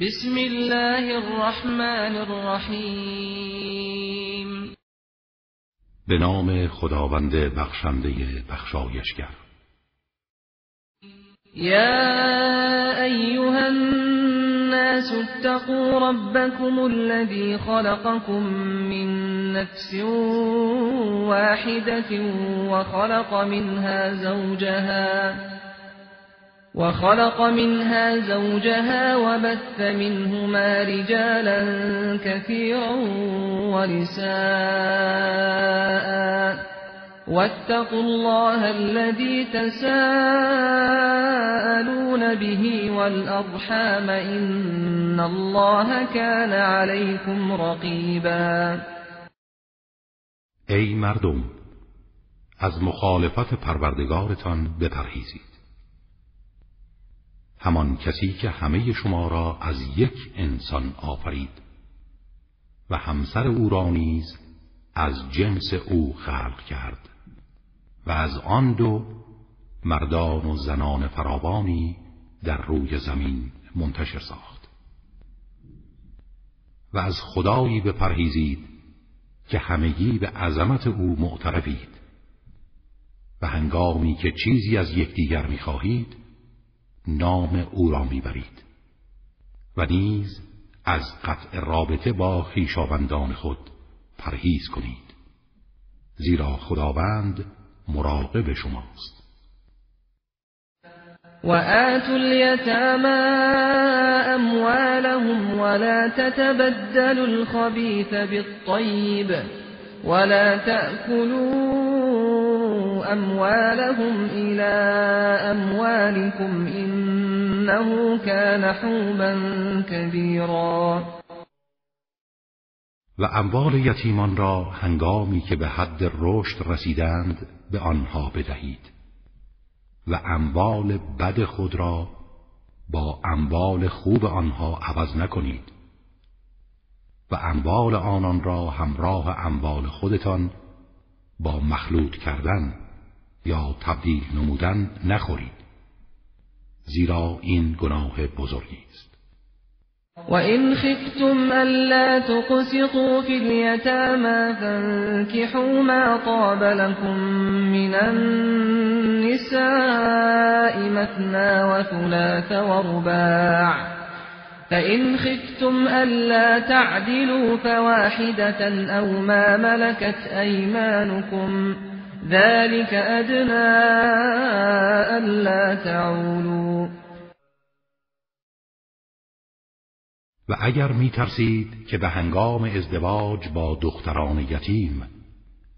بسم الله الرحمن الرحیم به نام خداوند بخشنده بخشایشگر. یا ایها الناس اتقوا ربكم الذي خلقكم من نفس واحدة وخلق منها زوجها. وخلق منها زوجها وبث منهما رجالا كثيرا ونساء. واتقوا الله الذي تساءلون به والأرحام إن الله كان عليكم رقيبا. ای مردم از مخالفت پروردگارتان بپرهیزید. همان کسی که همه شما را از یک انسان آفرید و همسر او را نیز از جنس او خلق کرد و از آن دو مردان و زنان فراوانی در روی زمین منتشر ساخت و از خدایی بپرهیزید که همگی به عظمت او معترفید و هنگامی که چیزی از یکدیگر می‌خواهید نام او را می‌برید و نیز از قطع رابطه با خویشاوندان خود پرهیز کنید زیرا خداوند مراقب شماست. وآتوا اليتامى أموالهم ولا تتبدلوا الخبيث بالطيب ولا تأكلوا أموالهم إلى أموالكم إنه كان حوبا كبيرا. و اموال یتیمان را هنگامی که به حد رشد رسیدند به آنها بدهید. و اموال بد خود را با اموال خوب آنها عوض نکنید. و اموال آنان را همراه اموال خودتان با مخلوط کردن یا تبدیل نمودن نخورید. زیرا این گناه بزرگی است وإن خفتم ألا تقسطوا في اليتامى فانكحوا ما طاب لكم من النساء مثنى وثلاث ورباع فإن خفتم ألا تعدلوا فواحدة أو ما ملكت أيمانكم ذلك أدنى ألا تعولوا. و اگر می ترسید که به هنگام ازدواج با دختران یتیم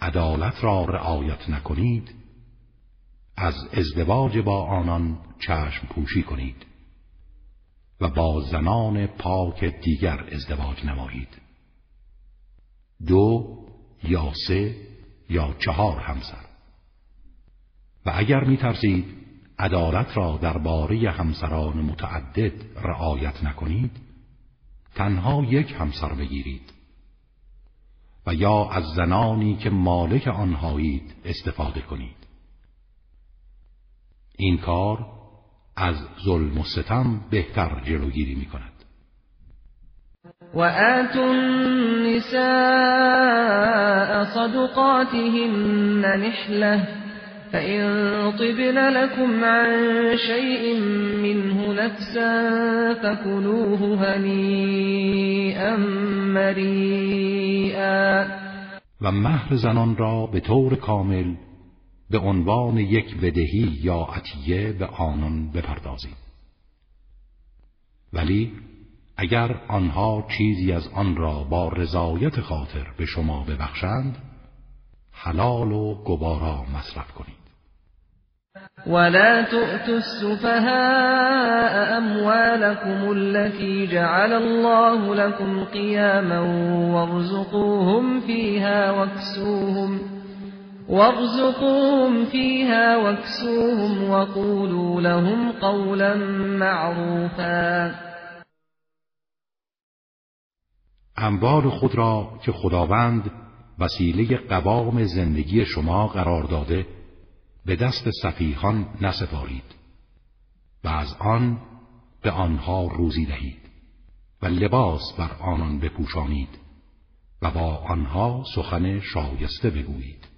عدالت را رعایت نکنید از ازدواج با آنان چشم پوشی کنید و با زنان پاک دیگر ازدواج نمایید. دو یا سه یا چهار همسر. و اگر می ترسید عدالت را درباره همسران متعدد رعایت نکنید تنها یک همسر بگیرید. و یا از زنانی که مالک آنهایید استفاده کنید. این کار از ظلم و ستم بهتر جلوگیری می کند و آتوا النساء صدقاتهن نحله فإن طبن لكم عن شيء منه نفسا فكلوه هنيئا مريئا. و مهر زنان را به طور کامل به عنوان یک بدهی یا عطیه به آنان بپردازید. ولی اگر آنها چیزی از آن را با رضایت خاطر به شما ببخشند حلال و گوارا مصرف کنید. ولا تؤتوا السفهاء أموالكم التي جعل الله لكم قياما وارزقوهم فيها واكسوهم وارزقوهم فيها واكسوهم وقولوا لهم قولا معروفا. اموال خود را که خداوند وسیله قوام زندگی شما قرار داده به دست سفیهان نسپارید و از آن به آنها روزی دهید و لباس بر آنان بپوشانید و با آنها سخن شایسته بگویید.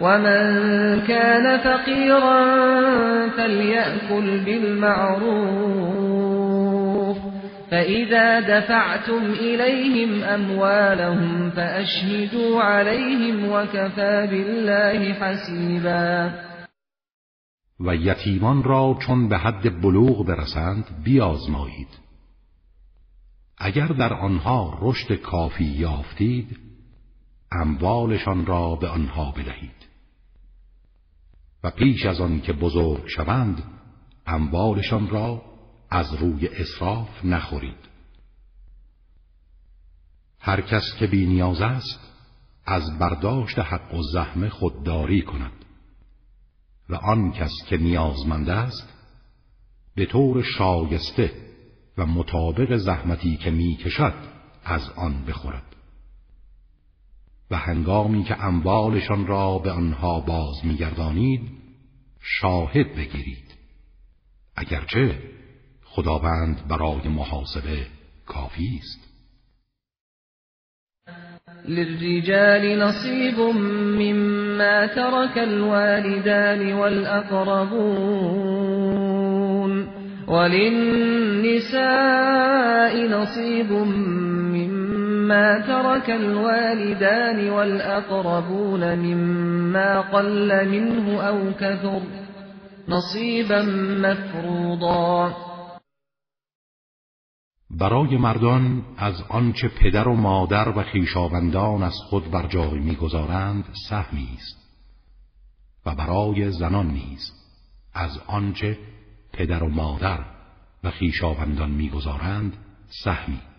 ومن كان فقيرا فليأكل بالمعروف فإذا دفعتم إليهم أموالهم فأشهدوا عليهم وكفى بالله حسيبا و یتیمان را چون به حد بلوغ برسند بیازمایید. اگر در آنها رشد کافی یافتید اموالشان را به آنها بدهید. و پیش از آن که بزرگ شوند اموالشان را از روی اصراف نخورید. هر کس که بی نیاز است از برداشت حق و زحمه خودداری کند. و آن کس که نیازمند است به طور شایسته و مطابق زحمتی که می کشد از آن بخورد. و هنگامی که اموالشان را به آنها باز میگردانید شاهد بگیرید. اگرچه خداوند برای محاسبه کافی است. للرجال نصیب مما ترك الوالدان والأقربون وللنساء نصيب مما ترك الوالدان والأقربون مما قل منه أو كثر نصيبا مفروضا برای مردان از آنچه پدر و مادر و خیشاوندان از خود بر جای می‌گذارند سهمی است و برای زنان نیز از آنچه پدر و مادر و خیشاوندان می‌گذارند سهمی.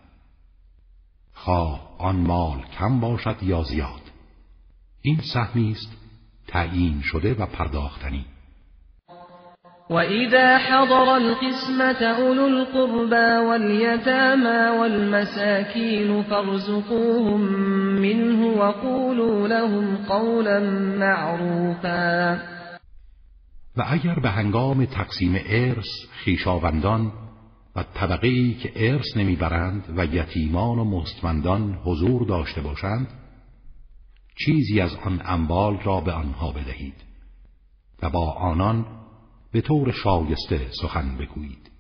خواه آن مال کم باشد یا زیاد؟ این سهمی است تعیین شده و پرداختنی. وإذا حضر القسمة أولو القربى واليتامى والمساكين فارزقوهم منه وقولوا لهم قولا معروفا. و اگر به هنگام تقسیم ارث خیشاوندان و طبقه ای که ارث نمی‌برند و یتیمان و مستمندان حضور داشته باشند چیزی از آن اموال را به آنها بدهید و با آنان به طور شایسته سخن بگویید.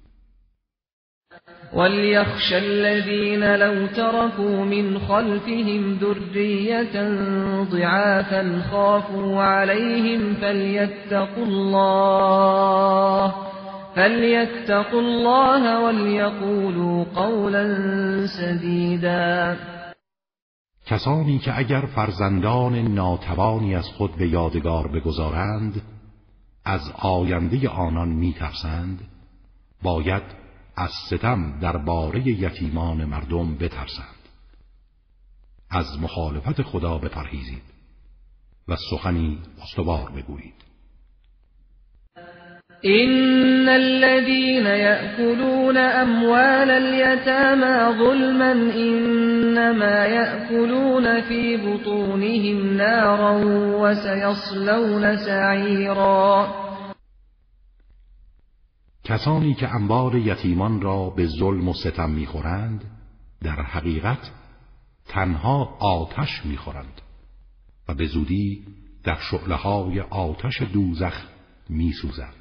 وليخشى الذين لو تركوا من خلفهم ذرية ضعافا خافوا عليهم فليتقوا الله فليتقوا الله وليقولوا قولا سديدا. کسانی که اگر فرزندان ناتوانی از خود به یادگار بگذارند از آینده آنان میترسند باید از ستم درباره یتیمان مردم بترسند. از مخالفت خدا بپرهیزید و سخنی استوار بگویید. إن الذين يأكلون أموال اليتامى ظلما إنما يأكلون في بطونهم نارا وسيصلون سعيرا. کسانی که انبار یتیمان را به ظلم و ستم می‌خورند در حقیقت تنها آتش می‌خورند و به زودی در شعله های آتش دوزخ میسوزند.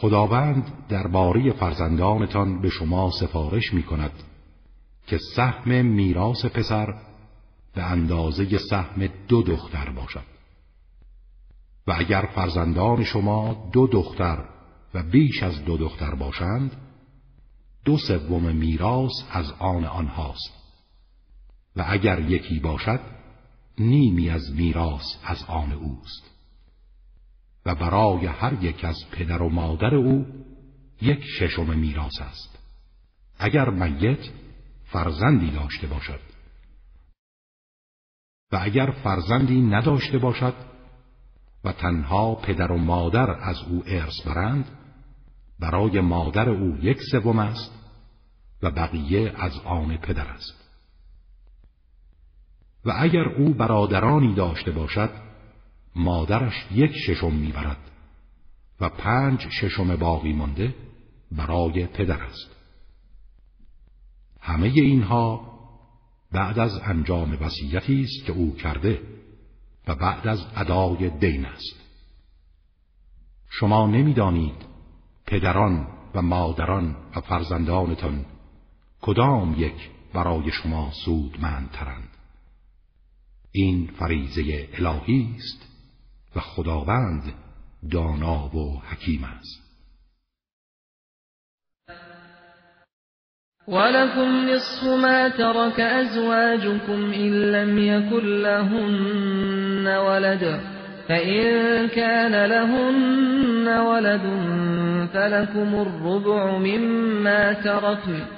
خداوند درباره فرزندانتان به شما سفارش می کند که سهم میراث پسر به اندازه سهم دو دختر باشد. و اگر فرزندان شما دو دختر و بیش از دو دختر باشند دو سوم میراث از آن آنهاست. و اگر یکی باشد نیمی از میراث از آن اوست. و برای هر یک از پدر و مادر او یک ششم میراث است. اگر میت فرزندی داشته باشد و اگر فرزندی نداشته باشد و تنها پدر و مادر از او ارث برند برای مادر او یک سوم است و بقیه از آن پدر است. و اگر او برادرانی داشته باشد مادرش یک ششم می‌برد و پنج ششم باقی مانده برای پدر است. همه اینها بعد از انجام وصیتی است که او کرده و بعد از ادای دین است. شما نمی‌دانید پدران و مادران و فرزندانتان کدام یک برای شما سودمندترند. این فریزه الهی است. و خداوند دانا و حکیم است. ولكم نصف ما ترك أزواجكم إن لم يكن لهن ولد فإن كان لهن ولد فلكم الربع مما تركن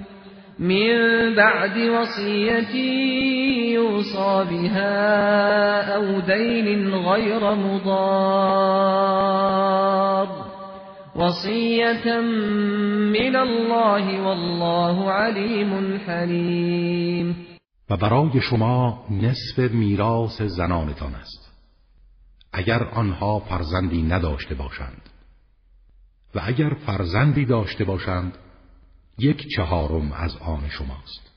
من بعد وصية يوصى بها أو دين غير مضار. وصية من الله والله عليم حليم. و برای شما نصف میراث زنانتان است. اگر آنها فرزندی نداشته باشند و اگر فرزندی داشته باشند یک چهارم از آن شماست.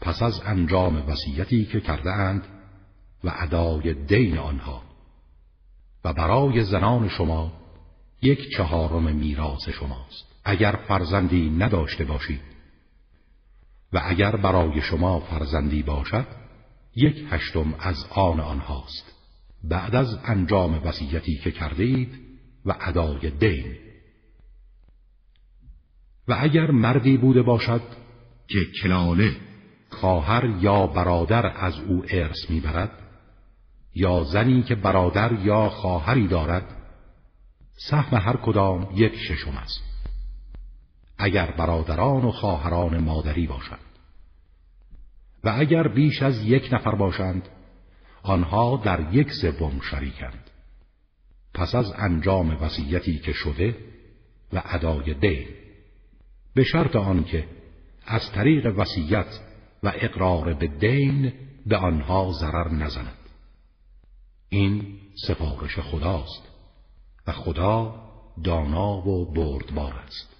پس از انجام وصیتی که کرده اند و ادای دین آنها و برای زنان شما یک چهارم میراث شماست. اگر فرزندی نداشته باشید و اگر برای شما فرزندی باشد یک هشتم از آن آنهاست. بعد از انجام وصیتی که کرده اید و ادای دین. و اگر مردی بوده باشد که کلاله خواهر یا برادر از او ارث می‌برد یا زنی که برادر یا خواهری دارد سهم هر کدام یک ششم است. اگر برادران و خواهران مادری باشند و اگر بیش از یک نفر باشند آنها در یک سوم شریکند. پس از انجام وصیتی که شده و ادای دین. به شرط آنکه از طریق وصیت و اقرار به دین به آنها ضرر نزند. این سفارش خداست و خدا دانا و بردبار است.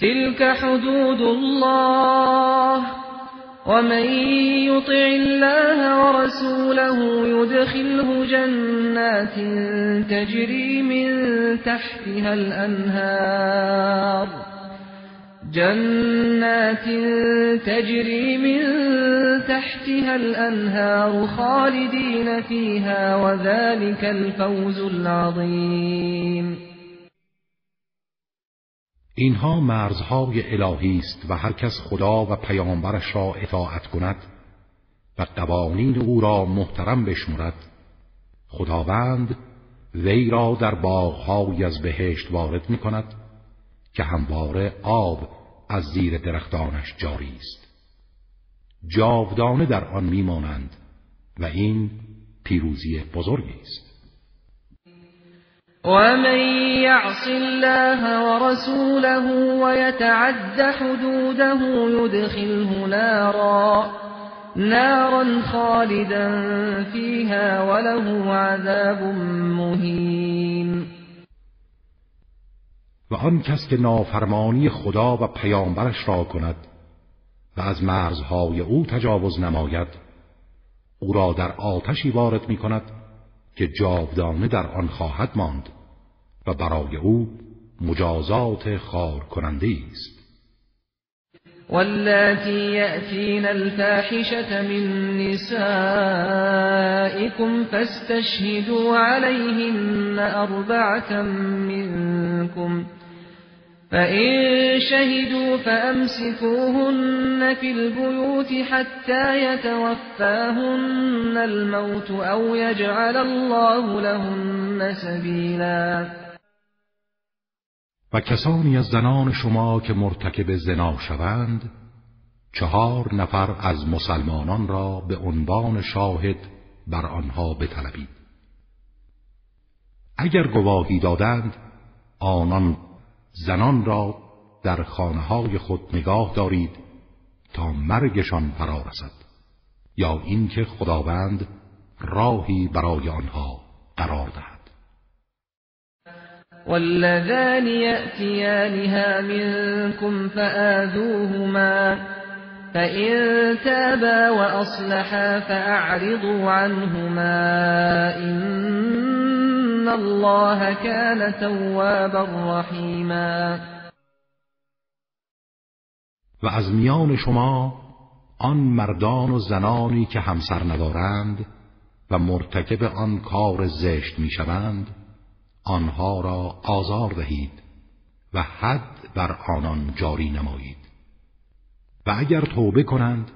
تلك حدود الله. ومن يطع الله ورسوله يدخله جنات تجري من تحتها الأنهار. جنات تجري من تحتها الأنهار خالدين فيها وذلك الفوز العظيم. اینها مرزهای الهی است و هر کس خدا و پیامبرش را اطاعت کند و قوانین او را محترم بشمرد. خداوند وی را در باغهایی از بهشت وارد می کند که همواره آب از زیر درختانش جاری است. جاودانه در آن میمانند و این پیروزی بزرگی است. ومن يعص الله ورسوله ويتعد حدوده يدخله نارا نارا خالدا فيها وله عذاب مهين. و آن کس که نافرمانی خدا و پیامبرش را کند و از مرزهای او تجاوز نماید او را در آتشی وارد می کند که جاودانه در آن خواهد ماند و برای او مجازات خار کننده است. واللاتی یأتین الفاحشة من نسائكم فاستشهدوا عليهن أربعة منكم فإن شهدوا فأمسكوهن في البيوت حتى يتوفاهن الموت أو يجعل الله لهن سبيلا. و کسانی از زنان شما که مرتکب زنا شوند چهار نفر از مسلمانان را به عنوان شاهد بر آنها بطلبید. اگر گواهی دادند آنان زنان را در خانه های خود نگاه دارید تا مرگشان فرا رسد یا اینکه خداوند راهی برای آنها قرار دهد. والذان يأتيانها منكم فآذوهما فإن تابا وأصلحا فأعرضوا عنهما إن الله كان توابا رحيما. و از میان شما آن مردان و زنانی که همسر ندارند و مرتکب آن کار زشت می‌شوند آنها را آزار دهید و حد بر آنان جاری نمایید. و اگر توبه کنند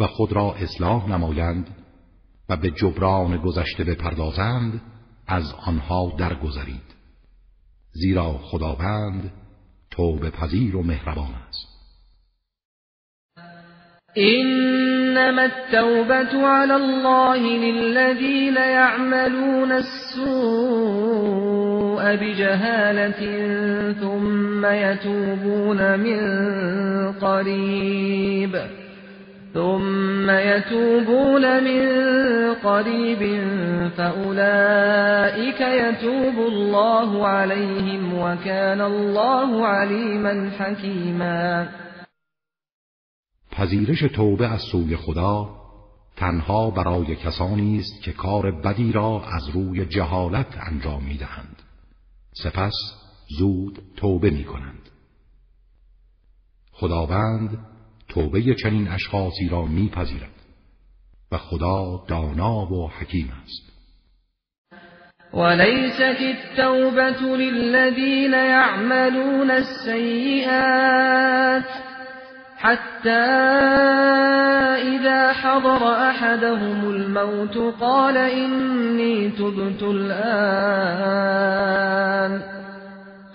و خود را اصلاح نمایند و به جبران گذشته بپردازند از آنها درگذرید. زیرا خداوند توبه پذیر و مهربان است. إنما التوبة على الله للذين يعملون السوء بجهالة ثم يتوبون من قريب ثم يتوبون من قريب فأولئك يتوب الله عليهم وكان الله عليما حكيما پذیرش توبه از سوی خدا تنها برای کسانی است که کار بدی را از روی جهالت انجام می دهند. سپس زود توبه می کنند. خداوند توبه چنین اشخاصی را میپذیرد و خدا دانا و حکیم است. وليست التوبة للذين يعملون السيئات حتى إذا حضر أحدهم الموت قال إني تبت الآن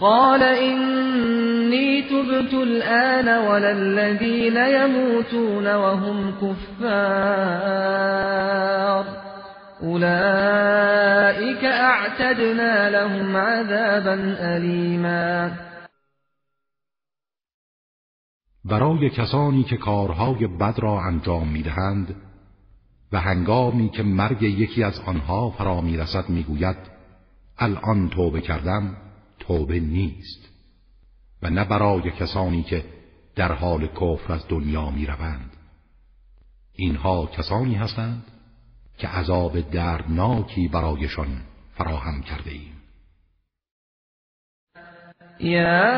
قال إني تبت الآن ولا الذين يموتون وهم كفار. اولئك اعتدنا لهم عذابا الیما برای کسانی که کارهای بد را انجام می‌دهند و هنگامی که مرگ یکی از آنها فرا می‌رسد می‌گوید الان توبه کردم. توبه نیست و نه برای کسانی که در حال کفر از دنیا می روند. اینها کسانی هستند که عذاب دردناکی برایشان فراهم کرده ایم. یا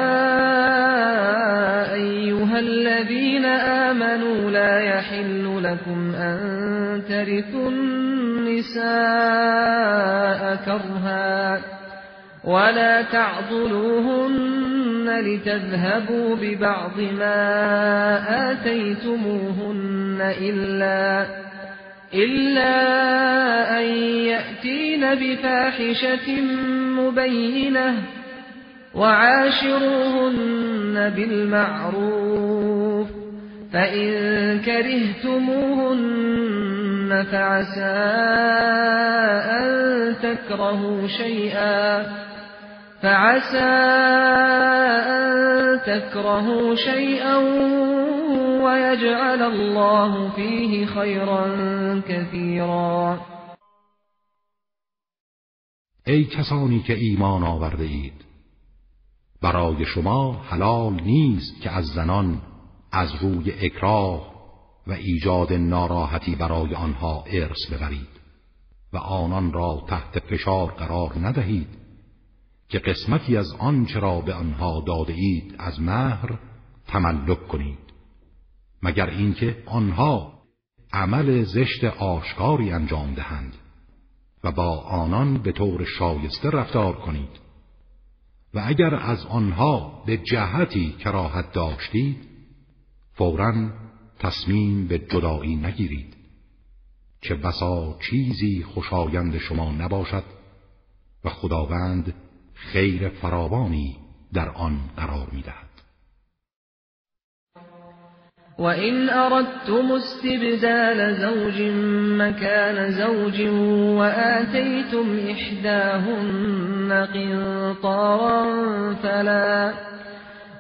ایها الذين آمنوا لا يحل لكم ان ترثوا النساء كرها ولا تعضلوهن لتذهبوا ببعض ما آتيتموهن إلا إلا أن يأتين بفاحشة مبينة وعاشروهن بالمعروف فإن كرهتموهن فعسى أن تكرهوا شيئا فعسى أن تكرهوا شيئا ويجعل الله فيه خيرا كثيرا. ای کسانی که ایمان آورده اید برای شما حلال نیست که از زنان از روی اکراه و ایجاد ناراحتی برای آنها ارث ببرید و آنان را تحت فشار قرار ندهید. که قسمتی از آنچه را به آنها داده اید از مهر تملک کنید. مگر اینکه آنها عمل زشت آشکاری انجام دهند و با آنان به طور شایسته رفتار کنید. و اگر از آنها به جهتی کراهت داشتید فورا تصمیم به جدایی نگیرید. چه بسا چیزی خوشایند شما نباشد و خداوند خیر فراوانی در آن قرار میدهد. وَإِنْ أَرَدْتُمُ اسْتِبْدَالَ زَوْجٍ مَّكَانَ زَوْجٍ وَآتَيْتُمْ إِحْدَاهُنَّ قِنطَارًا فَلَا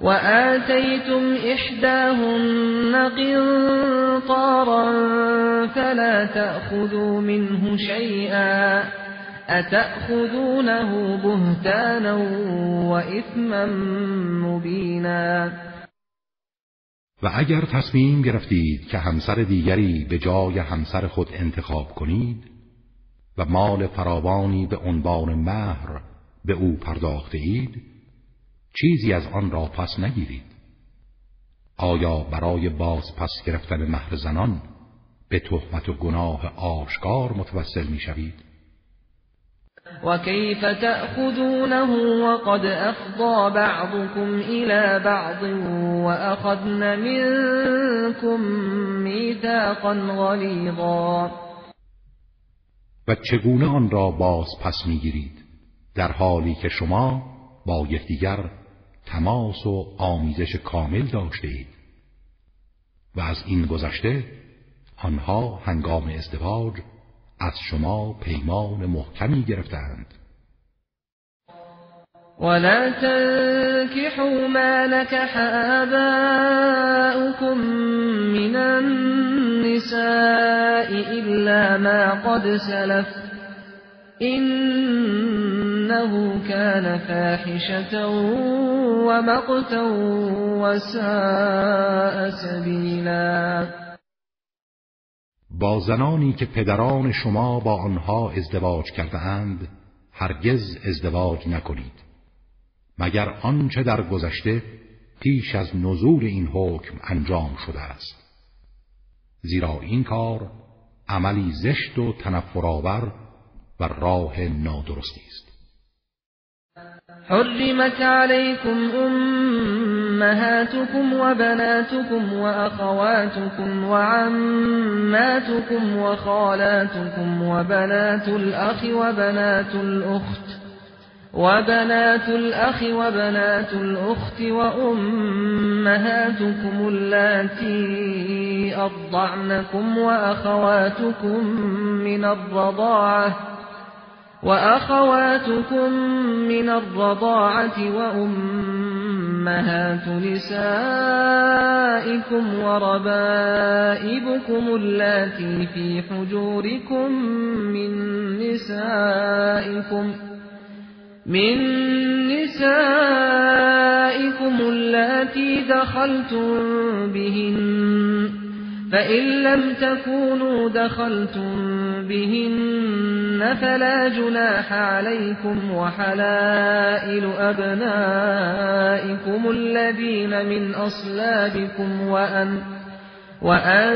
وَآتَيْتُمْ إِحْدَاهُنَّ قِنطَارًا فَلَا تَأْخُذُوا مِنْهُ شَيْئًا اتأخذونه بهتانا و اثما مبینا و اگر تصمیم گرفتید که همسر دیگری به جای همسر خود انتخاب کنید و مال فراوانی به عنوان مهر به او پرداخته اید چیزی از آن را پس نگیرید آیا برای باز پس گرفتن مهر زنان به تهمت و گناه آشکار متوسل می شوید؟ وكيف تأخذونه وقد أفضى بعضكم إلى بعض وأخذن منكم ميثاقا غلیظا و چگونه آن را باز پس می‌گیرید؟ در حالی که شما با یکدیگر تماس و آمیزش کامل داشته اید. و از این گذشته آنها هنگام ازدواج از شما پیمان محکمی گرفتند. ولا تنكحوا ما نكح آباؤكم من النساء إلا ما قد سلف إنه كان فاحشة ومقتا وساء سبيلا با زنانی که پدران شما با آنها ازدواج کرده اند هرگز ازدواج نکنید. مگر آنچه در گذشته پیش از نزول این حکم انجام شده است؟ زیرا این کار عملی زشت و تنفرآور و راه نادرستی است. حرمت علیکم أمهاتكم وبناتكم وأخواتكم وعماتكم وخالاتكم وبنات الأخ وبنات الأخت وبنات الأخ وبنات الأخت وأمهاتكم اللاتي أرضعنكم وأخواتكم من الرضاعة وأخواتكم من الرضاعة وأمهات نسائكم وربائبكم اللاتي في حجوركم من نسائكم من نسائكم اللاتي دخلتم بهن فإن لم تكونوا دخلتم بهن فلا جناح عليكم وحلائل أبنائكم الذين من أصلابكم وأن وأن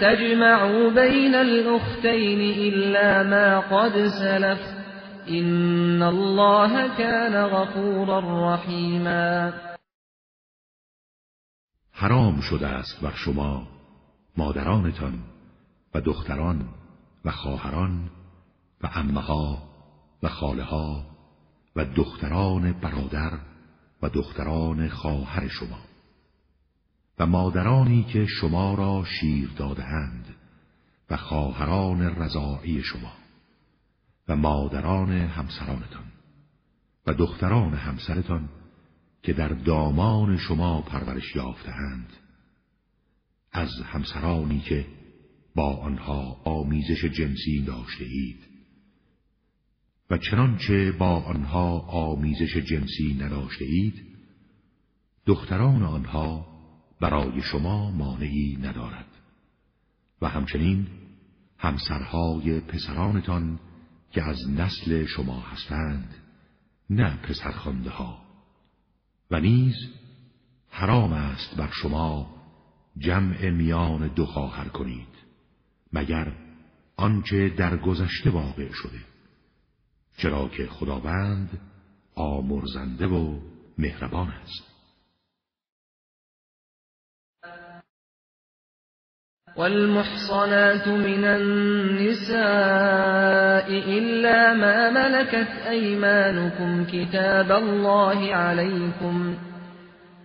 تجمعوا بين الأختين إلا ما قد سلف إن الله كان غفورا رحیما حرام شده است بر شما مادرانتان و دختران و خواهران و امها و خاله ها و دختران برادر و دختران خواهر شما و مادرانی که شما را شیر دادهاند و خواهران رضاعی شما و مادران همسرانتان و دختران همسرتان که در دامان شما پرورش یافتهاند از همسرانی که با آنها آمیزش جنسی داشته اید و چنانچه با آنها آمیزش جنسی نداشته اید دختران آنها برای شما مانعی ندارد. و همچنین همسرهای پسرانتان که از نسل شما هستند نه پسرخانده ها. و نیز حرام است بر شما جمع میان دو خواهر کنید مگر آنچه در گذشته واقع شده. چرا که خداوند آمرزنده و مهربان است. والمحصنات من النساء إلا ما ملكت أيمانكم كتاب الله عليكم.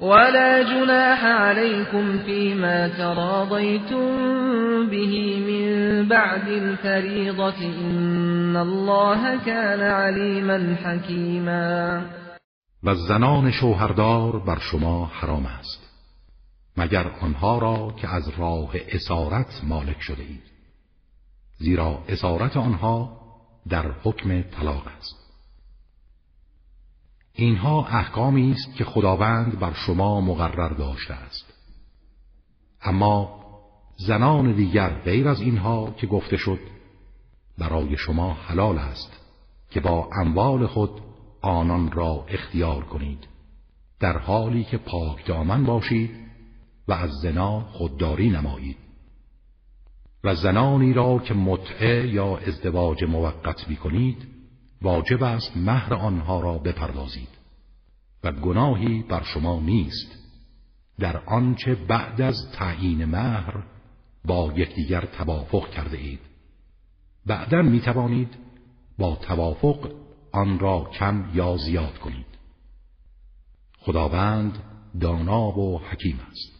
ولا جناح عليكم فيما تراضيتم به من بعد الفريضة إن الله كان عليما حكيما. و زنان شوهردار بر شما حرام است مگر آنها را که از راه اسارت مالک شده اید زیرا اسارت آنها در حکم طلاق است. اینها احکامی است که خداوند بر شما مقرر داشته است. اما زنان دیگر غیر از اینها که گفته شد برای شما حلال است که با اموال خود آنان را اختیار کنید. در حالی که پاک دامن باشید و از زنا خودداری نمایید. و زنانی را که متعه یا ازدواج موقت می کنید واجب است مهر آنها را بپردازید. و گناهی بر شما نیست. در آنچه بعد از تعیین مهر با یکدیگر توافق کرده اید. بعدا می توانید با توافق آن را کم یا زیاد کنید. خداوند دانا و حکیم است.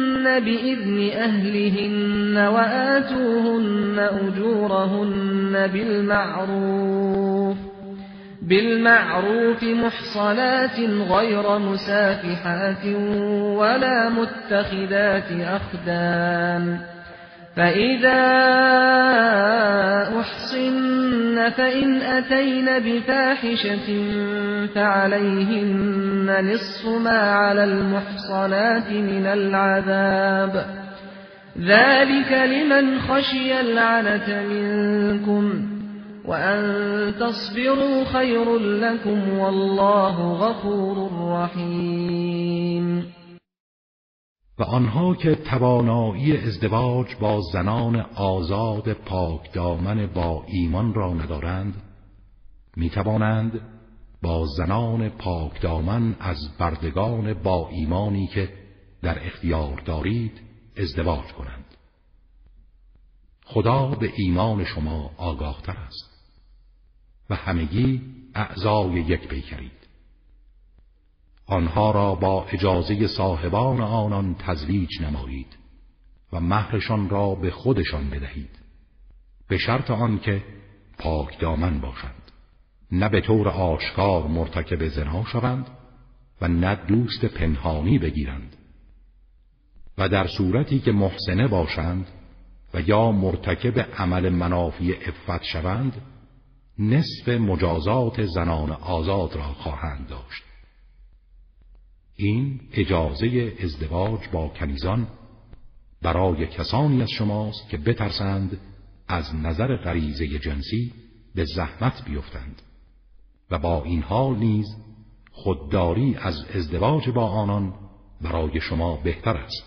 بإذن أهلهن وآتوهن أجورهن بالمعروف بالمعروف محصنات غير مسافحات ولا متخذات أخدان فإذا أحصن فإن أتين بفاحشة فعليهن نصف ما على المحصنات من العذاب ذلك لمن خشي العنة منكم وأن تصبروا خير لكم والله غفور رحیم و آنها که توانایی ازدواج با زنان آزاد پاک دامن با ایمان را ندارند می توانند با زنان پاک دامن از بردگان با ایمانی که در اختیار دارید ازدواج کنند. خدا به ایمان شما آگاهتر است و همگی اعضای یک پیکرید. آنها را با اجازه صاحبان آنان تزویج نمایید و مهرشان را به خودشان بدهید به شرط آنکه پاک دامن باشند. نه به طور آشکار مرتکب زنا شوند و نه دوست پنهانی بگیرند. و در صورتی که محسنه باشند و یا مرتکب عمل منافی افت شوند نصف مجازات زنان آزاد را خواهند داشت. این اجازه ازدواج با کنیزان برای کسانی از شماست که بترسند از نظر غریزه جنسی به زحمت بیفتند و با این حال نیز خودداری از ازدواج با آنان برای شما بهتر است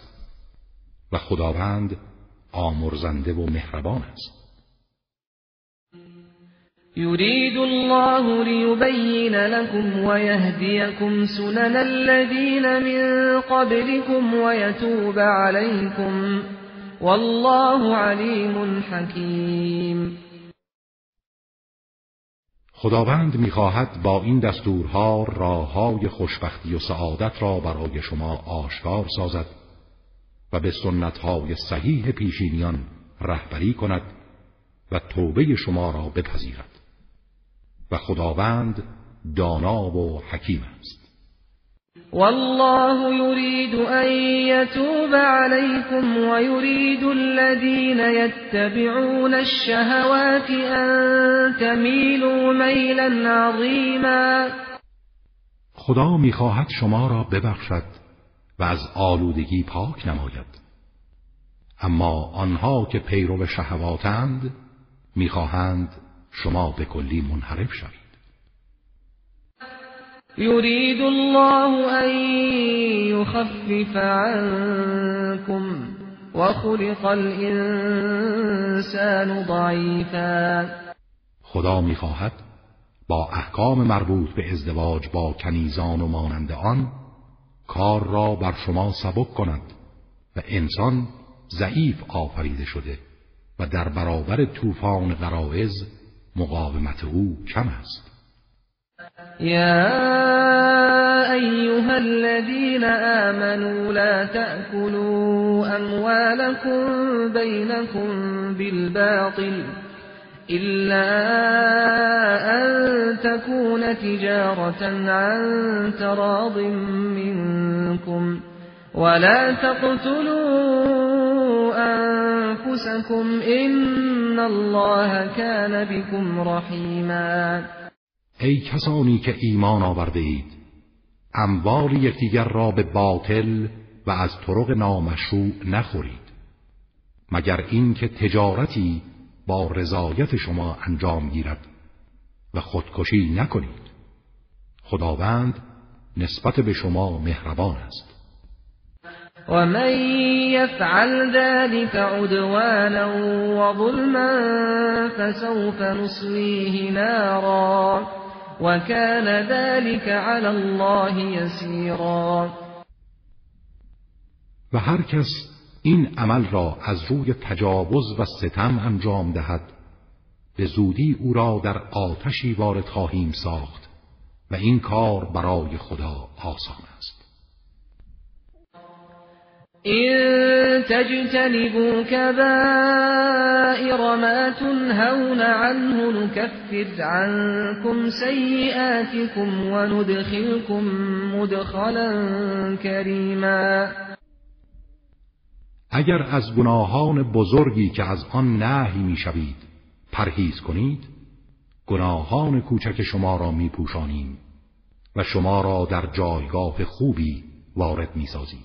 و خداوند آمرزنده و مهربان است. يريد الله ليبين لكم ويهديكم سنن الذين من قبلكم ويتوب عليكم والله عليم حكيم. خداوند می‌خواهد با این دستورها راههای خوشبختی و سعادت را برای شما آشکار سازد و به سنتهای صحیح پیشینیان رهبری کند و توبه شما را بپذیرد. و خداوند دانا و حکیم است. والله يريد أن يتوب عليكم ويريد الذين يتبعون الشهوات أن تميلوا ميلا عظيما. خدا می‌خواهد شما را ببخشد و از آلودگی پاک نماید. اما آنها که پیرو شهواتند می‌خواهند شما به کلی منحرف شوید. يريد الله أن يخفف عنكم وخلق الإنسان ضعیفا. خدا می‌خواهد با احکام مربوط به ازدواج با کنیزان و مانند آن کار را بر شما سبک کند و انسان ضعیف آفریده شده و در برابر طوفان غرائز مقاومت أو کم است؟ یا ایها الذين آمنوا لا تأكلوا أموالكم بينكم بالباطل إلا أن تكون تجارة عن تراض منكم. ولا تقتلوا أنفسكم إن الله كان بكم رحيما. ای کسانی که ایمان آورده اید اموال یکدیگر را به باطل و از طرق نامشروع نخورید. مگر اینکه تجارتی با رضایت شما انجام گیرد و خودکشی نکنید. خداوند نسبت به شما مهربان است. ومن يفعل ذلك عدوانا وظلما فسوف نصليه نارا وكان ذلك على الله يسيرا. و هر کس این عمل را از روی تجاوز و ستم انجام دهد به زودی او را در آتشی وارد خواهیم ساخت و این کار برای خدا آسان است. إن تجتنبوا كبائر ما تنهون عنه نكفر عنكم سيئاتكم وندخلكم مدخلا كريما. اگر از گناهان بزرگی که از آن نهی می‌شوید پرهیز کنید گناهان کوچک شما را میپوشانیم و شما را در جایگاه خوبی وارد می‌سازیم.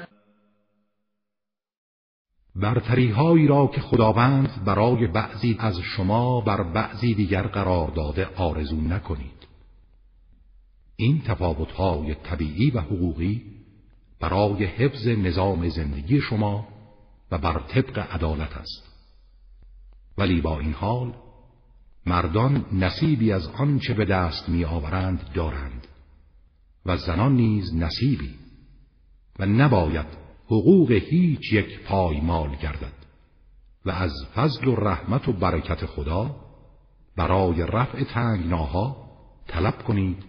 برتری هایی را که خداوند برای بعضی از شما بر بعضی دیگر قرار داده آرزو نکنید. این تفاوت های طبیعی و حقوقی برای حفظ نظام زندگی شما و بر طبق عدالت است. ولی با این حال مردان نصیبی از آنچه به دست می آورند دارند و زنان نیز نصیبی و نباید حقوق هیچ یک پایمال گردد و از فضل و رحمت و برکت خدا برای رفع تنگناها طلب کنید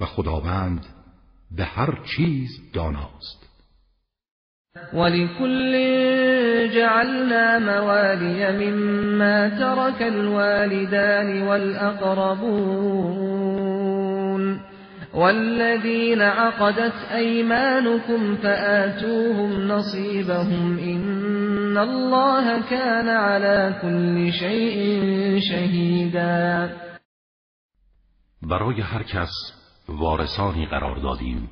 و خداوند به هر چیز داناست. ولكل جعلنا موالي مما ترك الوالدان والأقربون. والذين عقدت أيمانكم فآتوهم نصيبهم إن الله كان على كل شيء شهيدا. برای هر کس وارثانی قرار دادیم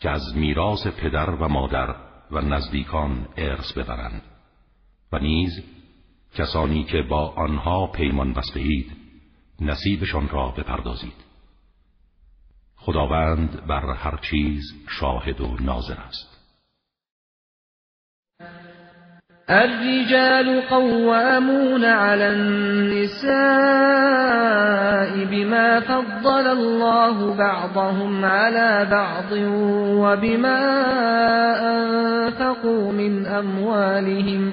که از میراث پدر و مادر و نزدیکان ارث ببرند و نیز کسانی که با آنها پیمان بستهید نصیبشان را بپردازید. خداوند بر هر چیز شاهد و ناظر است. الرجال قوامون على النساء بما فضل الله بعضهم على بعض وبما أنفقوا من أموالهم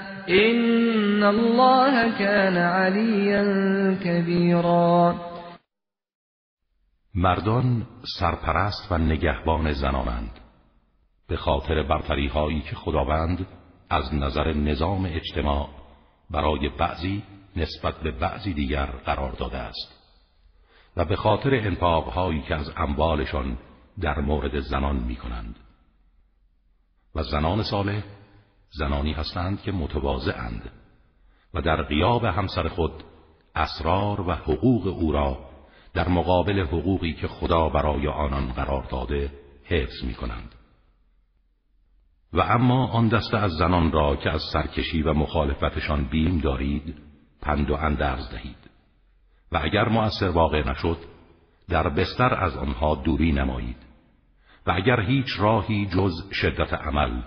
إن الله كان عليا كبيرا. مردان سرپرست و نگهبان زنانند. به خاطر برتری هایی که خداوند از نظر نظام اجتماع برای بعضی نسبت به بعضی دیگر قرار داده است. و به خاطر انفاق هایی که از اموالشان در مورد زنان می کنند و زنان صالح زنانی هستند که متواضعند و در قیاب همسر خود اسرار و حقوق او را در مقابل حقوقی که خدا برای آنان قرار داده حفظ می کنند. و اما آن دسته از زنان را که از سرکشی و مخالفتشان بیم دارید پند و اندرز دهید و اگر مؤثر واقع نشد در بستر از آنها دوری نمایید و اگر هیچ راهی جز شدت عمل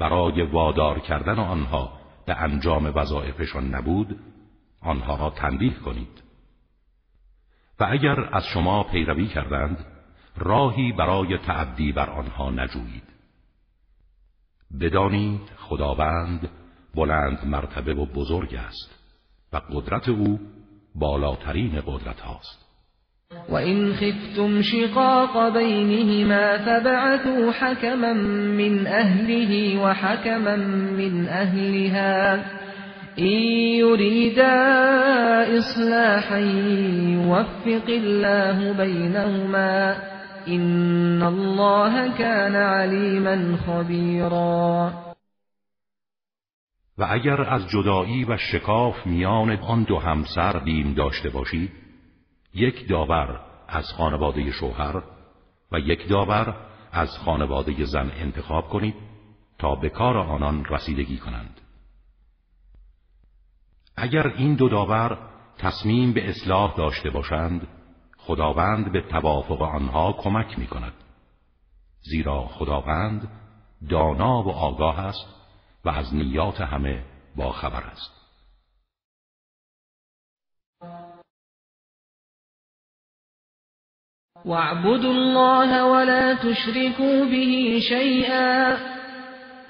برای وادار کردن آنها به انجام وظایفشان نبود آنها را تنبیه کنید. و اگر از شما پیروی کردند راهی برای تعدی بر آنها نجویید. بدانید خداوند بلند مرتبه و بزرگ است و قدرت او بالاترین قدرت هاست. وإن خفتم شقاق بينهما فبعثوا حكما من أهله وحكما من أهلها إن يريدا إصلاحا يوفق الله بينهما إن الله كان عليما خبيرا و از جدایی و شکاف میان آن دو همسر بیم داشته باشید یک داور از خانواده شوهر و یک داور از خانواده زن انتخاب کنید تا به کار آنان رسیدگی کنند. اگر این دو داور تصمیم به اصلاح داشته باشند خداوند به توافق آنها کمک می کند زیرا خداوند دانا و آگاه است و از نیات همه با خبر است. واعبدوا الله ولا تشركوا به شيئا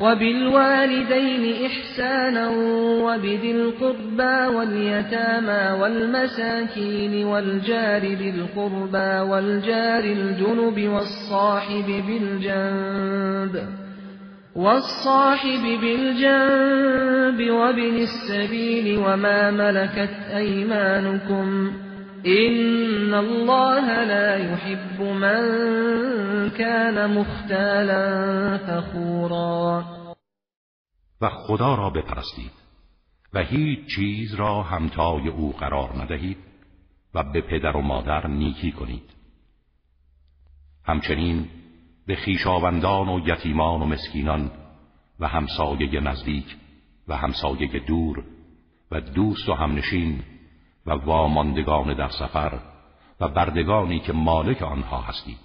وبالوالدين إحسانا وبذي القربى واليتامى والمساكين والجار بالقربى والجار الجنب والصاحب بالجنب والصاحب بالجنب وابن السبيل وما ملكت أيمانكم إن الله لا يحب من كان مختالا فخورا و خدا را بپرستید و هیچ چیز را همتای او قرار ندهید و به پدر و مادر نیکی کنید. همچنین به خیشاوندان و یتیمان و مسکینان و همسایه نزدیک و همسایه دور و دوست و همنشین و واماندگان در سفر و بردگانی که مالک آنها هستید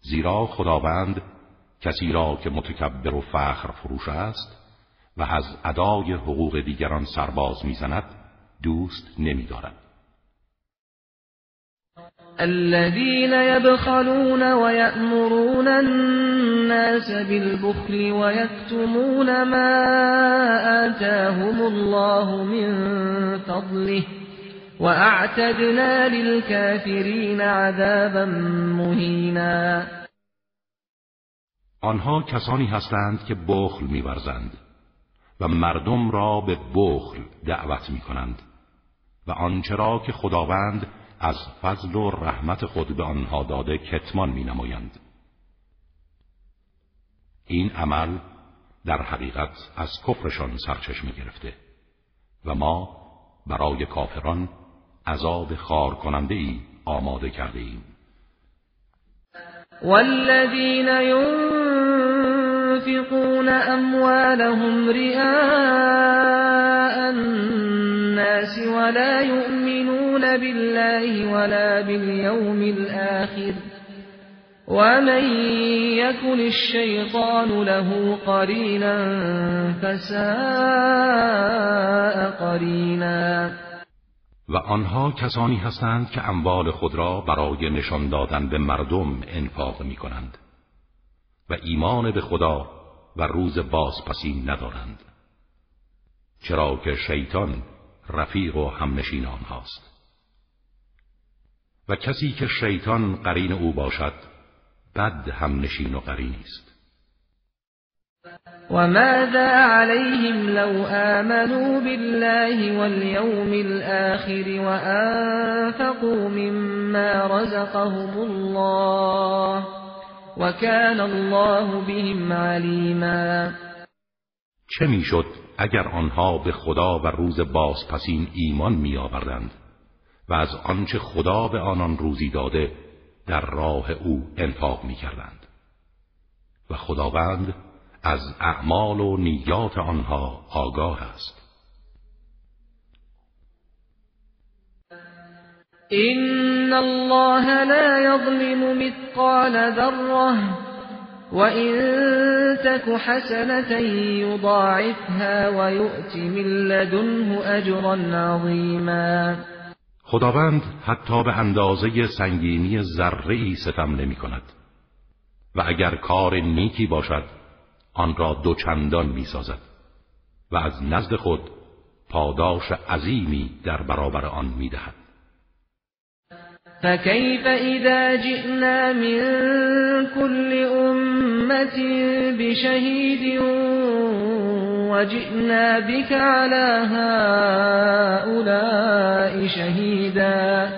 زیرا خداوند کسی را که متکبر و فخر فروش است و از ادای حقوق دیگران سرباز می‌زند دوست نمیدارد. الذين يبخلون ويأمرون الناس بالبخل ويكتمون ما آتاهم الله من فضله وأعتدنا للكافرين عذابا مهینا آنها کسانی هستند که بخل میورزند و مردم را به بخل دعوت می کنند و آنچه را که خداوند از فضل و رحمت خود به آنها داده کتمان می نمایند. این عمل در حقیقت از کفرشان سرچشمه گرفته و ما برای کافران عذاب خار کننده ای آماده کرده ایم والذین ينفقون اموالهم رئاء الناس ولا يؤمنون بالله ولا باليوم الآخر. ومن يكن الشيطان له قرينا فساء قرینا و آنها کسانی هستند که اموال خود را برای نشان دادن به مردم انفاق می کنند و ایمان به خدا و روز بازپسی ندارند. چرا که شیطان رفیق و همنشین آنهاست و کسی که شیطان قرین او باشد بد همنشین و قرینی است وماذا عليهم لو آمنوا بالله واليوم الآخر وأنفقوا مما رزقهم الله وكان الله بهم عليما چه می‌شد؟ اگر آنها به خدا و روز بازپسین ایمان می آوردند و از آنچه خدا به آنان روزی داده در راه او انفاق می کردند و خداوند از اعمال و نیات آنها آگاه است. این الله لا یظلم مثقال ذره وإن تك حسنة يضاعفها ويؤت من لدنه اجرا عظیما خداوند حتی به اندازه سنگینی ذره ستم نمی کند و اگر کار نیکی باشد آن را دوچندان می سازد و از نزد خود پاداش عظیمی در برابر آن می دهد فكيف إذا جئنا من كل أمة بشهيد وجئنا بك على هؤلاء شهيدا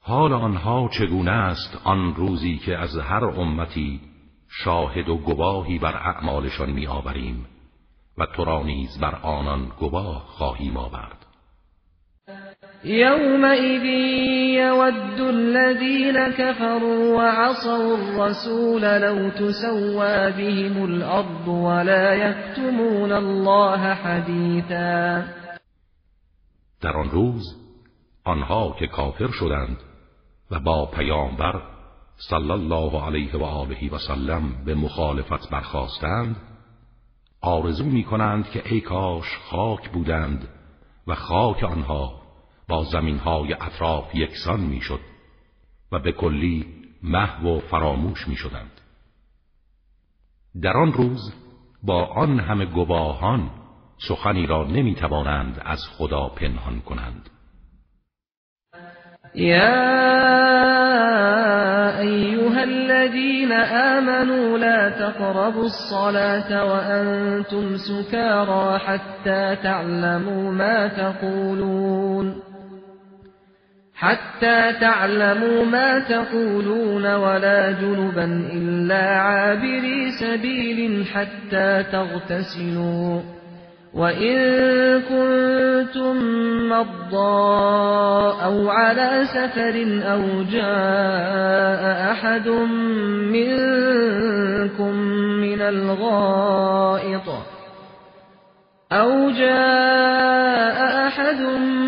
حال آنها چگونه است آن روزی که از هر امتی شاهد و گواهی بر اعمالشان می آوریم و تو را نیز بر آنان گواه خواهیم آورد؟ يومئذ يود الذين كفروا وعصوا الرسول لو تسوى بهم الأرض ولا يكتمون الله حديثا. در آن روز آنها که کافر شدند و با پیامبر صلی الله علیه و آله و سلم به مخالفت برخواستند آرزو می کنند که ای کاش خاک بودند و خاک آنها با زمینهای اطراف یکسان می‌شد و به کلی محو و فراموش می شدند. در آن روز با آن همه گواهان سخنی را نمی توانند از خدا پنهان کنند یا ایها الذين آمنوا لا تقربوا الصلاة وأنتم سكارى حتى تعلموا ما تقولون حتى تعلموا ما تقولون ولا جنبا إلا عابري سبيل حتى تغتسلوا. وإن كنتم مضى أو على سفر أو جاء أحد منكم من الغائط أو جاء أحد منكم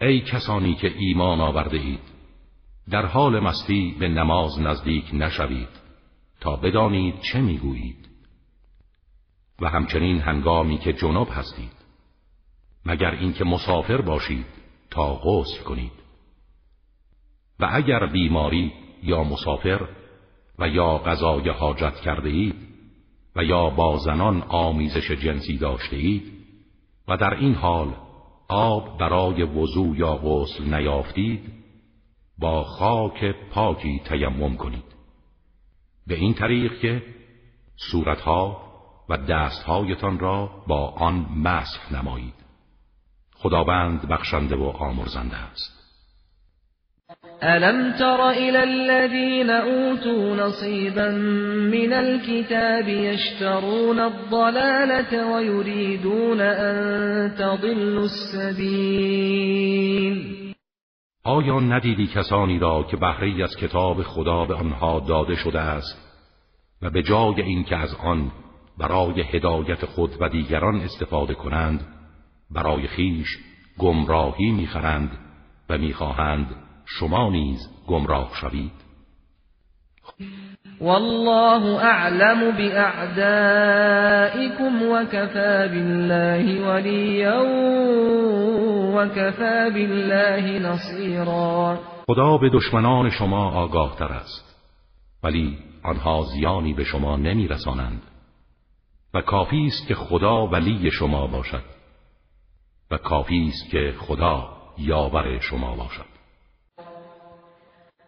ای کسانی که ایمان آورده اید در حال مستی به نماز نزدیک نشوید تا بدانید چه می‌گویید. و همچنین هنگامی که جنوب هستید مگر اینکه مسافر باشید تا غسل کنید. و اگر بیماری یا مسافر و یا غذای حاجت کرده اید و یا با زنان آمیزش جنسی داشته اید و در این حال آب برای وضوع یا غسل نیافتید با خاک پاکی تیمم کنید. به این طریق که صورتها و دستهایتان را با آن مسح نمایید. خداوند بخشنده و آمرزنده است. ألم تر إلى الذين أوتوا نصيبا من الكتاب يشترون الضلالة ويريدون أن تضلوا السبيل آیا ندیدی کسانی را که بهره از کتاب خدا به آنها داده شده است و به جای اینکه از آن برای هدایت خود و دیگران استفاده کنند برای خیش گمراهی می‌خرند و می‌خواهند شما نیز گمراه شوید. والله اعلم باعدائكم وكفى بالله وليا وكفى بالله نصيرا. خدا به دشمنان شما آگاه تر است ولی آنها زیانی به شما نمیرسانند. و کافی است که خدا ولی شما باشد. و کافی است که خدا یاور شما باشد.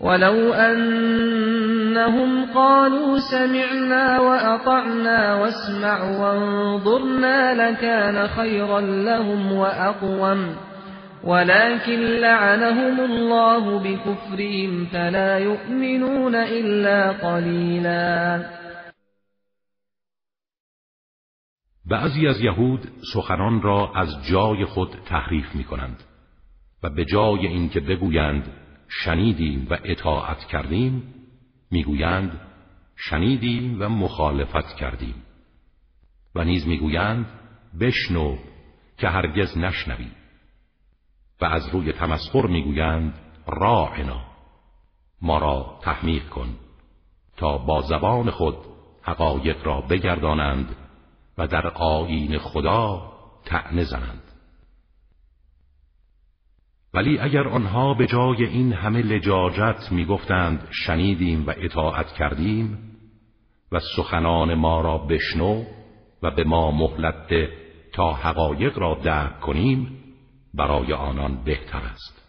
ولو أنهم قالوا سمعنا وأطعنا واسمع وانظرنا لكان خيرا لهم وأقوم. ولكن لعنهم الله بكفرهم فلا يؤمنون إلا قليلا. بعضی از یهود سخنان را از جای خود تحریف می کنند و به جای اینکه بگویند شنیدیم و اطاعت کردیم می‌گویند شنیدیم و مخالفت کردیم. و نیز می‌گویند بشنو که هرگز نشنوی. و از روی تمسخر می‌گویند راعنا. ما را تحمیق کن تا با زبان خود حقایق را بگردانند و در آیین خدا تعنه زنند. ولی اگر آنها به جای این همه لجاجت می‌گفتند شنیدیم و اطاعت کردیم و سخنان ما را بشنو و به ما مهلت تا حقایق را درک کنیم برای آنان بهتر است.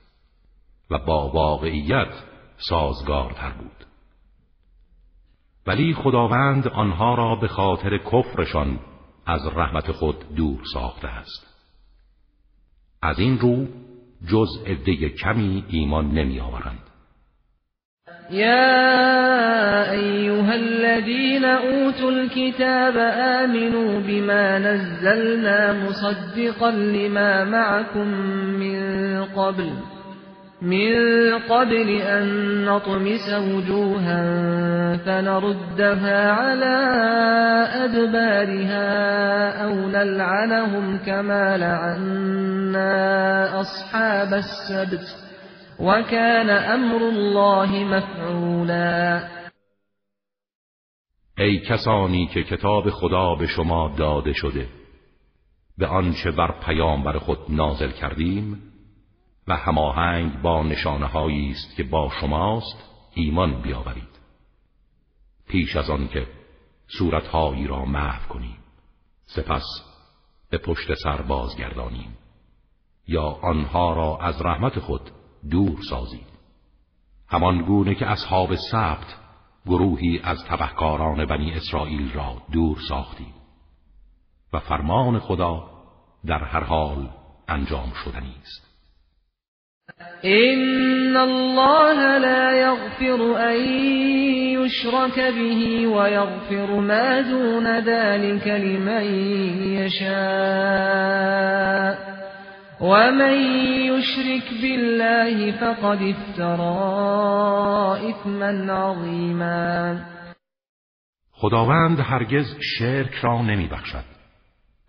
و با واقعیت سازگارتر بود. ولی خداوند آنها را به خاطر کفرشان از رحمت خود دور ساخته است. از این رو جز عده کمی ایمان نمی آورند. يا أيها الذين أوتوا الكتاب آمنوا بما نزلنا مصدقا لما معكم من قبل. من قبل أن نطمس وجوها فنردها على أدبارها أو نلعنهم كما لعنا أصحاب السبت وكان امر الله مفعولا. ای کسانی که کتاب خدا به شما داده شده به آنچه بر پیامبر خود نازل کردیم و هماهنگ با نشانه است که با شماست ایمان بیاورید. پیش از آن که صورتهایی را محو کنیم سپس به پشت سر بازگردانیم یا آنها را از رحمت خود دور سازید همان گونه که اصحاب سبت گروهی از تبهکاران بنی اسرائیل را دور ساختیم و فرمان خدا در هر حال انجام شدنی است. ان الله لا يغفر ان يشرك به ويغفر ما دون ذلك لمن يشاء ومن يشرك بالله فقد افترى اثما عظیما خداوند هرگز شرک را نمی بخشد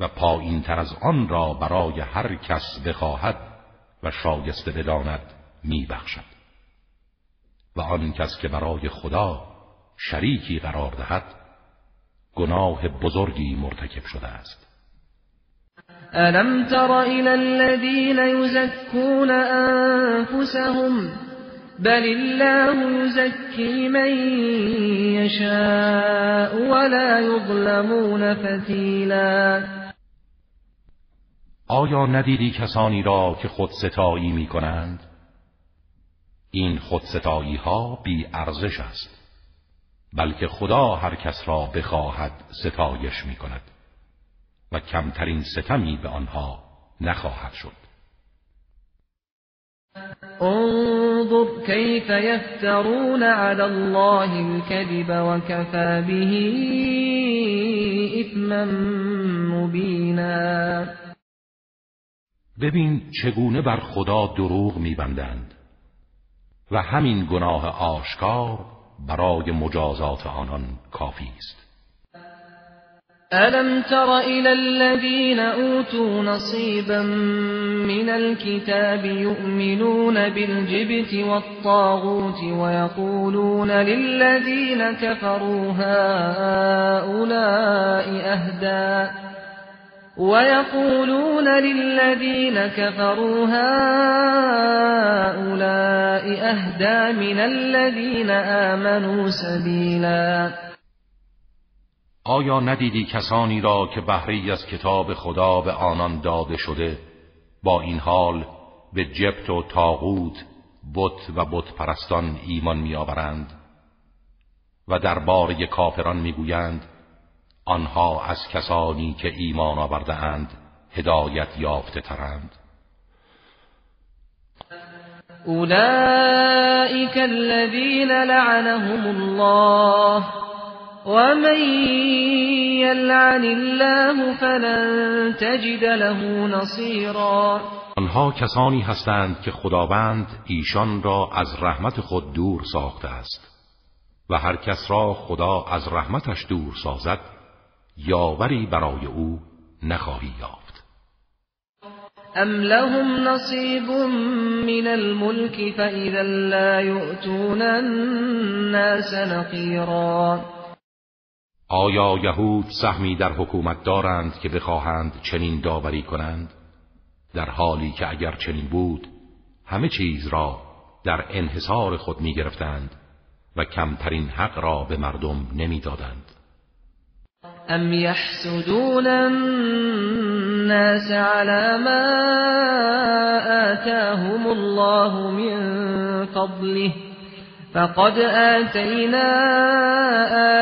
و پایین تر از آن را برای هر کس بخواهد و شایسته بداند می بخشد و آن کس که برای خدا شریکی قرار دهد گناه بزرگی مرتکب شده است. ألم تر إلى الذين يزكون أنفسهم؟ بل الله يزكي من يشاء ولا يظلمون فتیلا آیا ندیدی کسانی را که خود ستایی می کنند؟ این خود ستایی ها بی ارزش است بلکه خدا هر کس را بخواهد ستایش می کند و کمترین ستمی به آنها نخواهد شد انظر كيف يفترون على الله الكذب وكفى به اثما مبینا ببین چگونه بر خدا دروغ میبندند و همین گناه آشکار برای مجازات آنان کافی است. ألم تر إلى الذين أوتوا نصيبا من الكتاب يؤمنون بالجبت والطاغوت ويقولون للذين كفروا هؤلاء أهدى ويقولون للذين كفروا هؤلاء أهدى من الذين آمنوا سبيلاً. آیا ندیدی کسانی را که بهری از کتاب خدا به آنان داده شده با این حال به جبت و تاغوت بت و بت پرستان ایمان میآورند و درباره کافران می‌گویند آنها از کسانی که ایمان آورده اند هدایت یافته ترند. اولئک الذین لعنهم الله ومن يلعن الله فلن تجد له نصيرا آنها کسانی هستند که خداوند ایشان را از رحمت خود دور ساخته است و هر کس را خدا از رحمتش دور سازد یاوری برای او نخواهی یافت. ام لهم نصیب من الملك فإذا لا يؤتون الناس نقیرا. آیا یهود سهمی در حکومت دارند که بخواهند چنین داوری کنند؟ در حالی که اگر چنین بود همه چیز را در انحصار خود می گرفتند و کمترین حق را به مردم نمی‌دادند. ام یحسدون الناس على ما آتاهم الله من فضله فقد آتينا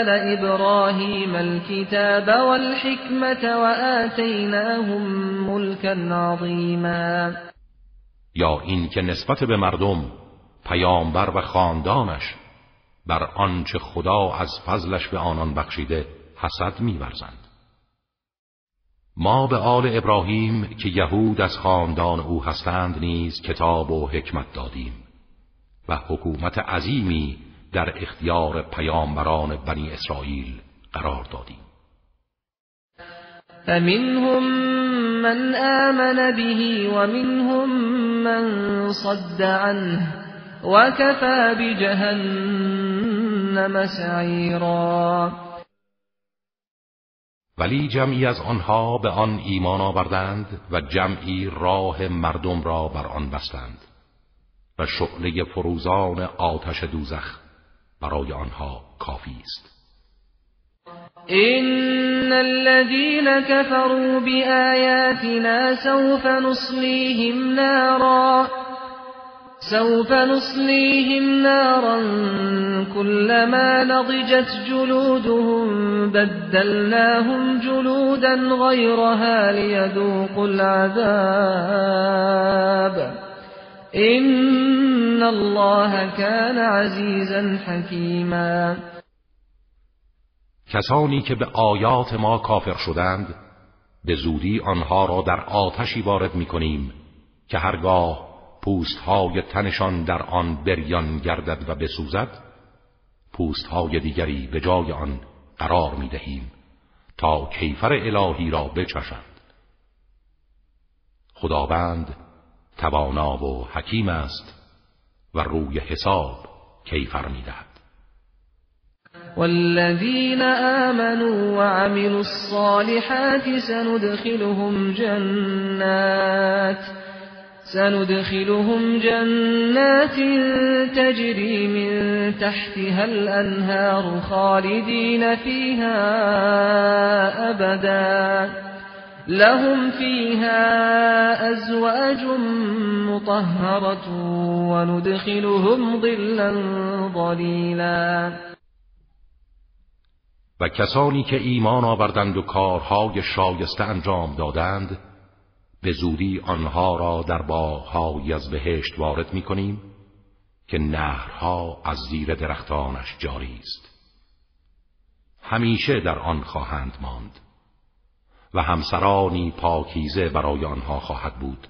آل إبراهيم الكتاب والحكمة وآتيناهم ملكا عظيما. یا این که نسبت به مردم پیامبر و خاندانش بر آنچه خدا از فضلش به آنان بخشیده حسد میورزند. ما به آل ابراهیم که یهود از خاندان او هستند نیز کتاب و حکمت دادیم و حکومت عظیمی در اختیار پیامبران بنی اسرائیل قرار دادیم. فمنهم من آمن به ومنهم من صد عنه وكفى بجهنم سعیرا. ولی جمعی از آنها به آن ایمان آوردند و جمعی راه مردم را بر آن بستند و شعله فروزان آتش دوزخ برای آنها کافی است. ان الذين كفروا بآياتنا سوف نصليهم نارا سوف نصليهم نارا كلما نضجت جلودهم بدلناهم جلودا غيرها ليذوقوا العذاب. ان الله كان عزیزا حکیما کسانی که به آیات ما کافر شدند به زودی آنها را در آتشی وارد می کنیم که هرگاه پوستهای تنشان در آن بریان گردد و بسوزد پوستهای دیگری به جای آن قرار می دهیم تا کیفر الهی را بچشند خداوند توانا و حکیم است و روی حساب کیفر می‌دهد. والذین آمنوا وعملوا الصالحات سندخلهم جنات سندخلهم جنات تجري من تحتها الأنهار خالدين فيها أبداً. لهم فيها ازواج مطهرة وندخلهم ظلا ظلیلا و کسانی که ایمان آوردند و کارهای شایسته انجام دادند به زودی آنها را در باغهایی از بهشت وارد می کنیم که نهرها از زیر درختانش جاری است همیشه در آن خواهند ماند و همسرانی پاکیزه برای آنها خواهد بود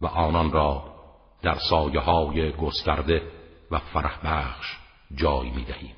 و آنان را در سایه های گسترده و فرح بخش جای می دهیم.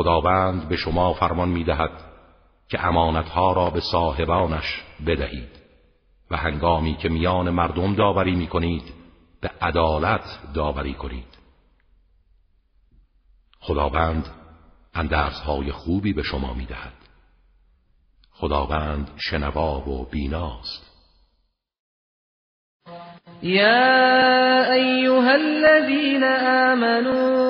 خداوند به شما فرمان می‌دهد که امانتها را به صاحبانش بدهید و هنگامی که میان مردم داوری می کنید به عدالت داوری کنید. خداوند اندرزهای خوبی به شما می‌دهد. خداوند شنوا و بیناست. يا أيها الذين آمنوا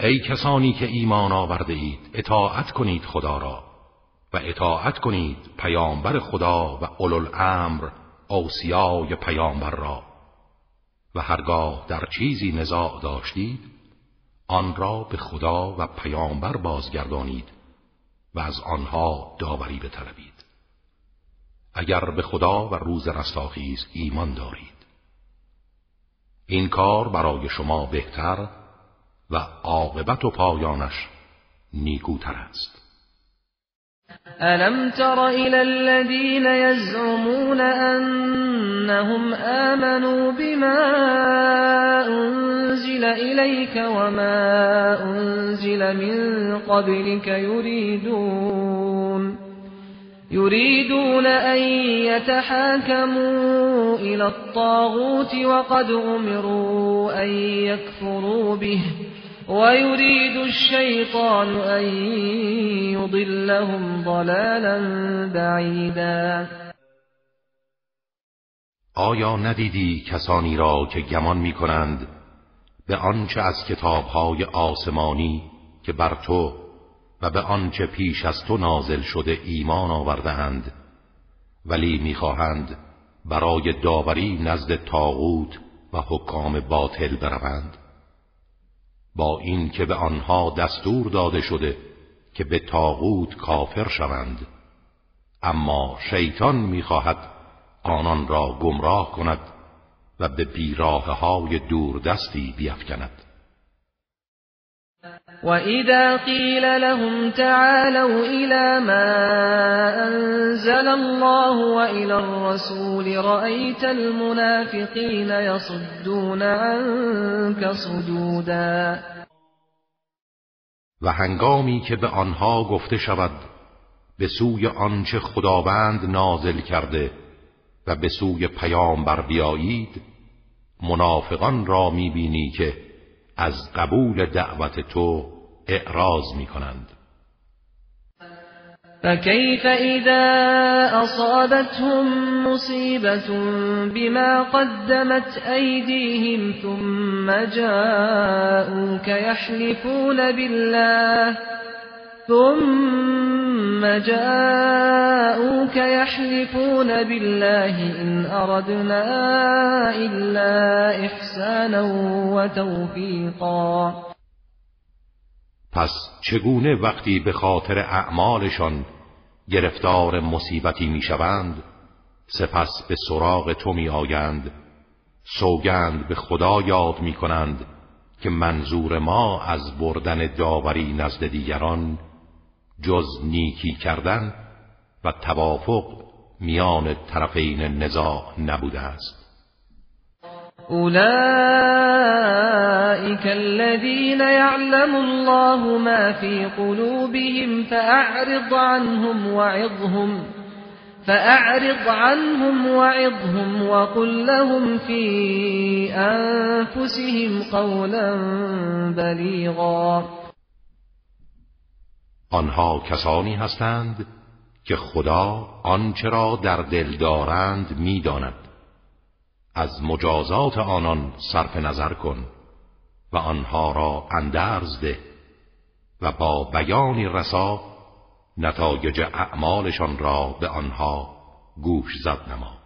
ای کسانی که ایمان آورده اید اطاعت کنید خدا را و اطاعت کنید پیامبر خدا و اولوالامر اوصیای پیامبر را. و هرگاه در چیزی نزاع داشتید آن را به خدا و پیامبر بازگردانید و از آنها داوری بطلبید. اگر به خدا و روز رستاخیز ایمان دارید. این کار برای شما بهتر و عاقبت و پایانش نیکوتر است. ألم تر إلى الذين يزعمون أنهم آمنوا بما أنزل إليك وما أنزل من قبلك يريدون يريدون أن يتحاكموا إلى الطاغوت وقد أمروا أن يكفروا به. ويريد الشيطان أن يضلهم ضلالا بعيدا. آیا ندیدی کسانی را که گمان می کنند به آنچه از کتابهای آسمانی که بر تو و به آنچه پیش از تو نازل شده ایمان آوردهاند ولی می‌خواهند برای داوری نزد تاغوت و حکام باطل بروند؟ با این که به آنها دستور داده شده که به تاغوت کافر شوند. اما شیطان می‌خواهد آنان را گمراه کند و به بیراه های دستی بیفکند. وَإِذَا قِيلَ لَهُمْ تَعَالَوْا إِلَى مَا أَنزَلَ اللَّهُ وَإِلَى الرَّسُولِ رَأَيْتَ الْمُنَافِقِينَ يَصُدُّونَ عَنكَ صُدُودًا و هنگامی که به آنها گفته شود به سوی آنچه خداوند نازل کرده و به سوی پیامبر بیایید منافقان را می‌بینی که از قبول دعوت تو اعراض می‌کنند. فكيف إذا أصابتهم مصيبة بما قدمت أيديهم ثم جاءوك يحلفون بالله ثم جاءوك يحلفون بالله إن أردنا إلا إحسانا وتوفيقا. پس چگونه وقتی به خاطر اعمالشان گرفتار مصیبتی می‌شوند سپس به سراغ تو می آیند سوگند به خدا یاد می کنند که منظور ما از بردن داوری نزد دیگران جز نیکی کردن و توافق میان طرفین نزاع نبوده است. أولئك الذين يعلم الله ما في قلوبهم فأعرض عنهم وعظهم فأعرض عنهم وعظهم وقل لهم في أنفسهم قولا بلیغا. آنها کسانی هستند که خدا آنچه را در دل دارند می‌داند. از مجازات آنان صرف نظر کن و آنها را اندرز ده و با بیانی رسا نتایج اعمالشان را به آنها گوش زد نما.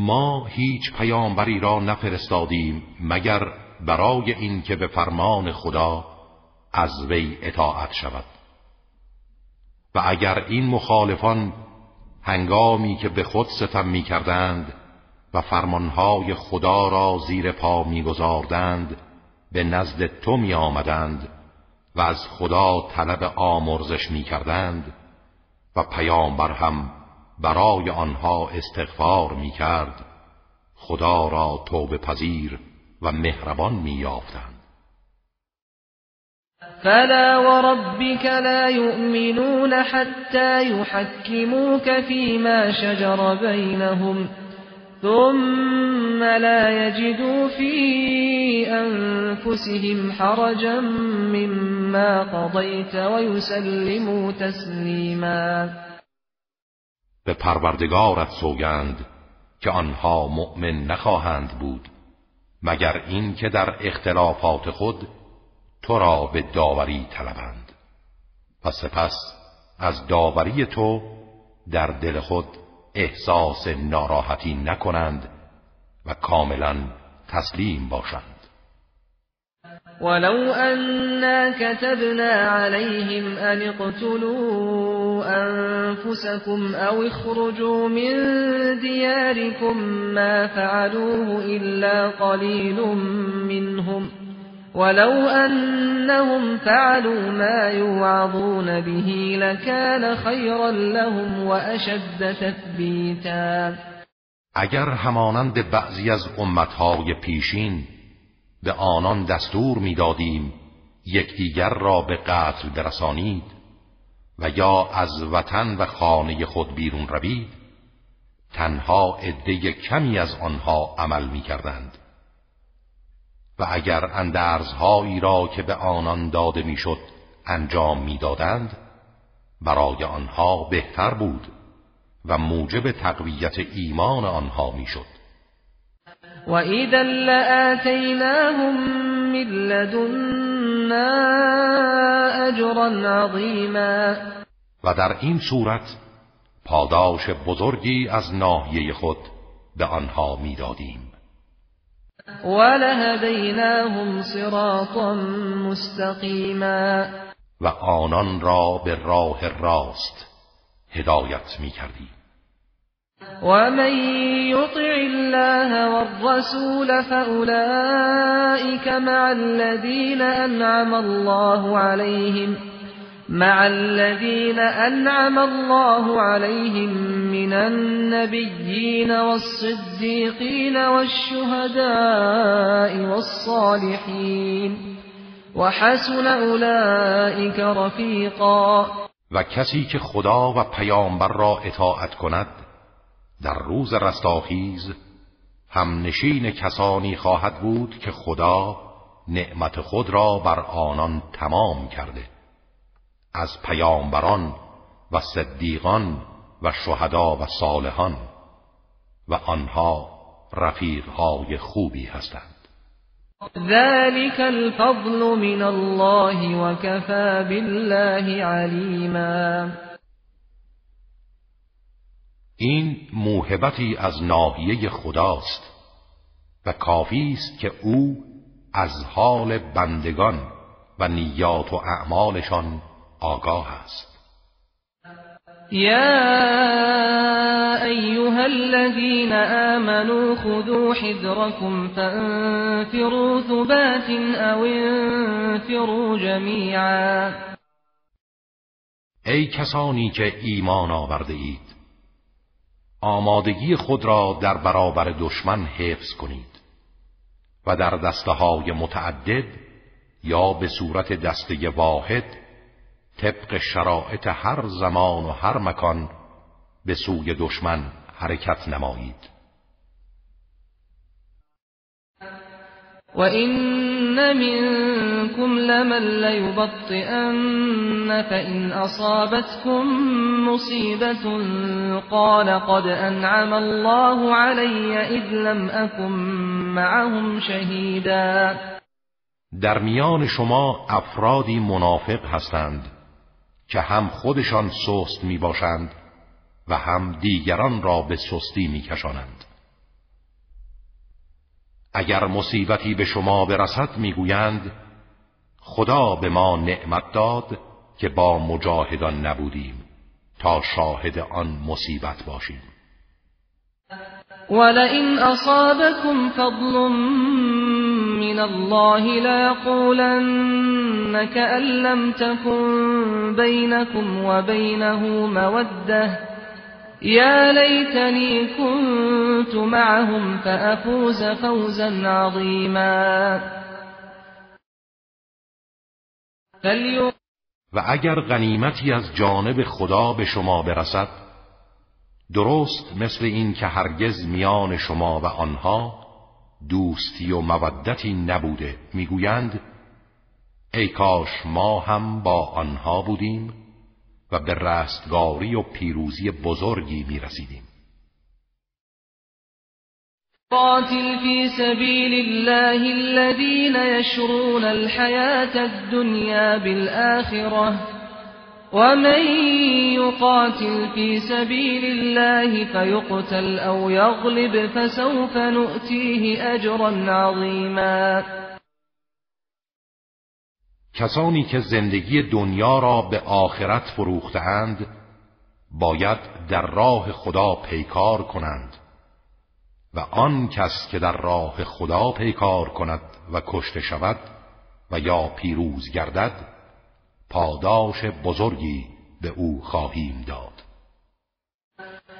ما هیچ پیامبری را نفرستادیم مگر برای اینکه به فرمان خدا از وی اطاعت شود. و اگر این مخالفان هنگامی که به خود ستم می کردند و فرمانهای خدا را زیر پا می گذاردند به نزد تو می آمدند و از خدا طلب آمرزش می کردند و پیامبر هم برای آنها استغفار می کرد خدا را توبه پذیر و مهربان می یافتند فلا وربك لا يؤمنون حتى يحكموك فيما شجر بينهم ثم لا يجدوا في أنفسهم حرجا مما قضيت ويسلموا تسلیما به پروردگارت سوگند که آنها مؤمن نخواهند بود مگر این که در اختلافات خود تو را به داوری طلبند. و سپس از داوری تو در دل خود احساس ناراحتی نکنند و کاملا تسلیم باشند. ولو أنا كتبنا عليهم أن اقتلوا أنفسكم أو اخرجوا من دياركم ما فعلوه إلا قليل منهم ولو أنهم فعلوا ما يوعظون به لكان خيرا لهم وأشد تثبیتا اگر همانند بعضی از امتهای پیشین به آنان دستور می‌دادیم یکدیگر را به قتل برسانید و یا از وطن و خانه خود بیرون روید تنها عده کمی از آنها عمل می کردند و اگر اندرزهایی را که به آنان داده می‌شد انجام می‌دادند برای آنها بهتر بود و موجب تقویت ایمان آنها می‌شد. و اذا لآتیناهم من لدنا اجرا عظیما و در این صورت پاداش بزرگی از ناحیه خود به آنها می‌دادیم. ولهدیناهم صراطا مستقیما و آنان را به راه راست هدایت می کردی ومن يطع الله والرسول فأولئك مع الذين أنعم الله عليهم مع الذين أنعم الله عليهم من النبيين والصديقين والشهداء والصالحين وحسن أولئك رفيقا و کسی که خدا و پیامبر را اطاعت کند در روز رستاخیز هم نشین کسانی خواهد بود که خدا نعمت خود را بر آنان تمام کرده. از پیامبران و صدیقان و شهدا و صالحان و آنها رفیقهای خوبی هستند. ذلك الفضل من الله وكفى بالله علیما. این موهبتی از ناحیه خداست و کافی است که او از حال بندگان و نیات و اعمالشان آگاه است. يا أيها الذين آمنوا خذوا حذركم فانفروا ثبات أو انفروا جميعا ای کسانی که ایمان آورده اید آمادگی خود را در برابر دشمن حفظ کنید و در دسته های متعدد یا به صورت دسته واحد طبق شرایط هر زمان و هر مکان به سوی دشمن حرکت نمایید. و منكم لمن ليبطئن فإن أصابتكم مصيبة قال قد أنعم الله علي إذ لم أكن معهم شهيدا در میان شما افرادی منافق هستند که هم خودشان سست می باشند و هم دیگران را به سستی می کشانند. اگر مصیبتی به شما برسد می‌گویند خدا به ما نعمت داد که با مجاهدان نبودیم تا شاهد آن مصیبت باشیم. ولئن اصابكم فضل من الله ليقولن كأن لم تكن بينكم وبينه موده يا ليتني كنت معهم فأفوز فوزا عظيما. و اگر غنیمتی از جانب خدا به شما برسد درست مثل این که هرگز میان شما و آنها دوستی و مودتی نبوده می‌گویند ای کاش ما هم با آنها بودیم. و به رستگاری و پیروزی بزرگی می رسیدیم قاتل في سبيل الله الذين يشرون الحياة الدنيا بالآخرة ومن يقاتل في سبيل الله فيقتل أو يغلب فسوف نؤتيه أجرا عظيما کسانی که زندگی دنیا را به آخرت فروختهاند باید در راه خدا پیکار کنند و آن کس که در راه خدا پیکار کند و کشته شود و یا پیروز گردد پاداش بزرگی به او خواهیم داد.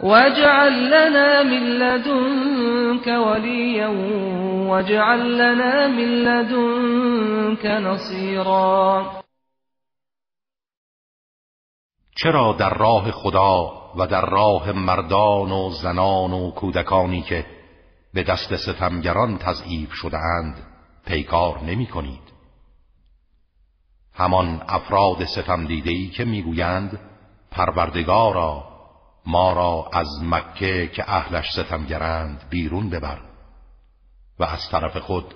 واجعل لنا من لدنك وليا واجعل لنا من لدنك نصيرا. چرا در راه خدا و در راه مردان و زنان و کودکانی که به دست ستمگران تضعیف شدهاند پیکار نمی کنید؟ همان افراد ستم دیدهی که می‌گویند پروردگارا ما را از مکه که اهلش ستمگرند بیرون ببر و از طرف خود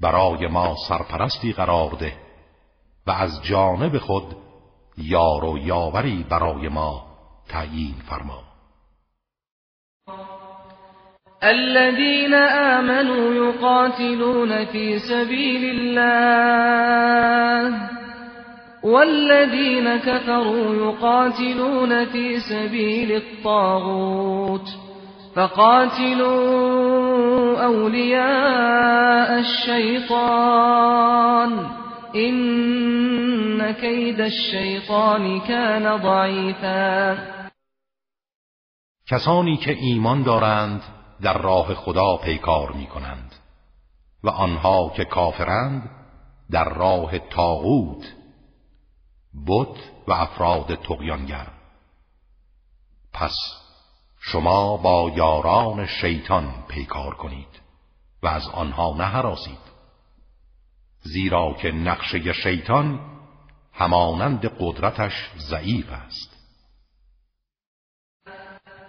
برای ما سرپرستی قرار ده و از جانب خود یار و یاوری برای ما تعیین فرما. الذين آمنوا يقاتلون في سبيل الله والذين كفروا يقاتلون في سبيل الطاغوت فقاتلوا أولياء الشيطان إن كيد الشيطان كان ضعيفا. کسانی که ایمان دارند در راه خدا پیکار می کنند و آنها که کافرند در راه تاغوت بت و افراد تقیانگر پس شما با یاران شیطان پیکار کنید و از آنها نهراسید. زیرا که نقشه شیطان همانند قدرتش ضعیف است.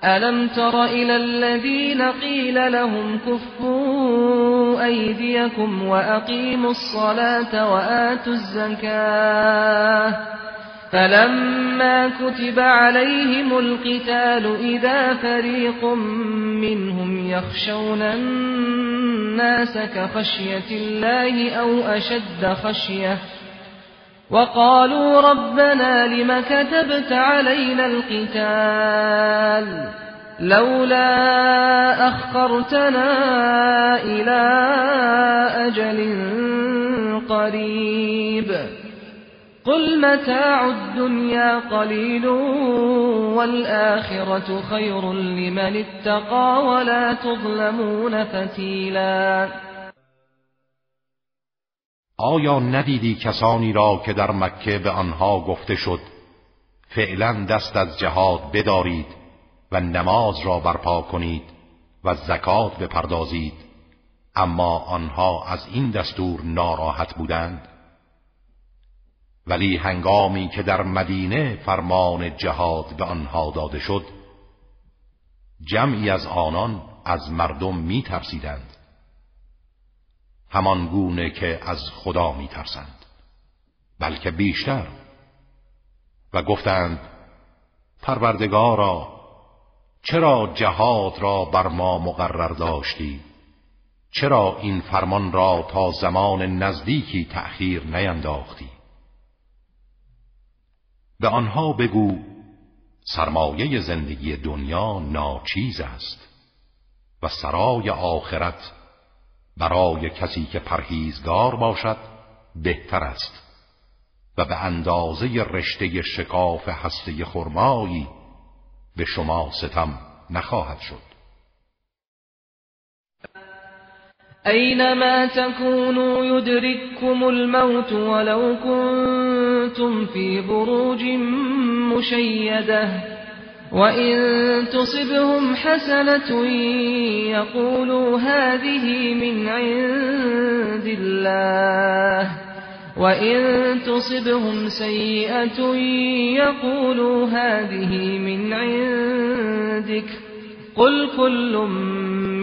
الم تر الى الذين قيل لهم كفوا أيديكم وأقيموا الصلاة وآتوا الزكاة فلما كتب عليهم القتال إذا فريق منهم يخشون الناس كخشية الله أو أشد خشية وقالوا ربنا لم كتبت علينا القتال لولا أخرتنا إلى أجل قريب. قل متاع الدنيا قليل والآخرة خير لمن اتقى ولا تظلمون فتیلا آیا ندیدی کسانی را که در مکه به آنها گفته شد فعلا دست از جهاد بدارید؟ و نماز را برپا کنید و زکات بپردازید. اما آنها از این دستور ناراحت بودند. ولی هنگامی که در مدینه فرمان جهاد به آنها داده شد جمعی از آنان از مردم می ترسیدند همان گونه که از خدا می ترسند بلکه بیشتر. و گفتند پروردگارا چرا جهاد را بر ما مقرر داشتی؟ چرا این فرمان را تا زمان نزدیکی تأخیر نینداختی؟ به آنها بگو سرمایه زندگی دنیا ناچیز است و سرای آخرت برای کسی که پرهیزگار باشد بهتر است و به اندازه رشته شکاف هسته خرمایی به شما ستم نخواهد شد. أينما تكونوا يدرككم الموت ولو كنتم في بروج مشيدة وإن تصبهم حسنة يقولوا هذه من عند الله. وإن تصبهم سيئة يقولوا هذه من عندك قل كل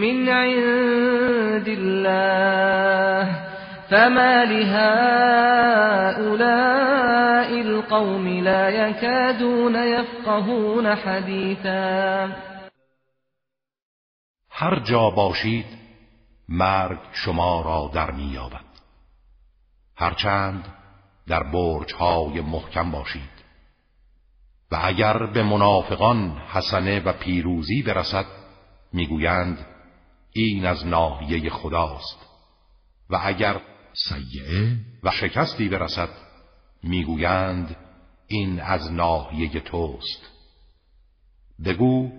من عند الله فما لهؤلاء القوم لا يكادون يفقهون حديثا هر جا باشید مرگ شما را در میابد هرچند در برج های محکم باشید. و اگر به منافقان حسنه و پیروزی برسد می‌گویند این از ناحیه خداست. و اگر سیعه و شکستی برسد می‌گویند این از ناحیه توست. بگو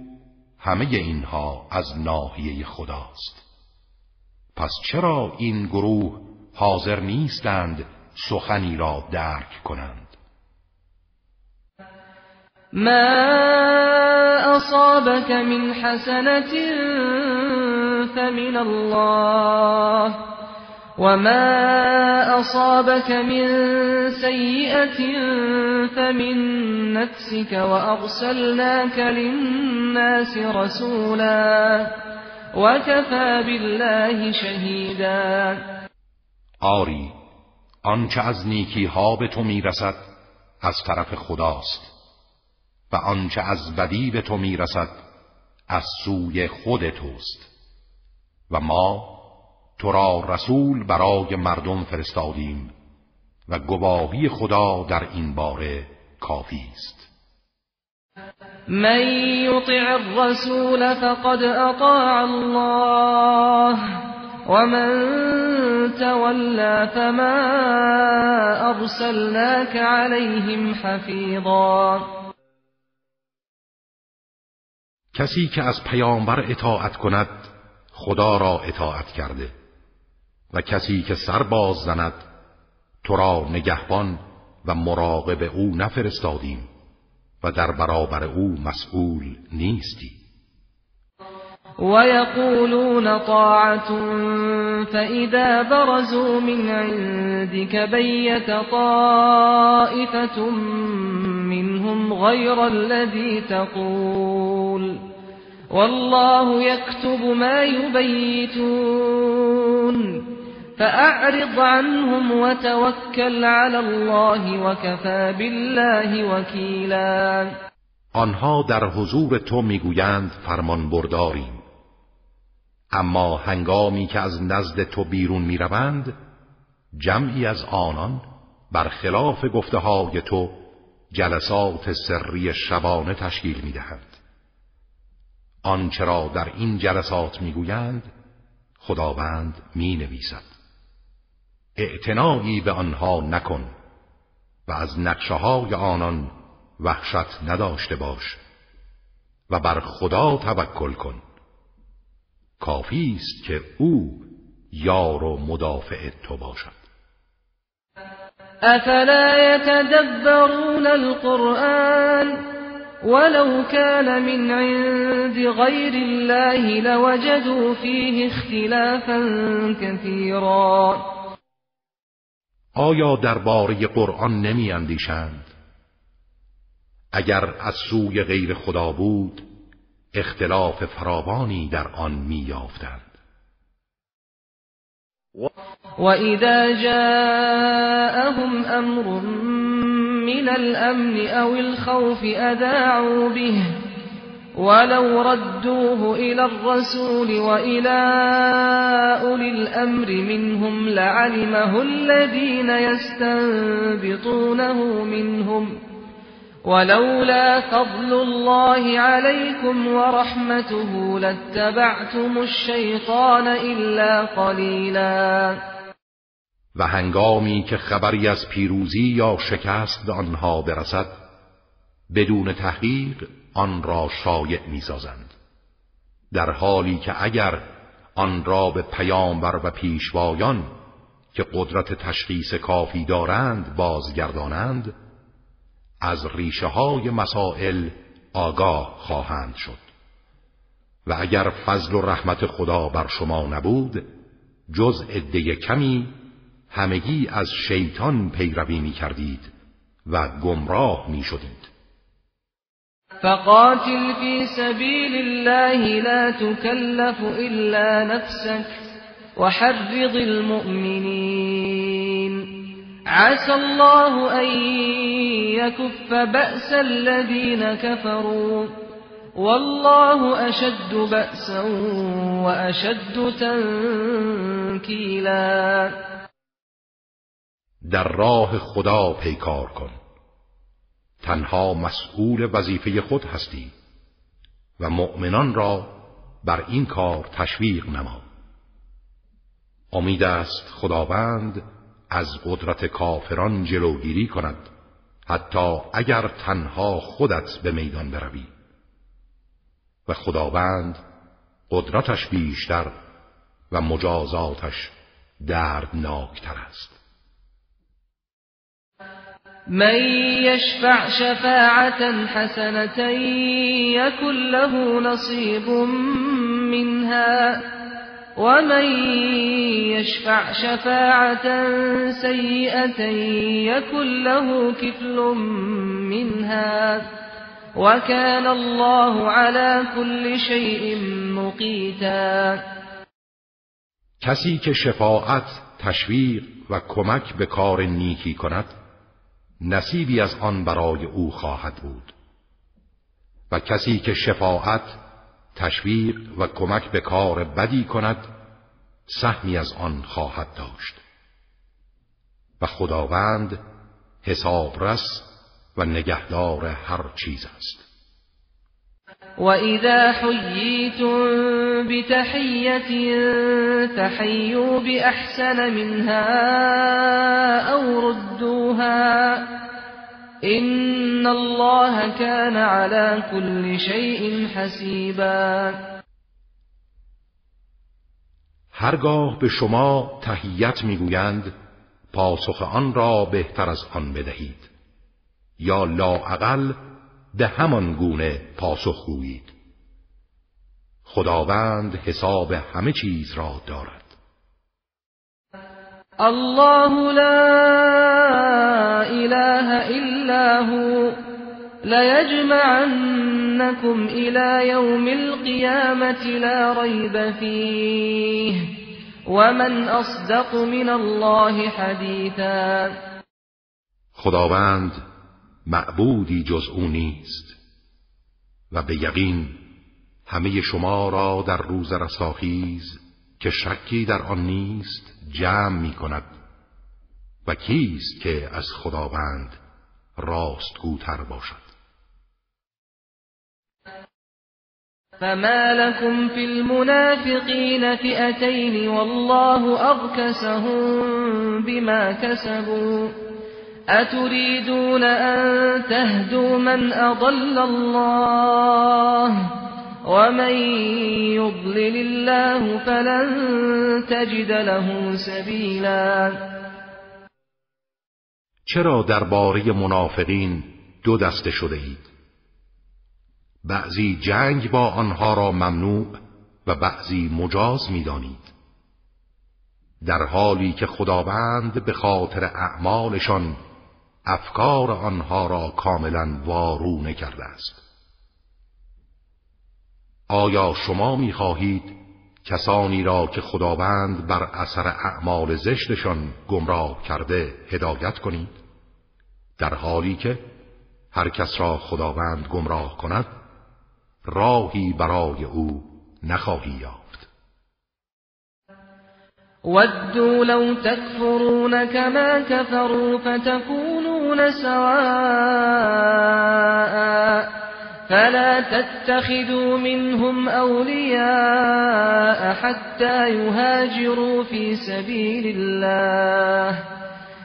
همه اینها از ناحیه خداست. پس چرا این گروه حاضر نیستند سخنی را درک کنند. ما اصابك من حسنة فمن الله وما اصابك من سيئة فمن نفسك وارسلناك للناس رسولا وكفى بالله شهيدا آری آنچه از نیکی ها به تو می‌رسد از طرف خداست و آنچه از بدی به تو می‌رسد از سوی خود توست و ما تو را رسول برای مردم فرستادیم و گواهی خدا در این باره کافی است. من یطع الرسول فقد اطاع الله. ومن تولى فما ارسلناك عليهم حفیظا کسی که از پیامبر اطاعت کند خدا را اطاعت کرده. و کسی که سر باز زند تو را نگهبان و مراقب او نفرستادیم و در برابر او مسئول نیستی. ويقولون طاعة فإذا برزوا من عندك بيت طائفة منهم غير الذي تقول. والله يكتب ما يبيتون. فأعرض عنهم وتوكل على الله وكفى بالله وكيلا. آنها در حضور تو میگویند فرمان برداریم اما هنگامی که از نزد تو بیرون می‌روند جمعی از آنان برخلاف گفته های تو جلسات سری شبانه تشکیل می‌دهند. آنچه را در این جلسات می‌گویند خداوند می نویسد اعتنایی به آنها نکن و از نقشه های آنان وحشت نداشته باش و بر خدا توکل کن. کافی است که او یار و مدافع تو باشد افلا يتدبرون القرآن ولو كان من عند غير الله لوجدوا فيه اختلافا كثيرا آیا درباره قرآن نمی اندیشند؟ اگر از سوی غیر خدا بود اختلاف فراوانی در آن می یافتند وَإِذَا جَاءَهُمْ أَمْرٌ مِّنَ الْأَمْنِ أَوِ الْخَوْفِ أَذَاعُوا بِهِ وَلَوْ رَدُّوهُ إِلَى الرَّسُولِ وَإِلَى أُولِي الْأَمْرِ مِنْهُمْ لَعَلِمَهُ الَّذِينَ يَسْتَنبِطُونَهُ مِنْهُمْ ولولا فضل الله عليكم ورحمته لاتبعتم الشیطان الا قلیلا و هنگامی که خبری از پیروزی یا شکست به آنها برسد بدون تحقیق آن را شایع می‌سازند. در حالی که اگر آن را به پیامبر و پیشوایان که قدرت تشخیص کافی دارند بازگردانند از ریشه های مسائل آگاه خواهند شد. و اگر فضل و رحمت خدا بر شما نبود جز عده کمی همگی از شیطان پیروی می کردید و گمراه می شدید فقاتل في سبيل الله لا تكلف إلا نفسك وحرض المؤمنين عسى الله أن يكف بأس الذين كفروا. والله أشد بأسا وأشد تنكيلا. در راه خدا پیکار کن. تنها مسئول وظیفه خود هستی و مؤمنان را بر این کار تشویق نما. امید است خداوند از قدرت کافران جلوگیری کند حتی اگر تنها خودت به میدان بروی. و خداوند قدرتش بیشتر و مجازاتش دردناکتر است. من يشفع شفاعة حسنة يكن له نصيب منها. ومن يشفع شفاعة سيئة يكن له كفل منها وكان الله على كل شيء مقيتا. کسی که شفاعت تشویق و کمک به کار نیکی کند نصیبی از آن برای او خواهد بود. و کسی که شفاعت تشویق و کمک به کار بدی کند سهمی از آن خواهد داشت. و خداوند حسابرس و نگهدار هر چیز است. وَإِذَا حُيِّيتُم بِتَحِيَّةٍ فَحَيُّوا بِأَحْسَنَ مِنْهَا أَوْ رُدُّوهَا. إِنَّ اللَّهَ كَانَ عَلَى كُلِّ شَيْءٍ حَسِيبًا. هرگاه به شما تحیت می‌گویند پاسخ آن را بهتر از آن بدهید. یا لاعقل به همان گونه پاسخ گویید. خداوند حساب همه چیز را دارد. الله لا اله الا هو. ليجمعنكم الى يوم القيامه لا ريب فيه. ومن اصدق من الله حديثا. خداوند معبودی جز او نیست. و به یقین همه شما را در روز رساخیز که شکی در آن نیست جمع می کند و کیست که از خداوند راستگوتر باشد؟ فما لكم في المنافقين فئتين والله أركسهم بما كسبوا. اتريدون ان تهدوا من اضل الله؟ ومن يضلل الله فلن تجد له سبیلا چرا درباره منافقین دو دسته شده اید؟ بعضی جنگ با آنها را ممنوع و بعضی مجاز می‌دانید. در حالی که خداوند به خاطر اعمالشان افکار آنها را کاملا وارونه کرده است. آیا شما می‌خواهید کسانی را که خداوند بر اثر اعمال زشتشان گمراه کرده هدایت کنید؟ در حالی که هر کس را خداوند گمراه کند راهی برای او نخواهی یافت. ودوا لو تكفرون كما كفروا فتكونون سواء فلا تتخذوا منهم أولياء حتى يهاجروا في سبيل الله.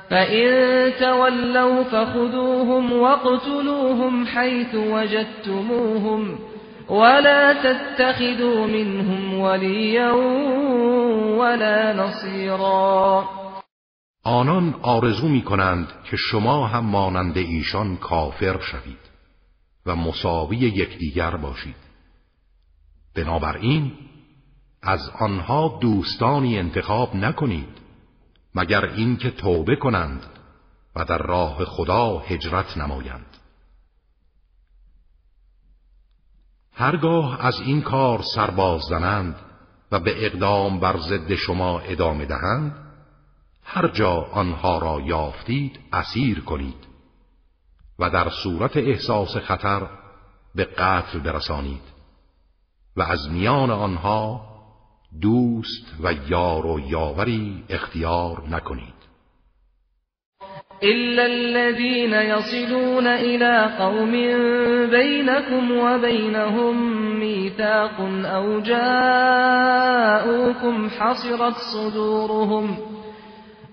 فإن تولوا فخذوهم واقتلوهم حيث وجدتموهم ولا تتخذوا منهم وليا ولا نصيرا. آنان آرزو می کنند که شما هم مانند ایشان کافر شوید. و مساوی یکدیگر باشید. بنابراین از آنها دوستانی انتخاب نکنید مگر اینکه توبه کنند و در راه خدا هجرت نمایند. هرگاه از این کار سرباز زنند و به اقدام بر ضد شما ادامه دهند هر جا آنها را یافتید اسیر کنید. و در صورت احساس خطر به قتل برسانید و از میان آنها دوست و یار و یاوری اختیار نکنید. إلا الذين يصلون إلى قوم بينكم وبينهم ميثاق أو جاءوكم حصرت صدورهم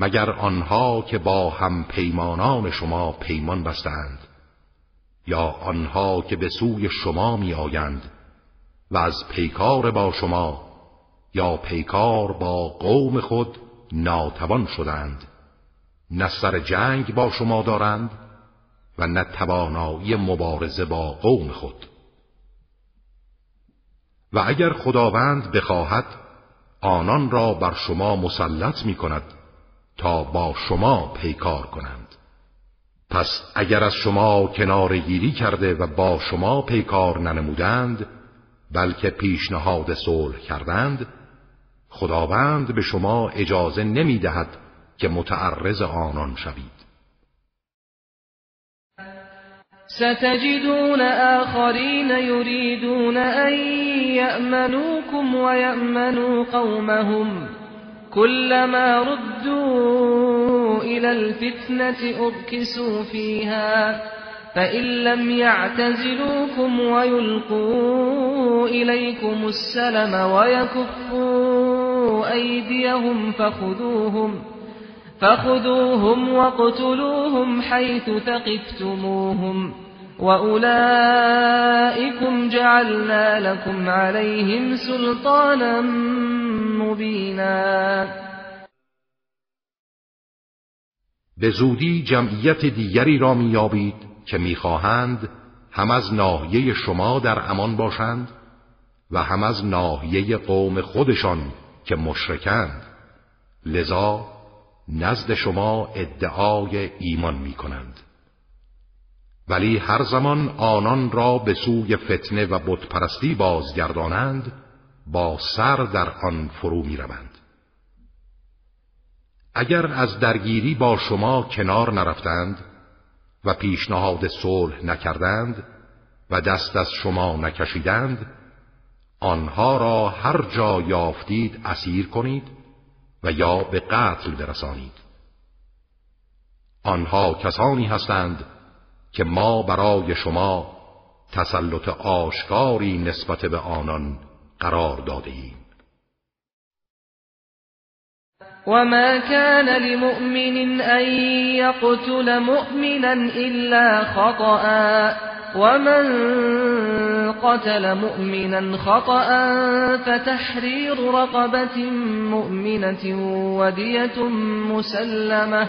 مگر آنها که با هم پیمانان شما پیمان بستند یا آنها که به سوی شما می آیند و از پیکار با شما یا پیکار با قوم خود ناتوان شدند؟ نه سر جنگ با شما دارند و نه توانایی مبارزه با قوم خود. و اگر خداوند بخواهد آنان را بر شما مسلط می کند تا با شما پیکار کنند. پس اگر از شما کنار گیری کرده و با شما پیکار ننمودند بلکه پیشنهاد صلح کردند خداوند به شما اجازه نمی دهد که متعرض آنان شوید. ستجدون آخرین يريدون أن يأمنوكم ويأمنوا قومهم. كلما ردوا إلى الفتنة أركسوا فيها فإن لم يعتزلوكم ويلقوا إليكم السلم ويكفوا أيديهم فخذوهم فخذوهم واقتلوهم حيث ثقفتموهم. وأولئكم جعلنا لكم عليهم سلطانا مبینا به زودی جمعیت دیگری را میابید که می‌خواهند هم از ناحیه شما در امان باشند و هم از ناحیه قوم خودشان که مشرکند. لذا نزد شما ادعای ایمان می کنند ولی هر زمان آنان را به سوی فتنه و بتپرستی بازگردانند با سر در آن فرو می روند. اگر از درگیری با شما کنار نرفتند و پیشنهاد صلح نکردند و دست از شما نکشیدند آنها را هر جا یافتید اسیر کنید و یا به قتل برسانید آنها کسانی هستند که ما برای شما تسلط آشکاری نسبت به آنان قرار داده ایم وما كان لمؤمن أن يقتل مؤمنا إلا خطأ ومن قتل مؤمنا خطأ فتحرير رقبة مؤمنة ودية مسلمة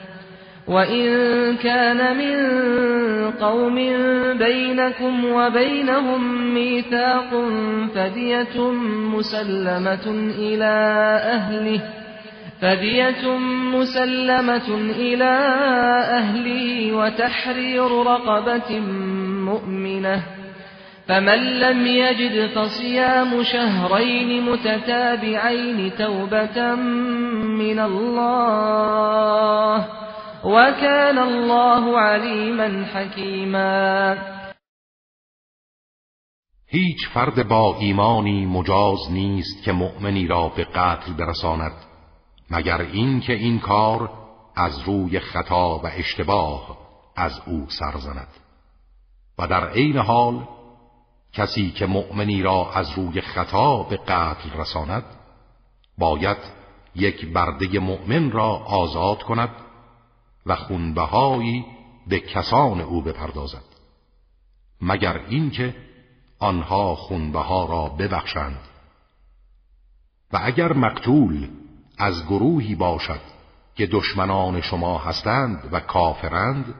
وإن كان من قوم بينكم وبينهم ميثاق فدية مسلمة إلى أهله فدية مسلمة إلى أهله وتحرير رقبة مؤمنة فمن لم يجد فصيام شهرين متتابعين توبة من الله وكان الله عليما حكيما. هیچ فرد با ایمانی مجاز نیست که مؤمنی را به قتل برساند مگر اینکه این کار از روی خطا و اشتباه از او سرزند و در عین حال کسی که مؤمنی را از روی خطا به قتل رساند باید یک برده مؤمن را آزاد کند و خونبهایی به کسان او بپردازد. مگر اینکه آنها خونبها را ببخشند. و اگر مقتول از گروهی باشد که دشمنان شما هستند و کافرند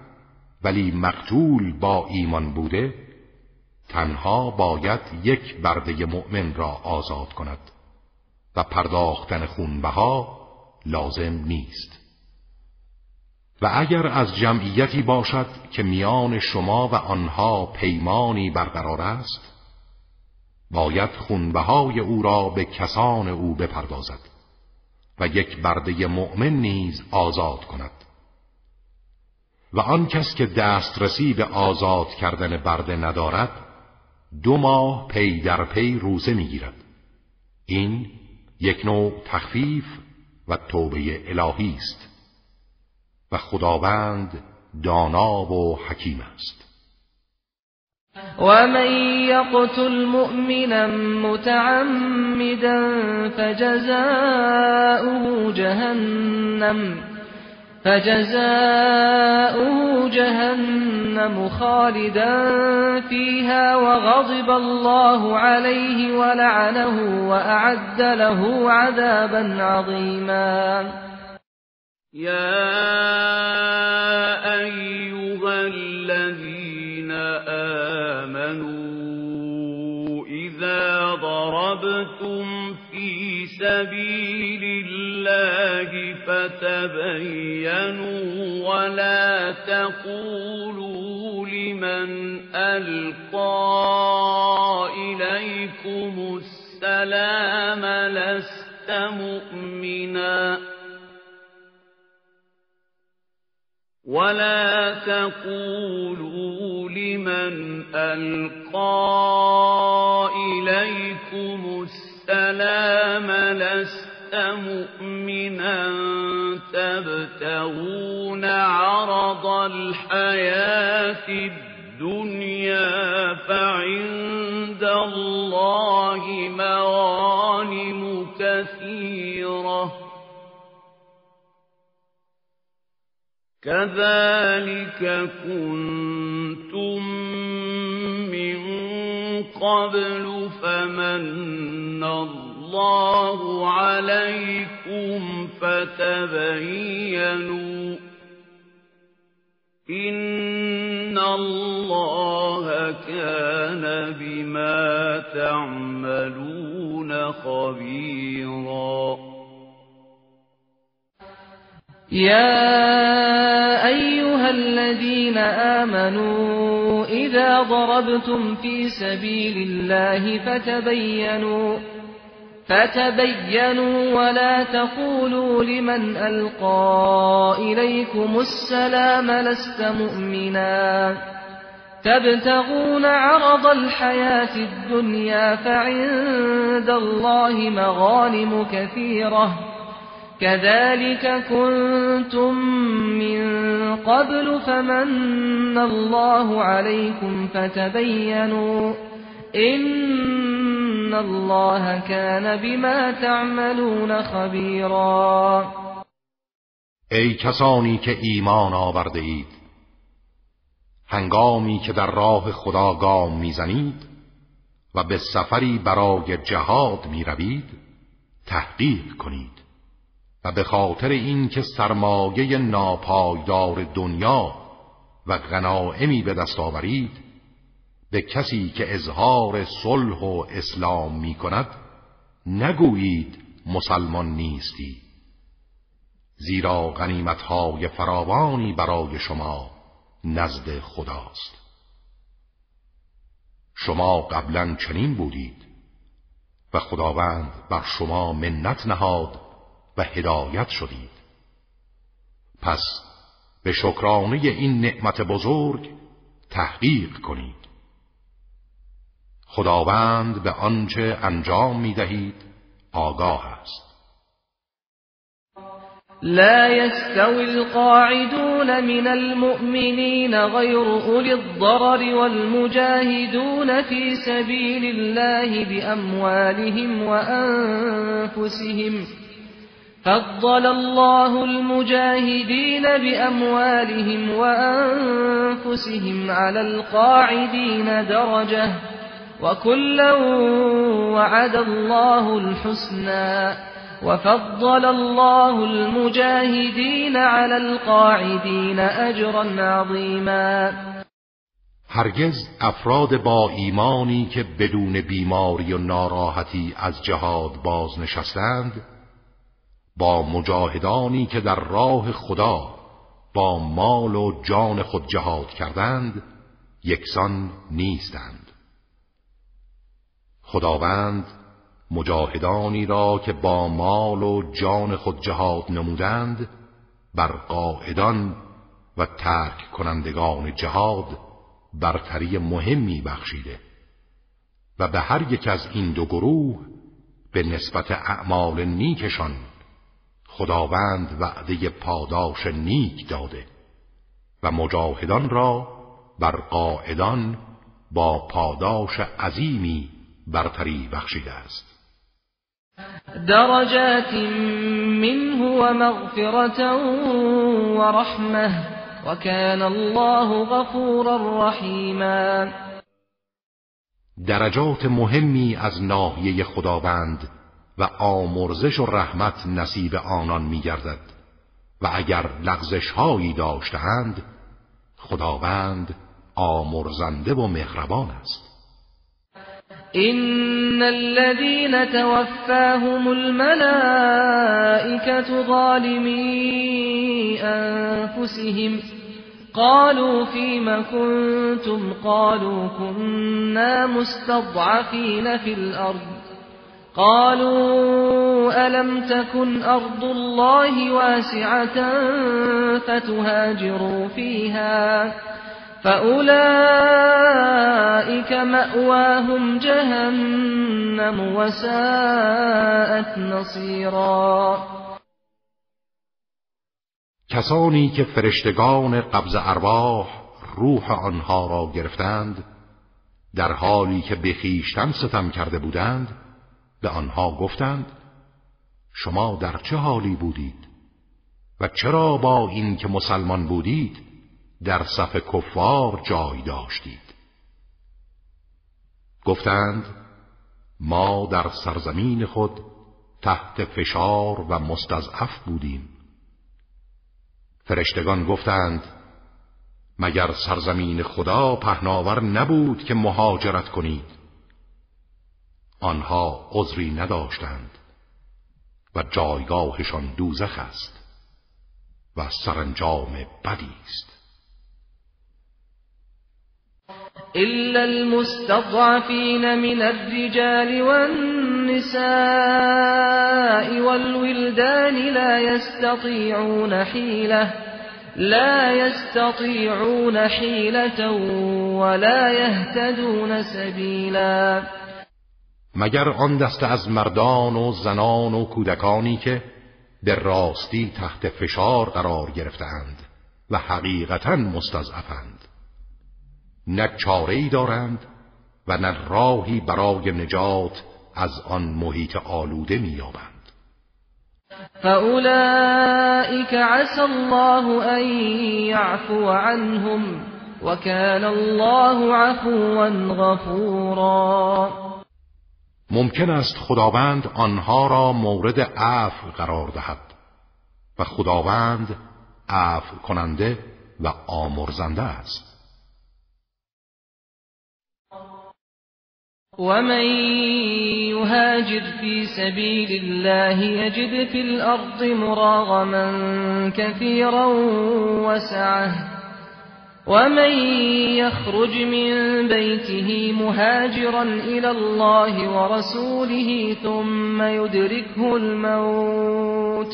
ولی مقتول با ایمان بوده تنها باید یک برده مؤمن را آزاد کند. و پرداختن خونبها لازم نیست. و اگر از جمعیتی باشد که میان شما و آنها پیمانی برقرار است باید خونبهای او را به کسان او بپردازد و یک برده مؤمن نیز آزاد کند. و آن کس که دسترسی به آزاد کردن برده ندارد دو ماه پی در پی روزه می‌گیرد. این یک نوع تخفیف و توبه الهی است. و خداوند دانا و حکیم است. ومن يقتل مؤمنا متعمدا فجزاؤه جهنم فجزاؤه جهنم خالدا فيها وغضب الله عليه ولعنه وأعد له عذابا عظيما. يا أيها الذين آمنوا إذا ضربتم في سبيل الله فتبينوا ولا تقولوا لمن ألقى إليكم السلام لست مؤمنا ولا تقولوا لمن ألقى إليكم السلام لست مؤمنا تبتغون عرض الحياة الدنيا فعند الله مغانم كثيرة كذلك كنتم من قبل فمن الله عليكم فتبينوا إن الله كان بما تعملون خبيراً يا أيها الذين آمنوا إذا ضربتم في سبيل الله فتبينوا فتبينوا ولا تقولوا لمن ألقى إليكم السلام لست مؤمنا. تبتغون عرض الحياة الدنيا فعند الله مغانم كثيرة. كذلك كنتم من قبل فمن الله عليكم فتبينوا إن الله كان بما تعملون خبيرا. ای کسانی که ایمان آورده اید هنگامی که در راه خدا گام می‌زنید و به سفری برای جهاد می‌روید تحقیق کنید. و به خاطر اینکه سرمایه ناپایدار دنیا و غنائمی به دست آورید به کسی که اظهار صلح و اسلام می کند نگویید مسلمان نیستی. زیرا غنیمتهای فراوانی برای شما نزد خداست. شما قبلا چنین بودید و خداوند بر شما منت نهاد و هدایت شدید. پس به شکرانه این نعمت بزرگ تحقیق کنید. خداوند به آنچه انجام می دهید آگاه است. لا يستوي القاعدون من المؤمنين غير أولي الضرر والمجاهدون في سبيل الله بأموالهم وأنفسهم فضل الله المجاهدين بأموالهم وأنفسهم على القاعدين درجة وكلا وعد الله الحسنى وفضل الله المجاهدين على القاعدين اجرا عظیما هرگز افراد با ایمانی که بدون بیماری و ناراحتی از جهاد بازنشستند با مجاهدانی که در راه خدا با مال و جان خود جهاد کردند یکسان نیستند. خداوند مجاهدانی را که با مال و جان خود جهاد نمودند بر قاعدان و ترک کنندگان جهاد برتری مهمی بخشیده و به هر یک از این دو گروه به نسبت اعمال نیکشان خداوند وعده پاداش نیک داده و مجاهدان را بر قاعدان با پاداش عظیمی برتری بخشیده است. درجات منه ومغفرة ورحمة وكان الله غفورا رحیما. درجات مهمی از ناحیه خداوند و آمرزش و رحمت نصیب آنان میگردد. و اگر لغزش هایی داشتهاند خداوند آمرزنده و مهربان است. إن الذين توفاهم الملائكة ظالمي أنفسهم قالوا فيما كنتم قالوا كنا مستضعفين في الأرض قالوا ألم تكن أرض الله واسعة فتهاجروا فيها فأولئك مأواهم جهنم وساءت نصيرا کسانی که فرشتگان قبض ارواح روح آنها را گرفتند در حالی که به ستم کرده بودند به آنها گفتند شما در چه حالی بودید؟ و چرا با این که مسلمان بودید در صف کفار جای داشتید؟ گفتند ما در سرزمین خود تحت فشار و مستضعف بودیم. فرشتگان گفتند مگر سرزمین خدا پهناور نبود که مهاجرت کنید؟ آنها عذری نداشتند و جایگاهشان دوزخ است و سرانجام بدی است. إلا المستضعفين من الرجال والنساء والولدان لا يستطيعون حيلة لا يستطيعون حيلة ولا يهتدون سبيلا. مگر آن دست از مردان و زنان و کودکانی که به راستی تحت فشار قرار گرفتند و حقیقتا مستضعفند. نه چاره ای دارند و نه راهی برای نجات از آن محیط آلوده مییابند. فأولئك عسى الله أن يعفو عنهم وكان الله عفوا غفورا. ممکن است خداوند آنها را مورد عفو قرار دهد و خداوند عفو کننده و آمرزنده است. ومن يهاجر في سبيل الله يجد في الأرض مراغما كثيرا وسعه. ومن يخرج من بيته مهاجرا إلى الله ورسوله ثم يدركه الموت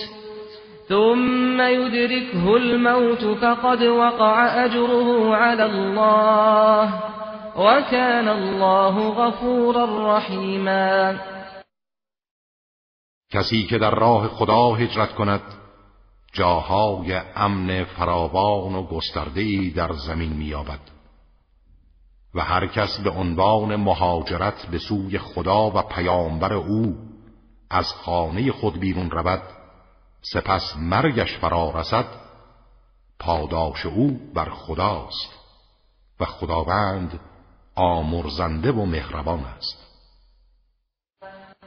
ثم يدركه الموت فقد وقع أجره على الله وكان الله غفورا رحیما کسی که در راه خدا هجرت کند جاهای امن فراوان و گسترده‌ای در زمین می‌یابد. و هر کس به عنوان مهاجرت به سوی خدا و پیامبر او از خانه خود بیرون رود سپس مرگش فرا رسد پاداش او بر خداست و خداوند آمرزنده و مهربان است.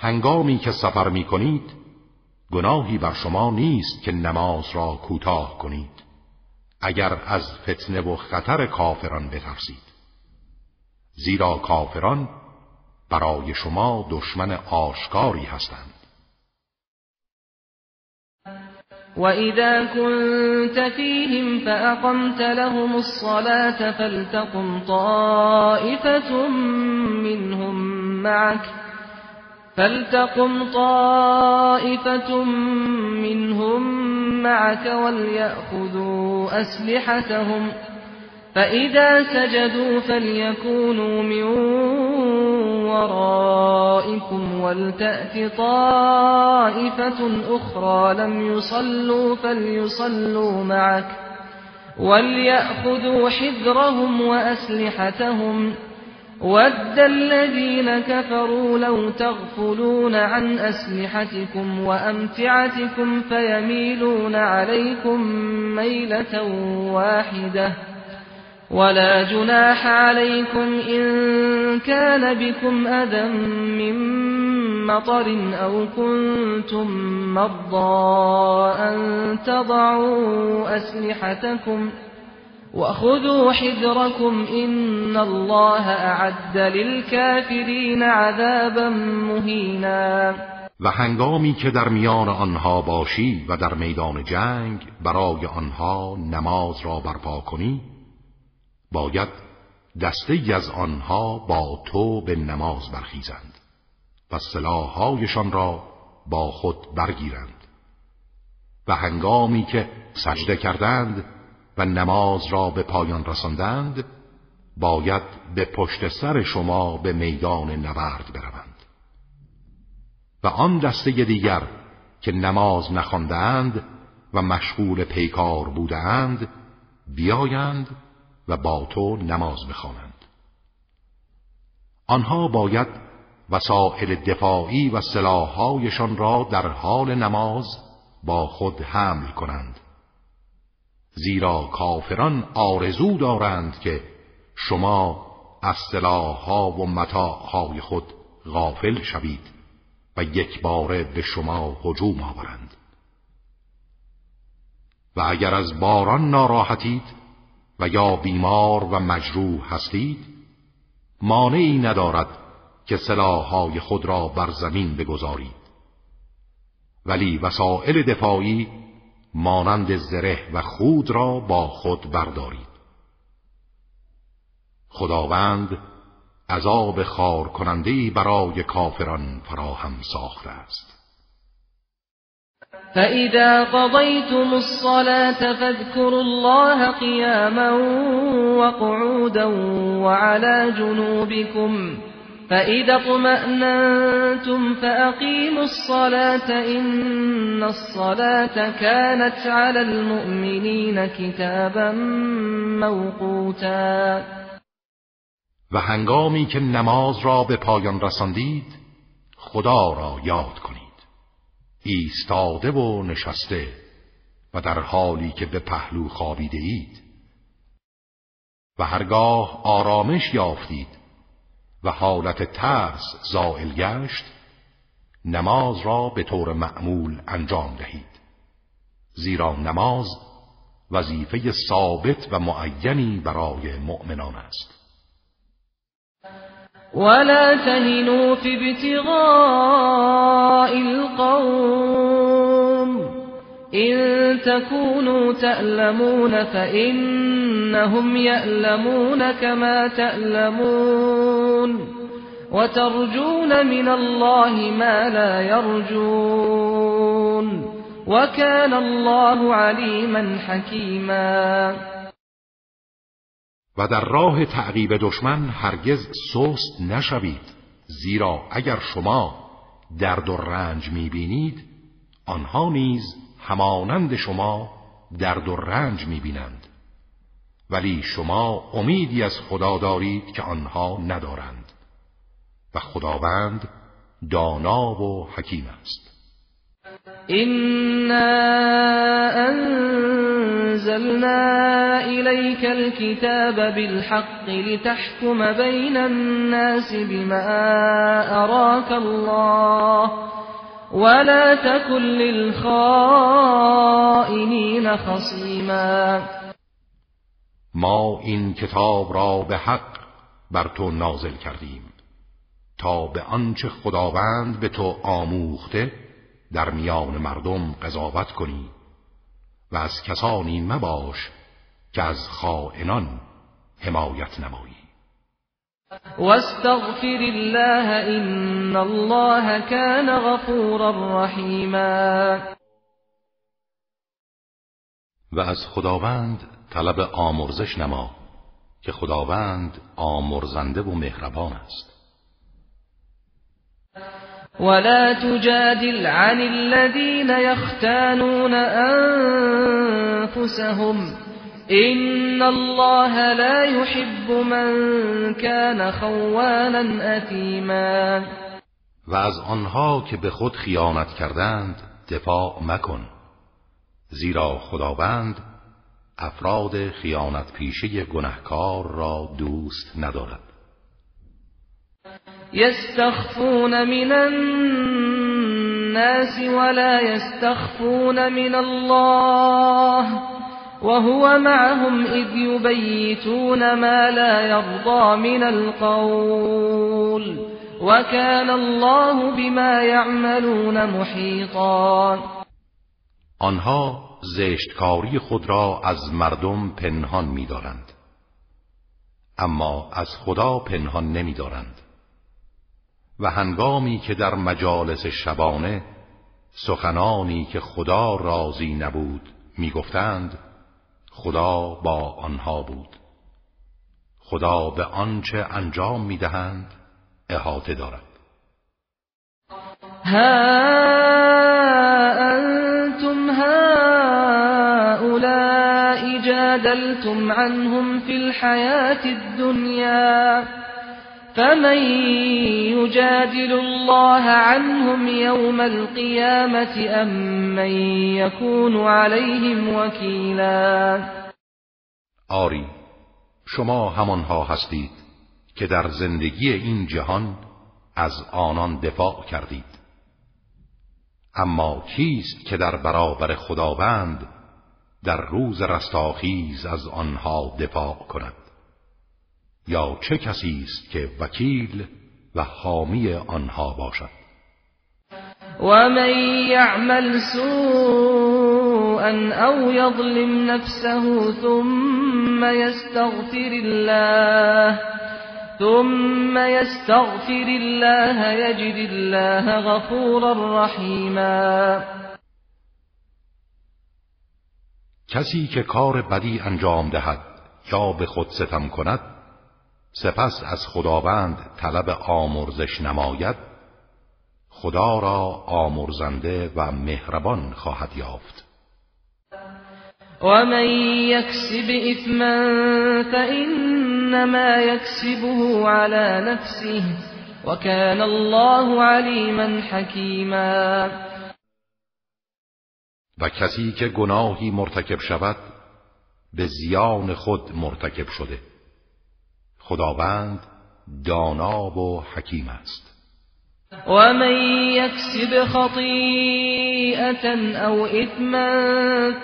هنگامی که سفر می کنید گناهی بر شما نیست که نماز را کوتاه کنید اگر از فتنه و خطر کافران بترسید. زیرا کافران برای شما دشمن آشکاری هستند. وَإِذَا كُنْتَ فِيهِمْ فَأَقَمْتَ لَهُمُ الصَّلَاةَ فَلْتَقُمْ طَائِفَةٌ مِّنْهُمْ مَعَكَ فلتقم طائفة منهم معك وليأخذوا أسلحتهم فإذا سجدوا فليكونوا من ورائكم ولتأت طائفة أخرى لم يصلوا فليصلوا معك وليأخذوا حذرهم وأسلحتهم. ود الذين كفروا لو تغفلون عن أسلحتكم وأمتعتكم فيميلون عليكم ميلة واحدة ولا جناح عليكم إن كان بكم أذى من مطر أو كنتم مرضى أن تضعوا أسلحتكم ۖ وخذوا حذركم إن الله اعد للكافرین عذابا مهینا و هنگامی که در میان آنها باشی و در میدان جنگ برای آنها نماز را برپا کنی باید دسته از آنها با تو به نماز برخیزند و سلاحهایشان را با خود برگیرند. و هنگامی که سجده کردند و نماز را به پایان رساندند باید به پشت سر شما به میدان نبرد بروند. و آن دسته دیگر که نماز نخواندند و مشغول پیکار بودند بیایند و با تو نماز بخوانند. آنها باید وسائل دفاعی و سلاحهایشان را در حال نماز با خود حمل کنند. زیرا کافران آرزو دارند که شما از سلاحها و متاعهای خود غافل شوید و یک باره به شما هجوم آورند. و اگر از باران ناراحتید و یا بیمار و مجروح هستید مانعی ندارد که سلاحهای خود را بر زمین بگذارید. ولی وسائل دفاعی مانند زره و خود را با خود بردارید. خداوند عذاب خار کننده برای کافران فراهم ساخته است. فإذا قضيتم الصلاة فاذكروا الله قياما وقعودا وعلى جنوبكم فإذا اطمأننتم فأقيموا الصلاة إن الصلاة كانت على المؤمنين كتابا موقوتا. و هنگامی که نماز را به پایان رساندید خدا را یاد کنید. ایستاده و نشسته و در حالی که به پهلو خوابیده اید و هرگاه آرامش یافتید و حالت ترس زائل گشت نماز را به طور معمول انجام دهید. زیرا نماز وظیفه ثابت و معینی برای مؤمنان است. ولا تهنوا في ابتغاء القوم إن تكونوا تألمون فإنهم يألمون كما تألمون وترجون من الله ما لا يرجون وكان الله عليما حكيما. و در راه تعقیب دشمن هرگز سست نشوید زیرا اگر شما درد و رنج می‌بینید آنها نیز همانند شما درد و رنج می‌بینند. ولی شما امیدی از خدا دارید که آنها ندارند. و خداوند دانا و حکیم است. إنا أنزلنا إليك الكتاب بالحق لتحكم بين الناس بما أراك الله ولا تكن للخائنين خصيما. ما این کتاب را به حق بر تو نازل کردیم تا به آنچه خداوند به تو آموخته در میان مردم قضاوت کنی و از کسانی مباش که از خائنان حمایت نمایی. واستغفر الله ان الله كان غفورا رحیما و از خداوند طلب آمرزش نما که خداوند آمرزنده و مهربان است. ولا تجادل عن الذين يختانون أنفسهم. إن الله لا يحب من كان خوانا أثيما. و از آنها که به خود خیانت کردند دفاع مکن. زیرا خداوند افراد خیانت پیشه گنهکار را دوست ندارد. يستخفون من الناس ولا يستخفون من الله. وهو معهم إذ يبيتون ما لا يرضى من القول وكان الله بما يعملون محيطا. آنها زشتکاری خود را از مردم پنهان می‌دارند. اما از خدا پنهان نمی‌دارند. و هنگامی که در مجالس شبانه سخنانی که خدا راضی نبود می‌گفتند خدا با آنها بود. خدا به آنچه انجام می‌دهند احاطه دارد. ها انتم هؤلاء جادلتم عنهم في الحياة الدنيا فمن يجادل الله عنهم يوم القيامة أم من يكون عليهم وكيلا؟ آری شما همانها هستید که در زندگی این جهان از آنان دفاع کردید. اما کیست که در برابر خداوند در روز رستاخیز از آنها دفاع کند؟ یا چه کسی است که وکیل و حامی آنها باشد؟ و من یعمل سوءا او یظلم نفسه ثم یستغفر الله ثم يستغفر الله يجد الله غفورا رحیما کسی که کار بدی انجام دهد یا به خود ستم کند سپس از خداوند طلب آمرزش نماید خدا را آمرزنده و مهربان خواهد یافت. ومن يكسب إثما فإنما يكسبه على نفسه وكان الله عليما حكيما. و کسی که گناهی مرتکب شود به زیان خود مرتکب شده. خداوند دانا و حکیم است. ومن يكسب خطيئة أو إثما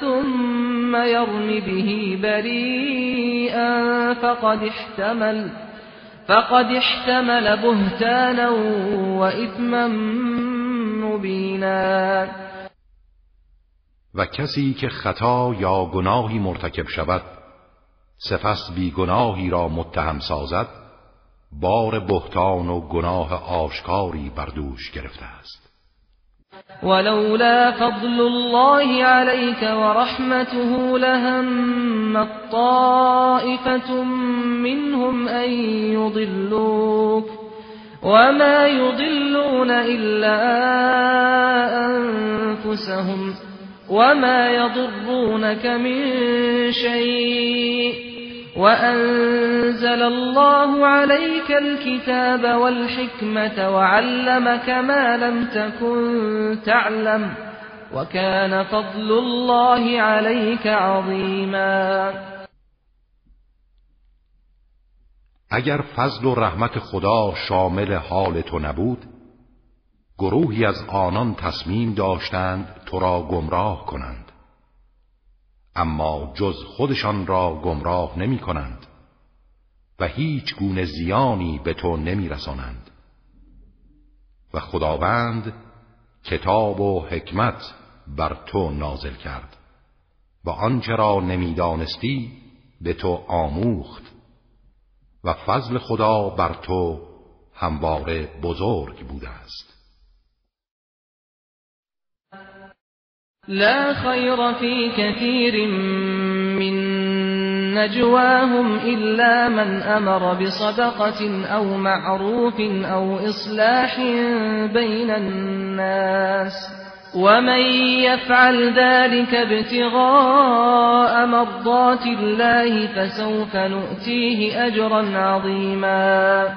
ثم يرم به بريئا فقد احتمل فقد احتمل بهتانا وإثما مبينا. و کسی که خطا یا گناهی مرتکب شود سپس بی گناهی را متهم سازد بار بهتان و گناه آشکاری بر دوش گرفته است. ولولا فضل الله عليك ورحمته لهم الطائفة منهم أن يضلوك وما يضلون إلا أنفسهم. وما يضرونك من شيء وأنزل الله عليك الكتاب والحكمة وعلمك ما لم تكن تعلم وكان فضل الله عليك عظيما. اگر فضل و رحمت خدا شامل حال تو نبود گروهی از آنان تصمیم داشتند تو را گمراه کنند. اما جز خودشان را گمراه نمی کنند و هیچ گونه زیانی به تو نمی رسانند. و خداوند کتاب و حکمت بر تو نازل کرد و آنچه را نمی‌دانستی به تو آموخت و فضل خدا بر تو همواره بزرگ بوده است. لا خير في كثير من نجواهم إلا من أمر بصدقة أو معروف أو إصلاح بين الناس ومن يفعل ذلك ابتغاء مرضات الله فسوف نؤتيه أجرا عظيما.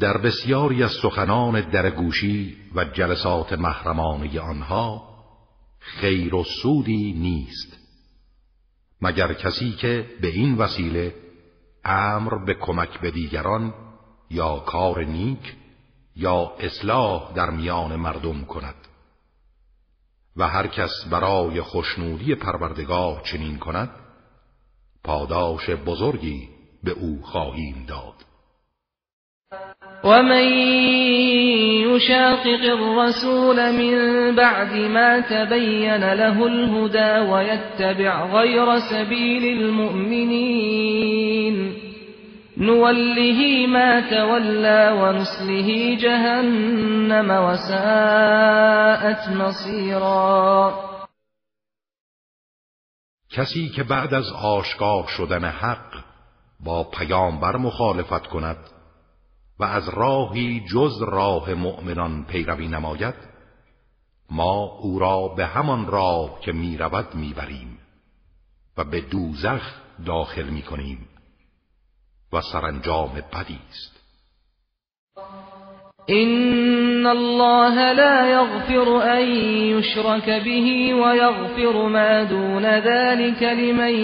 در بسیاری از سخنان درگوشی و جلسات محرمانه آنها خیر و سودی نیست. مگر کسی که به این وسیله امر به کمک به دیگران یا کار نیک یا اصلاح در میان مردم کند؟ و هر کس برای خوشنودی پروردگار چنین کند پاداش بزرگی به او خواهیم داد. ومن يشاقق الرسول من بعد ما تبين له الهدى ويتبع غير سبيل المؤمنين نوله ما تولى ونصله جهنم وساءت مصيرا کسی که بعد از آشکار شدن حق با پیامبر مخالفت کند و از راهی جز راه مؤمنان پیروی نماید ما او را به همان راه که می رود می بریم و به دوزخ داخل می کنیم و سرانجام بدی است. إن الله لا يغفر أن يشرك به ويغفر ما دون ذلك لمن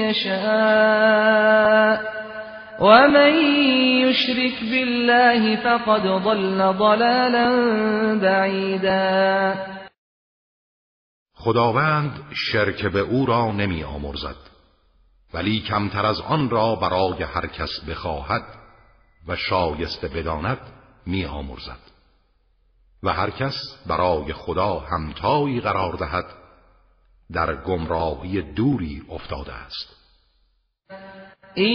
يشاء. ومن يشرك بالله فقد ضل ضلالا بعیدا خداوند شرک به او را نمی آمرزد ولی کمتر از آن را برای هر کس بخواهد و شایسته بداند می آمرزد. و هر کس برای خدا همتایی قرار دهد در گمراهی دوری افتاده است. إن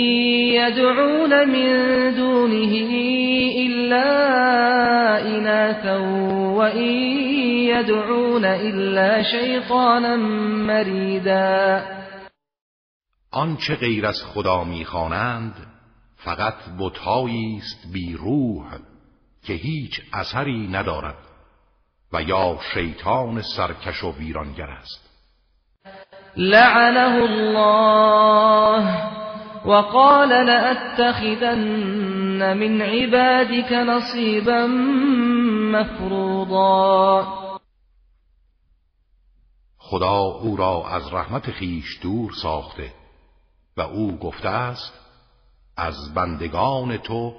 يدعون من دونه إلا إناثا وإن يدعون إلا شيطانا مريدا آنچه غیر از خدا می‌خوانند فقط بتهایی است بی روح که هیچ اثری ندارد و یا شیطان سرکش و ویرانگر است. لعنه الله. وقال لأتخذن من عبادك نصيبا مفروضا. خدا او را از رحمت خیش دور ساخته و او گفته است از بندگان تو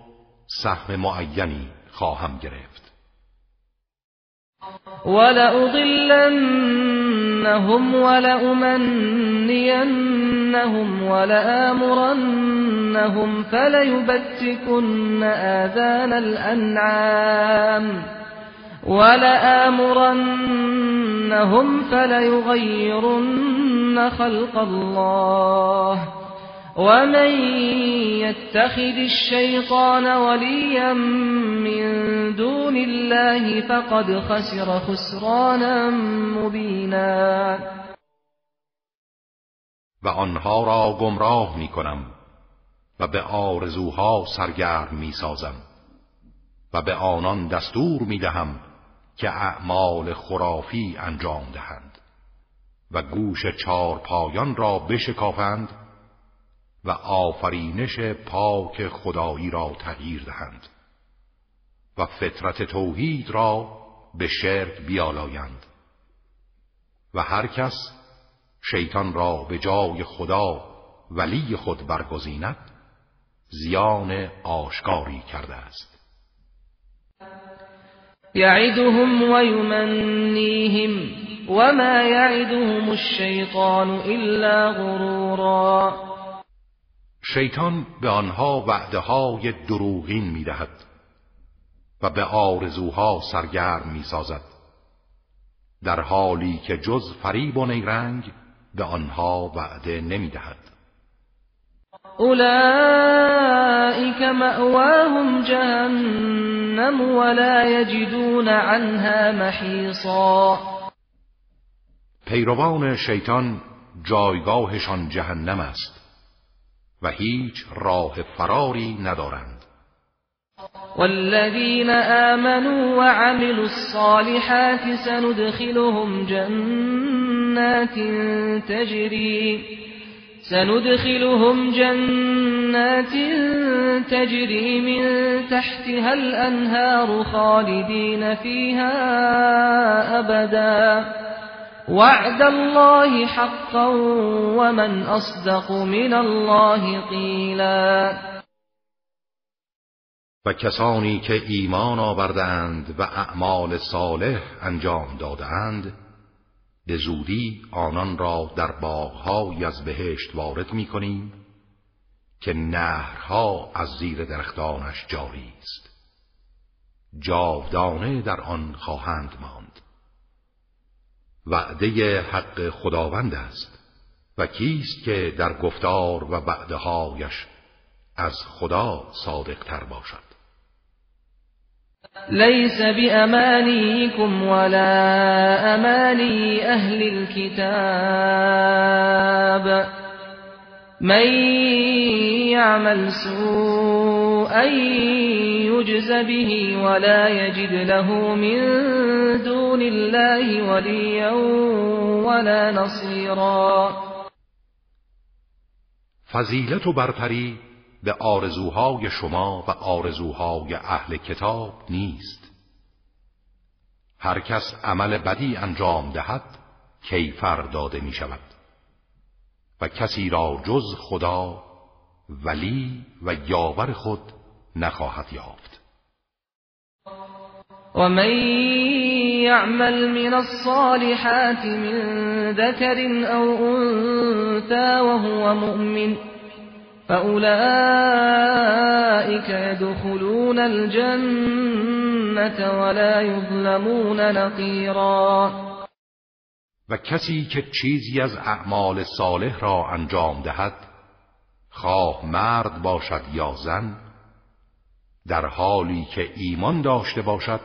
سهم معینی خواهم گرفت. ولأضلنهم ولأمنينهم ولآمرنهم فليبتكن آذان الأنعام ولآمرنهم فليغيرن خلق الله ومن يتخذ الشيطان وليا من دون الله فقد خسر خسرانا مبینا و آنها را گمراه می کنم و به آرزوها سرگرم می سازم و به آنان دستور می دهم که اعمال خرافی انجام دهند و گوش چار پایان را بشکافند و آفرینش پاک خدایی را تغییر دهند و فطرت توحید را به شرک بیالایند و هر کس شیطان را به جای خدا ولی خود برگزیند زیان آشکاری کرده است. یعدهم و یمنیهم وما یعدهم الشیطان الا غرورا. شیطان به آنها وعده های دروغین می دهد و به آرزوها سرگرم می سازد در حالی که جز فریب و نیرنگ به آنها وعده نمی دهد اولئك مأواهم جهنم ولا يجدون عنها محیصا. پیروان شیطان جایگاهشان جهنم است. و هیچ راه فراری ندارند. والذين آمنوا وعملوا الصالحات سندخلهم جنات تجري سندخلهم جنات تجري من تحتها الأنهار خالدين فيها أبداً وعد الله حقا ومن اصدق من الله قیلا و کسانی که ایمان آوردند و اعمال صالح انجام دادند به زودی آنان را در باغهایی از بهشت وارد می کنیم که نهرها از زیر درختانش جاری است. جاودانه در آن خواهند ماند. وعده حق خداوند است. و کیست که در گفتار و وعده هایش از خدا صادق تر باشد؟ ليس بأمانيكم ولا أماني أهل الكتاب. من يعمل سوءا يجز به ولا يجد له من دون الله وليا ولا نصيرا. فضیلت و برتری به آرزوهای شما و آرزوهای اهل کتاب نیست. هر کس عمل بدی انجام دهد کیفر داده می شود. و کسی را جز خدا ولی و یاور خود نخواهد یافت. و من یعمل من الصالحات من ذكر او انثى وهو مؤمن فأولئك يدخلون الجنة ولا يظلمون نقیرا و کسی که چیزی از اعمال صالح را انجام دهد خواه مرد باشد یا زن در حالی که ایمان داشته باشد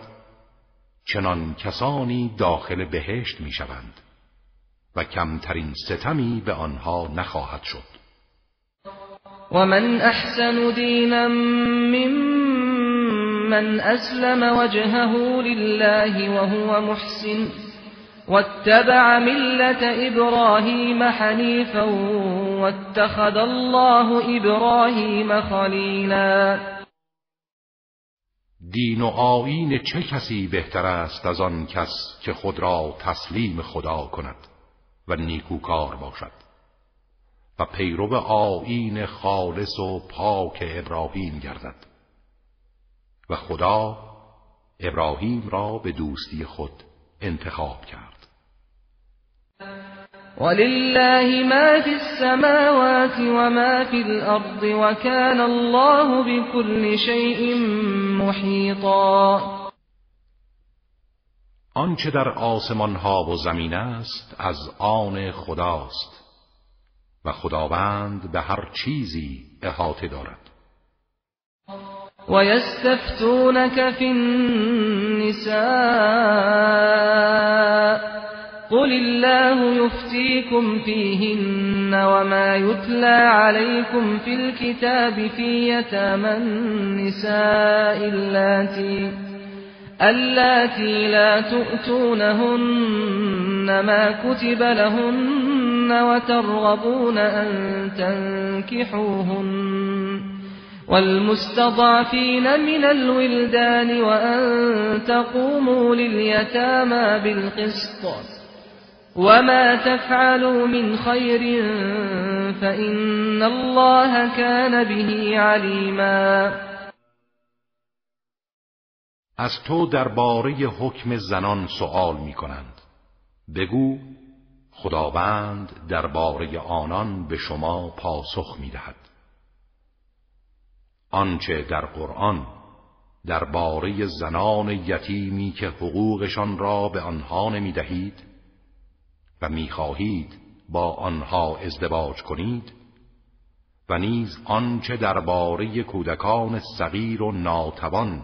چنان کسانی داخل بهشت می‌شوند و کمترین ستمی به آنها نخواهد شد. و من احسن دینا ممن اسلم وجهه لله وهو محسن واتبع ملت ابراهیم حنیفا واتخذ الله ابراهیم خلیلا. دین و آیین چه کسی بهتر است از آن کس که خود را تسلیم خدا کند و نیکوکار باشد و پیرو آیین خالص و پاک ابراهیم گردد و خدا ابراهیم را به دوستی خود انتخاب کرد. ولله ما في السماوات وما في الأرض وكان الله بكل شيء محيطا. آنچه در آسمان ها و زمین است از آن خداست. و خداوند به هر چیزی احاطه دارد. و یستفتونک فی النساء قل الله يفتيكم فيهن وما يتلى عليكم في الكتاب في يتامى النساء اللاتي اللاتي لا تؤتونهن ما كتب لهن وترغبون أن تنكحوهن والمستضعفين من الولدان وأن تقوموا لليتامى بالقسط وما تفعلوا من خير فإن الله كان به عليما. از تو درباره حکم زنان سؤال می کنند بگو خداوند درباره آنان به شما پاسخ می دهد آنچه در قرآن درباره زنان یتیمی که حقوقشان را به آنها نمی دهید می‌خواهید با آنها ازدواج کنید و نیز آنچه درباره کودکان صغیر و ناتوان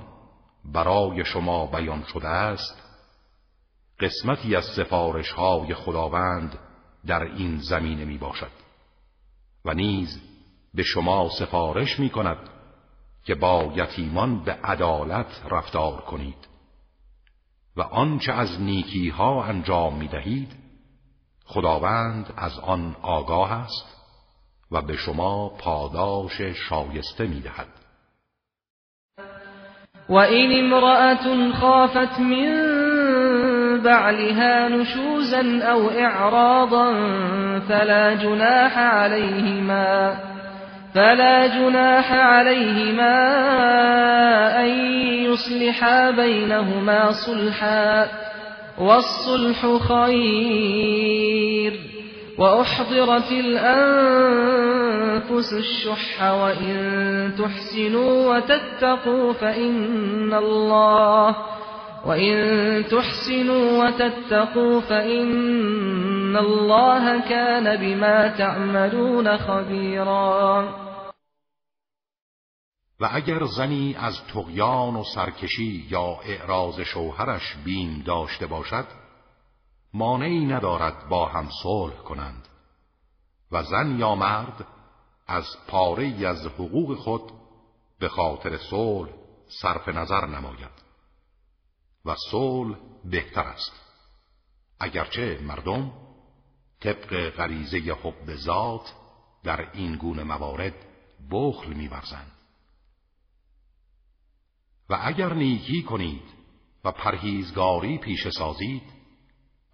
برای شما بیان شده است قسمتی از سفارش های خداوند در این زمینه می باشد و نیز به شما سفارش می کند که با یتیمان به عدالت رفتار کنید و آنچه از نیکی ها انجام می دهید خداوند از آن آگاه است و به شما پاداش شایسته می‌دهد. و این امرأة خافت من بعلها نشوزا او اعراضا فلا جناح عليهما فلا جناح عليهما ان يصلحا بينهما صلحا. والصلح خير وأحضرت الأنفس الشح وإن تحسنوا وتتقوا فإن الله وإن تحسنوا وتتقوا فإن الله كان بما تعملون خبيرا و اگر زنی از تقیان و سرکشی یا اعراض شوهرش بیم داشته باشد مانعی ندارد با هم صلح کنند و زن یا مرد از پاره از حقوق خود به خاطر صلح صرف نظر نماید و صلح بهتر است. اگرچه مردم طبق غریزه حب ذات در این گونه موارد بخل میورزند. و اگر نیکی کنید و پرهیزگاری پیش سازید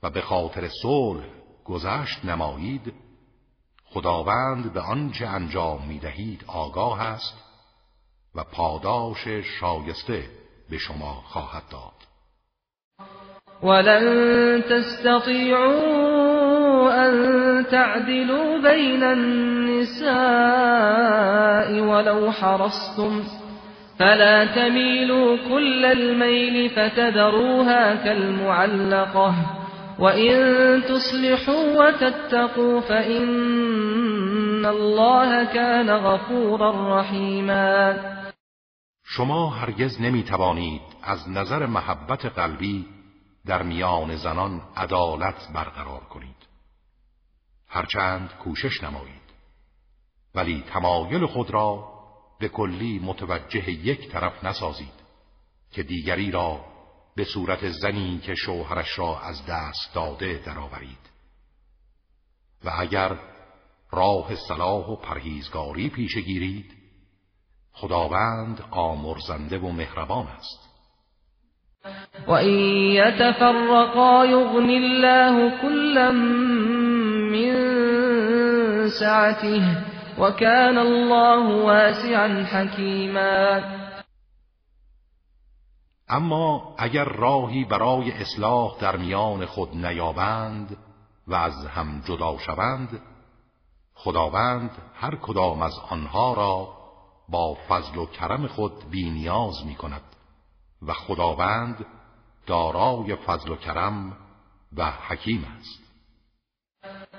و به خاطر صلح گذشت نمایید خداوند به آنچه انجام می دهید آگاه است و پاداش شایسته به شما خواهد داد. ولن تستطيعوا ان تعدلوا بين النساء ولو حرصتم فلا تميلوا كل الميل فتذروها كالمعلقة. وإن تصلحوا وتتقوا فإن الله كان غفورا رحيما. شما هرگز نمی توانید از نظر محبت قلبی در میان زنان عدالت برقرار کنید. هرچند کوشش نمایید. ولی تمایل خود را به کلی متوجه یک طرف نسازید که دیگری را به صورت زنی که شوهرش را از دست داده درآورید. و اگر راه صلاح و پرهیزگاری پیش گیرید خداوند آمرزنده و مهربان است. و یتفرقا یغنی الله کلا من سعته و کان الله واسعا حکیما اما اگر راهی برای اصلاح در میان خود نیابند و از هم جدا شوند خداوند هر کدام از آنها را با فضل و کرم خود بینیاز می کند و خداوند دارای فضل و کرم و حکیم است.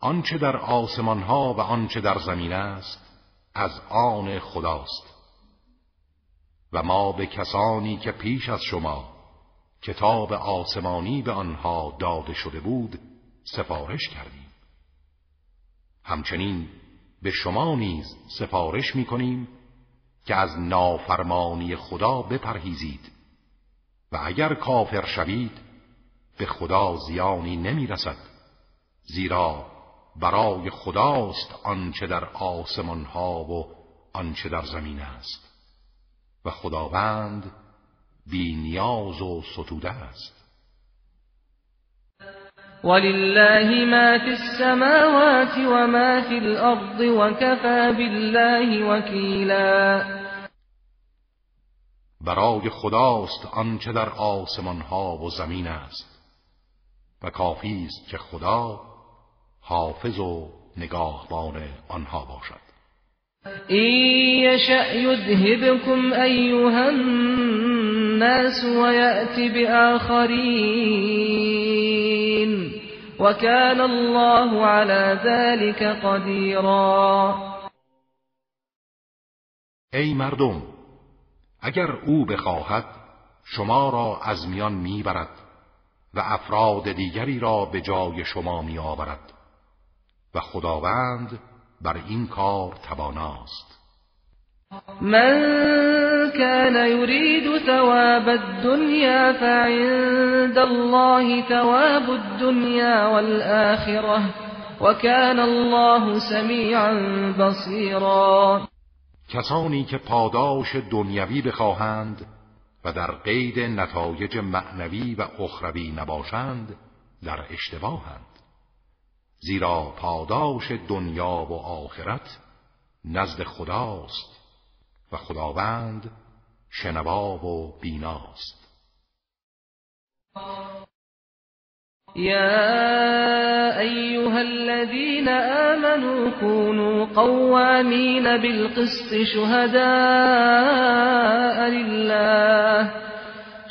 آنچه در آسمان ها و آنچه در زمین است از آن خداست. و ما به کسانی که پیش از شما کتاب آسمانی به آنها داده شده بود سفارش کردیم. همچنین به شما نیز سفارش می کنیم که از نافرمانی خدا بپرهیزید. و اگر کافر شوید به خدا زیانی نمی رسد زیرا برای خداست آنچه در آسمان ها و آنچه در زمین است. و خداوند بی نیاز و ستوده است. ولله ما فی السماوات و ما فی الارض و کفا بالله وکیلا. برای خداست آنچه در آسمان ها و زمین است. و کافی است که خدا حافظ و نگاهبان آنها باشد. إن يشأ يذهبكم أيها الناس ويأت بآخرين وكان الله على ذلك قديرا ای مردم اگر او بخواهد شما را از میان می‌برد و افراد دیگری را به جای شما میآورد. و خداوند بر این کار تواناست. من كان يريد ثواب الدنيا فعند الله ثواب الدنيا والآخرة وكان الله سميعا بصيرا کسانی که پاداش دنیوی بخواهند و در قید نتایج معنوی و اخروی نباشند در اشتباهند. زیرا پاداش دنیا و آخرت نزد خداست و خداوند شنوا و بیناست. يا أيها الذين آمنوا كونوا قوامين بالقسط شهداء لله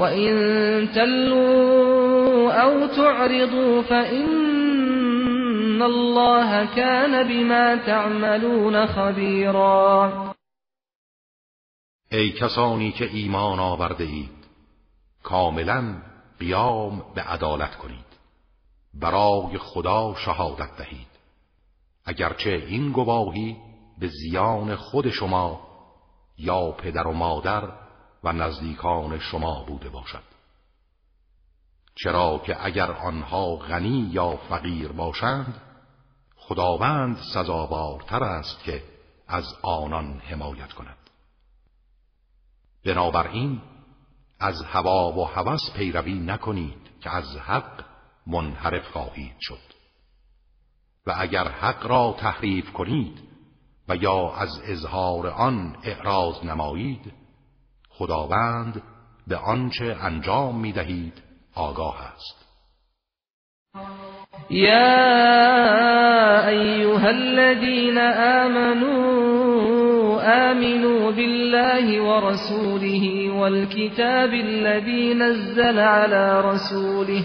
وإن تلوا أو تعرضوا فإن الله كان بما تعملون خبيرا. ای کسانی که ایمان آورده اید کاملا قیام به عدالت کنید. برای خدا شهادت دهید. اگرچه این گواهی به زیان خود شما یا پدر و مادر و نزدیکان شما بوده باشد. چرا که اگر آنها غنی یا فقیر باشند خداوند سزاوارتر است که از آنان حمایت کند. بنابراین از هوا و هوس پیروی نکنید که از حق منحرف خواهید شد. و اگر حق را تحریف کنید و یا از اظهار آن اعراض نمایید خداوند به آنچه انجام می دهید آگاه است. یا ایها الذين آمنوا آمنوا بالله ورسوله والكتاب الذي نزل على رسوله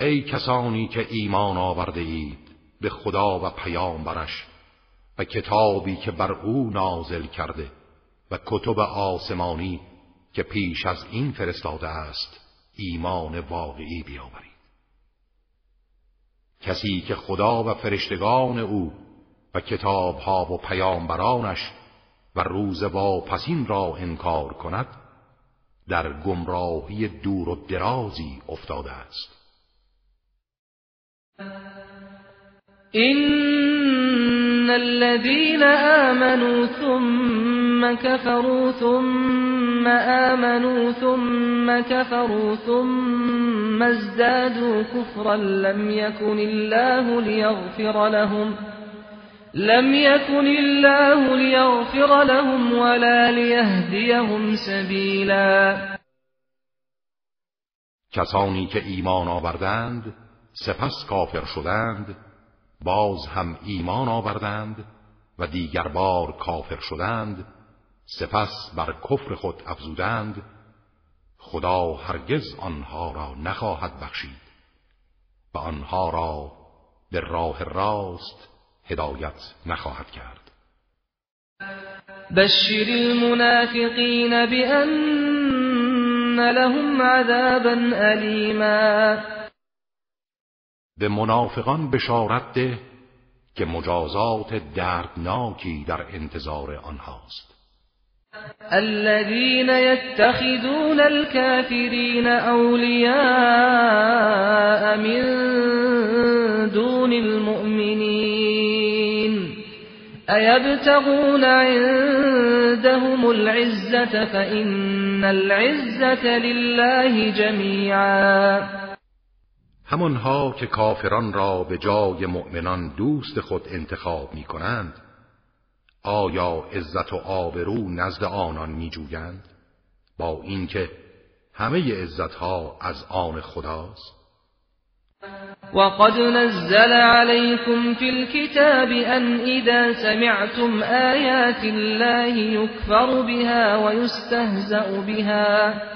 ای کسانی که ایمان آورده اید به خدا و پیامبرش و کتابی که بر او نازل کرده و کتب آسمانی که پیش از این فرستاده است ایمان واقعی بیاورید. کسی که خدا و فرشتگان او و کتابها و پیامبرانش و روز واپسین را انکار کند در گمراهی دور و درازی افتاده است. إن الذين آمنوا ثم كفروا ثم آمنوا ثم كفروا ثم ازدادوا كفرا لم يكن الله ليغفر لهم لم يكن الله ليغفر لهم ولا ليهديهم سبيلا کسانی که ایمان آوردند سپس کافر شدند باز هم ایمان آوردند و دیگر بار کافر شدند سپس بر کفر خود افزودند خدا هرگز آنها را نخواهد بخشید و آنها را به راه راست هدایت نخواهد کرد. بشر المنافقین بأن لهم عذابا ألیما. به منافقان بشارت ده که مجازات دردناکی در انتظار آنهاست. الذين يتخذون الكافرين أولياء من دون المؤمنين أيبتغون عندهم العزة فإن العزة لله جميعا همانها که کافران را به جای مؤمنان دوست خود انتخاب می کنند آیا عزت و آبرو نزد آنان می جویند با اینکه همه عزتها از آن خداست. وقد نزل عليكم في الكتاب أن إذا سمعتم آيات الله يكفر بها ويستهزأ بها.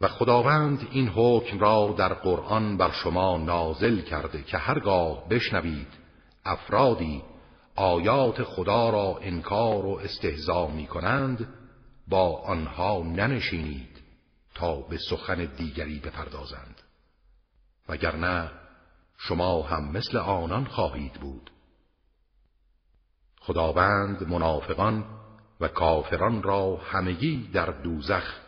و خداوند این حکم را در قرآن بر شما نازل کرده که هرگاه بشنوید افرادی آیات خدا را انکار و استهزا می کنند با آنها ننشینید تا به سخن دیگری بپردازند. وگرنه شما هم مثل آنان خواهید بود. خداوند منافقان و کافران را همگی در دوزخ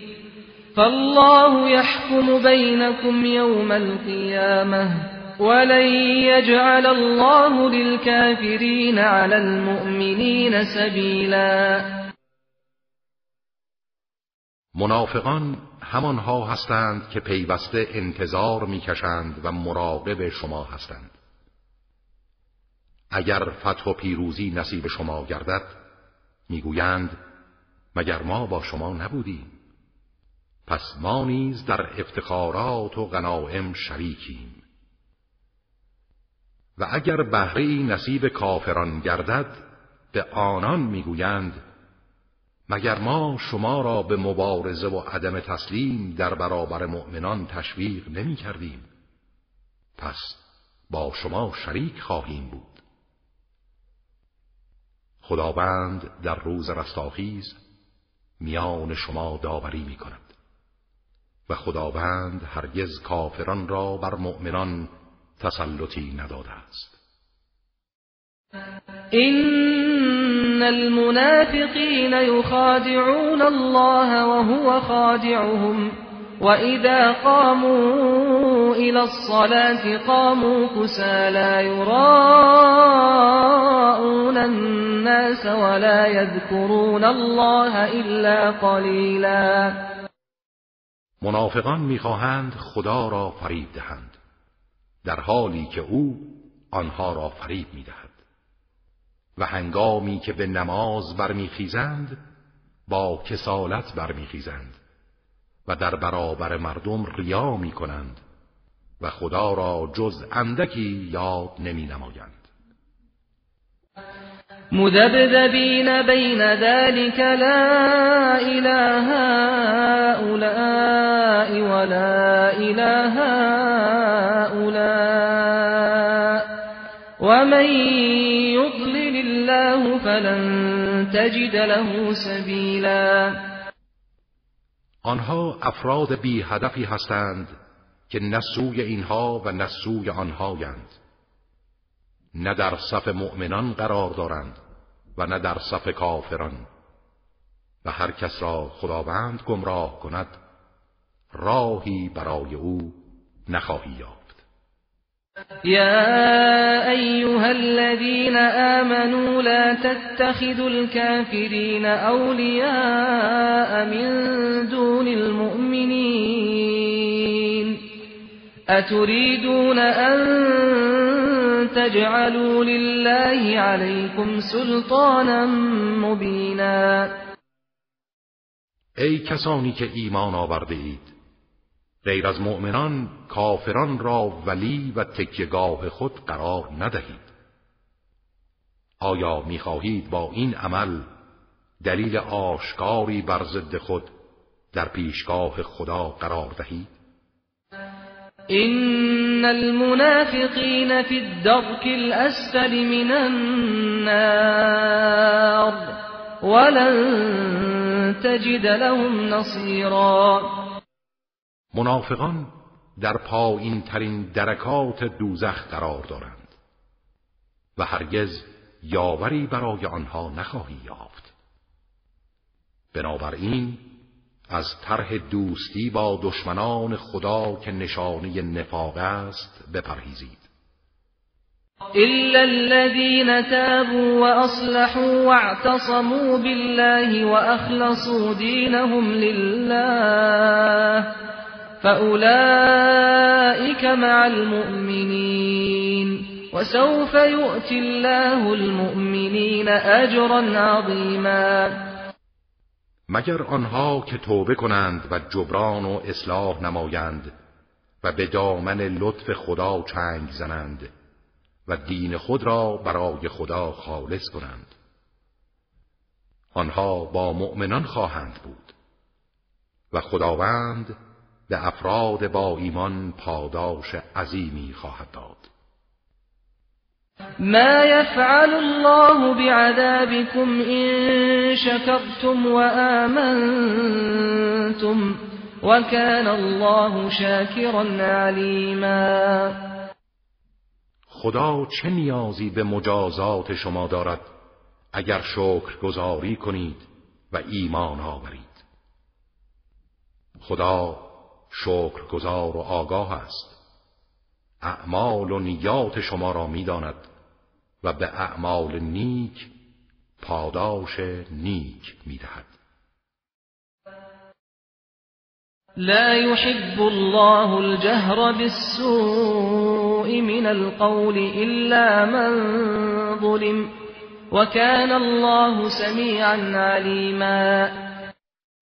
فالله يحكم بينكم يوم القيامة ولن يجعل الله للكافرين على المؤمنين سبيلا. منافقان همانها هستند که پیوسته انتظار می‌کشند و مراقب شما هستند. اگر فتح و پیروزی نصیب شما گردد می‌گویند مگر ما با شما نبودیم؟ پس ما نیز در افتخارات و غنائم شریکیم. و اگر بهره نصیب کافران گردد به آنان می‌گویند مگر ما شما را به مبارزه و عدم تسلیم در برابر مؤمنان تشویق نمی کردیم پس با شما شریک خواهیم بود. خداوند در روز رستاخیز میان شما داوری می کند و خداوند هرگز کافران را بر مؤمنان تسلطی نداده است. إن المنافقين يخادعون الله وهو خادعهم وإذا قاموا إلى الصلاة قاموا كسالى يراءون الناس ولا يذكرون الله إلا قليلا. منافقان می‌خواهند خدا را فریب دهند. در حالی که او آنها را فریب می‌دهد. و هنگامی که به نماز برمیخیزند با کسالت برمیخیزند و در برابر مردم ریا می کنند و خدا را جز اندکی یاد نمی نمایند مذبذبین بین ذلك لا إله هؤلاء ولا إله هؤلاء. ومن الله فلن تجد له سبیلا آنها افراد بی هدفی هستند که نسوی اینها و نسوی آنهایند. نه در صف مؤمنان قرار دارند و نه در صف کافران. و هر کس را خداوند گمراه کند راهی برای او نخواهی یافت. يا أيها الذين آمنوا لا تتخذوا الكافرين أولياء من دون المؤمنين أتريدون أن تجعلوا لله عليكم سلطانا مبينا. ای کسانی که ایمان آورده اید غیر از مؤمنان کافران را ولی و تکیگاه خود قرار ندهید. آیا می‌خواهید با این عمل دلیل آشکاری بر ضد خود در پیشگاه خدا قرار دهید؟ ان المنافقین فی الدرک الاسفل من النار ولن تجد لهم نصیرا منافقان در پایین ترین درکات دوزخ قرار دارند و هرگز یاوری برای آنها نخواهی یافت. بنابراین از طرح دوستی با دشمنان خدا که نشانه نفاق است بپرهیزید. إلا الذين تابوا وأصلحوا واعتصموا بالله وأخلصوا دينهم لله فأولئك مع المؤمنين وسوف يؤتي الله المؤمنين أجرا عظيما مگر آنها که توبه کنند و جبران و اصلاح نمایند و به دامن لطف خدا چنگ زنند و دین خود را برای خدا خالص کنند. آنها با مؤمنان خواهند بود و خداوند به افراد با ایمان پاداش عظیمی خواهد داد. ما يفعل الله بعذابكم إن شكرتم وآمنتم وكان الله شاكرا عليما خدا چه نیازی به مجازات شما دارد اگر شکر گذاری کنید و ایمان آورید؟ خدا شکر گذار و آگاه است. اعمال و نیات شما را می‌داند. و به اعمال نیک پاداش نیک می‌دهد. لا يحب الله الجهر بالسوء من القول إلا من ظلم وكان الله سميعا عليما.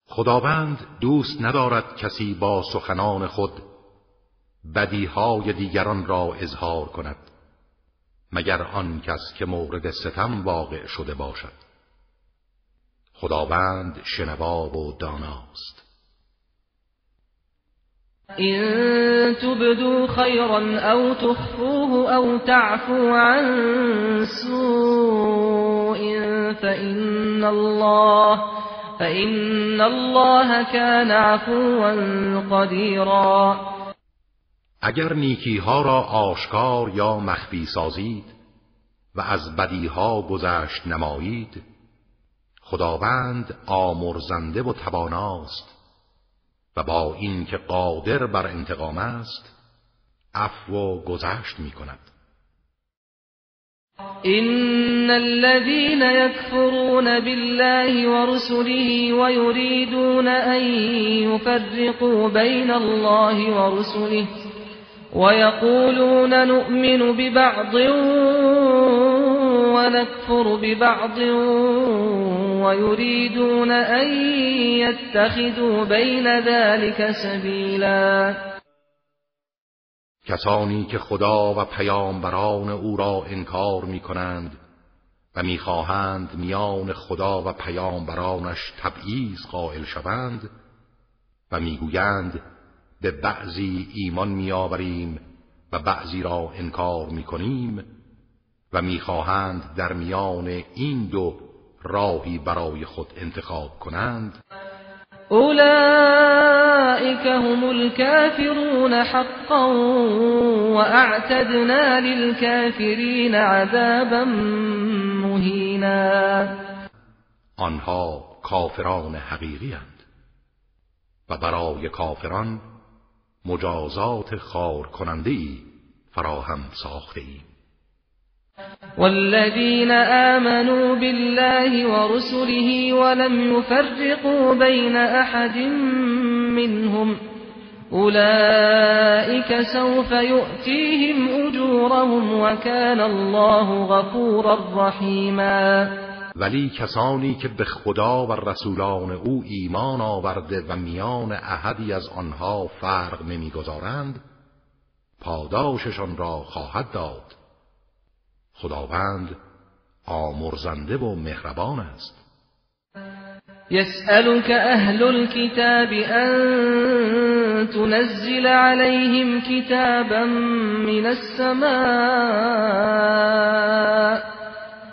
خداوند دوست ندارد کسی با سخنان خود بدیهای دیگران را اظهار کند. مگر آن کس که مورد ستم واقع شده باشد. خداوند شنوا و داناست. إن تبدوا خيرا أو تخفوه أو تعفو عن سوء فإن الله فإن الله كان عفوا قديرا. اگر نیکی ها را آشکار یا مخفی سازید و از بدی ها گذشت نمایید خداوند آمرزنده و تواناست و با این که قادر بر انتقام است عفو و گذشت می کند إن الذين يكفرون بالله ورسله ويريدون أن يفرقوا بين الله ورسله ويقولون نؤمن ببعض ونكفر ببعض ويريدون أن يتخذوا بين ذلك سبيلا. کسانی که خدا و پیامبران او را انکار می کنند و می‌خواهند میان خدا و پیامبرانش تبعیض قائل شوند و می‌گویند به بعضی ایمان میآوریم و بعضی را انکار می‌کنیم و می‌خواهند در میان این دو راهی برای خود انتخاب کنند. اولئك هم الكافرون حقا واعتدنا للكافرین عذابا مهینا. آنها کافران حقیقی هند و برای کافران مجازات خار کننده ای فراهم ساخته ایم والذين آمنوا بالله ورسله ولم يفرقوا بين أحد منهم أولئك سوف يؤتيهم أجورهم وكان الله غفورا رحيما. ولی کسانی که به خدا و رسولان او ایمان آورده و میان احدی از آنها فرق نمی‌گذارند پاداششان را خواهد داد. خداوند آمرزنده و مهربان است. يسألك أهل الكتاب أن تنزل عليهم كتابا من السماء.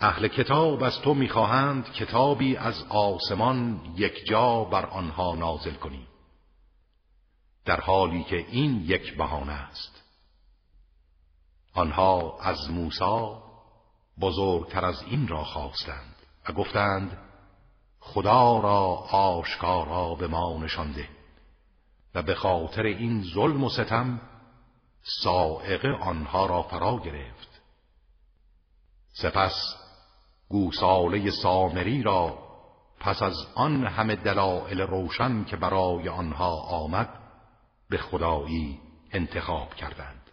اهل کتاب از تو می‌خواهند کتابی از آسمان یک جا بر آنها نازل کنی. در حالی که این یک بهانه است. آنها از موسی بزرگتر از این را خواستند و گفتند خدا را آشکارا به ما نشانده و به خاطر این ظلم و ستم سائقه آنها را فرا گرفت. سپس گوساله سامری را پس از آن همه دلائل روشن که برای آنها آمد به خدایی انتخاب کردند.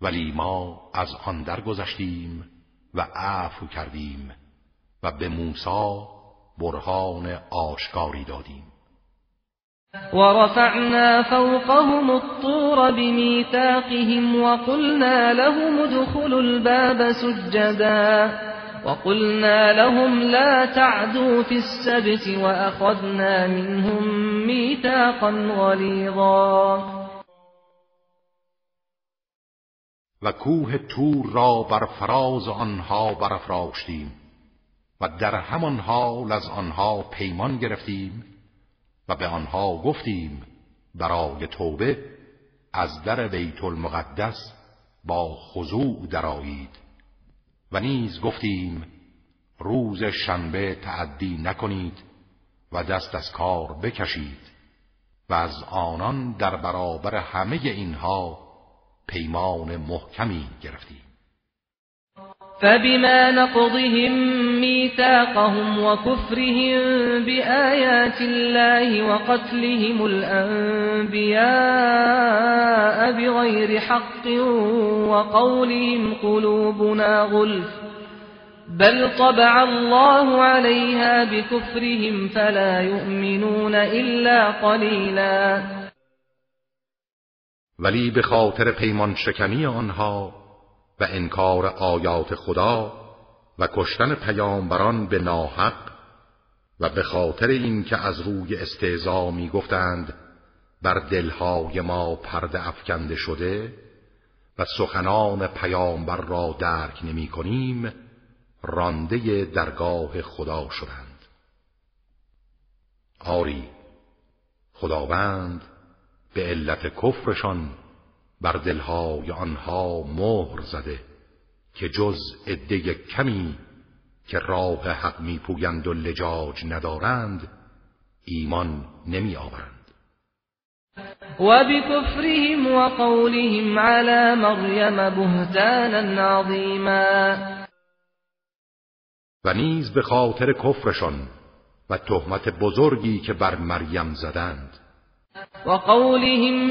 ولی ما از آن درگذشتیم و عفو کردیم و به موسی برهان آشکاری دادیم. ورفعنا فوقهم الطور بميثاقهم وقلنا لهم ادخلوا الباب سجدا وقلنا لهم لا تعدوا في السبت وأخذنا منهم ميثاقا غلیظا و کوه تور را بر فراز آنها برافراشتیم و در همان حال از آنها پیمان گرفتیم و به آنها گفتیم برای توبه از در بیت المقدس با خضوع درایید و نیز گفتیم روز شنبه تعدی نکنید و دست از کار بکشید و از آنان در برابر همه اینها پیمان محکمی گرفتیم. فبما نقضهم ميثاقهم وكفرهم بآيات الله وقتلهم الأنبياء بغير حق وقولهم قلوبنا غلف بل طبع الله عليها بكفرهم فلا يؤمنون إلا قليلا ولی به خاطر پیمان شکنی آنها و انکار آیات خدا و کشتن پیامبران به ناحق و به خاطر اینکه از روی استهزا می گفتند بر دلهای ما پرده افکنده شده و سخنان پیامبر را درک نمی کنیم رانده درگاه خدا شدند. آری خداوند به علت کفرشان بر دلهای آنها مهر زده که جز عده کمی که راه حق میپویند و لجاج ندارند ایمان نمی آورند و بکفرهم و قولهم على مریم بهتانا عظیما. و نیز به خاطر کفرشان و تهمت بزرگی که بر مریم زدند. وقولهم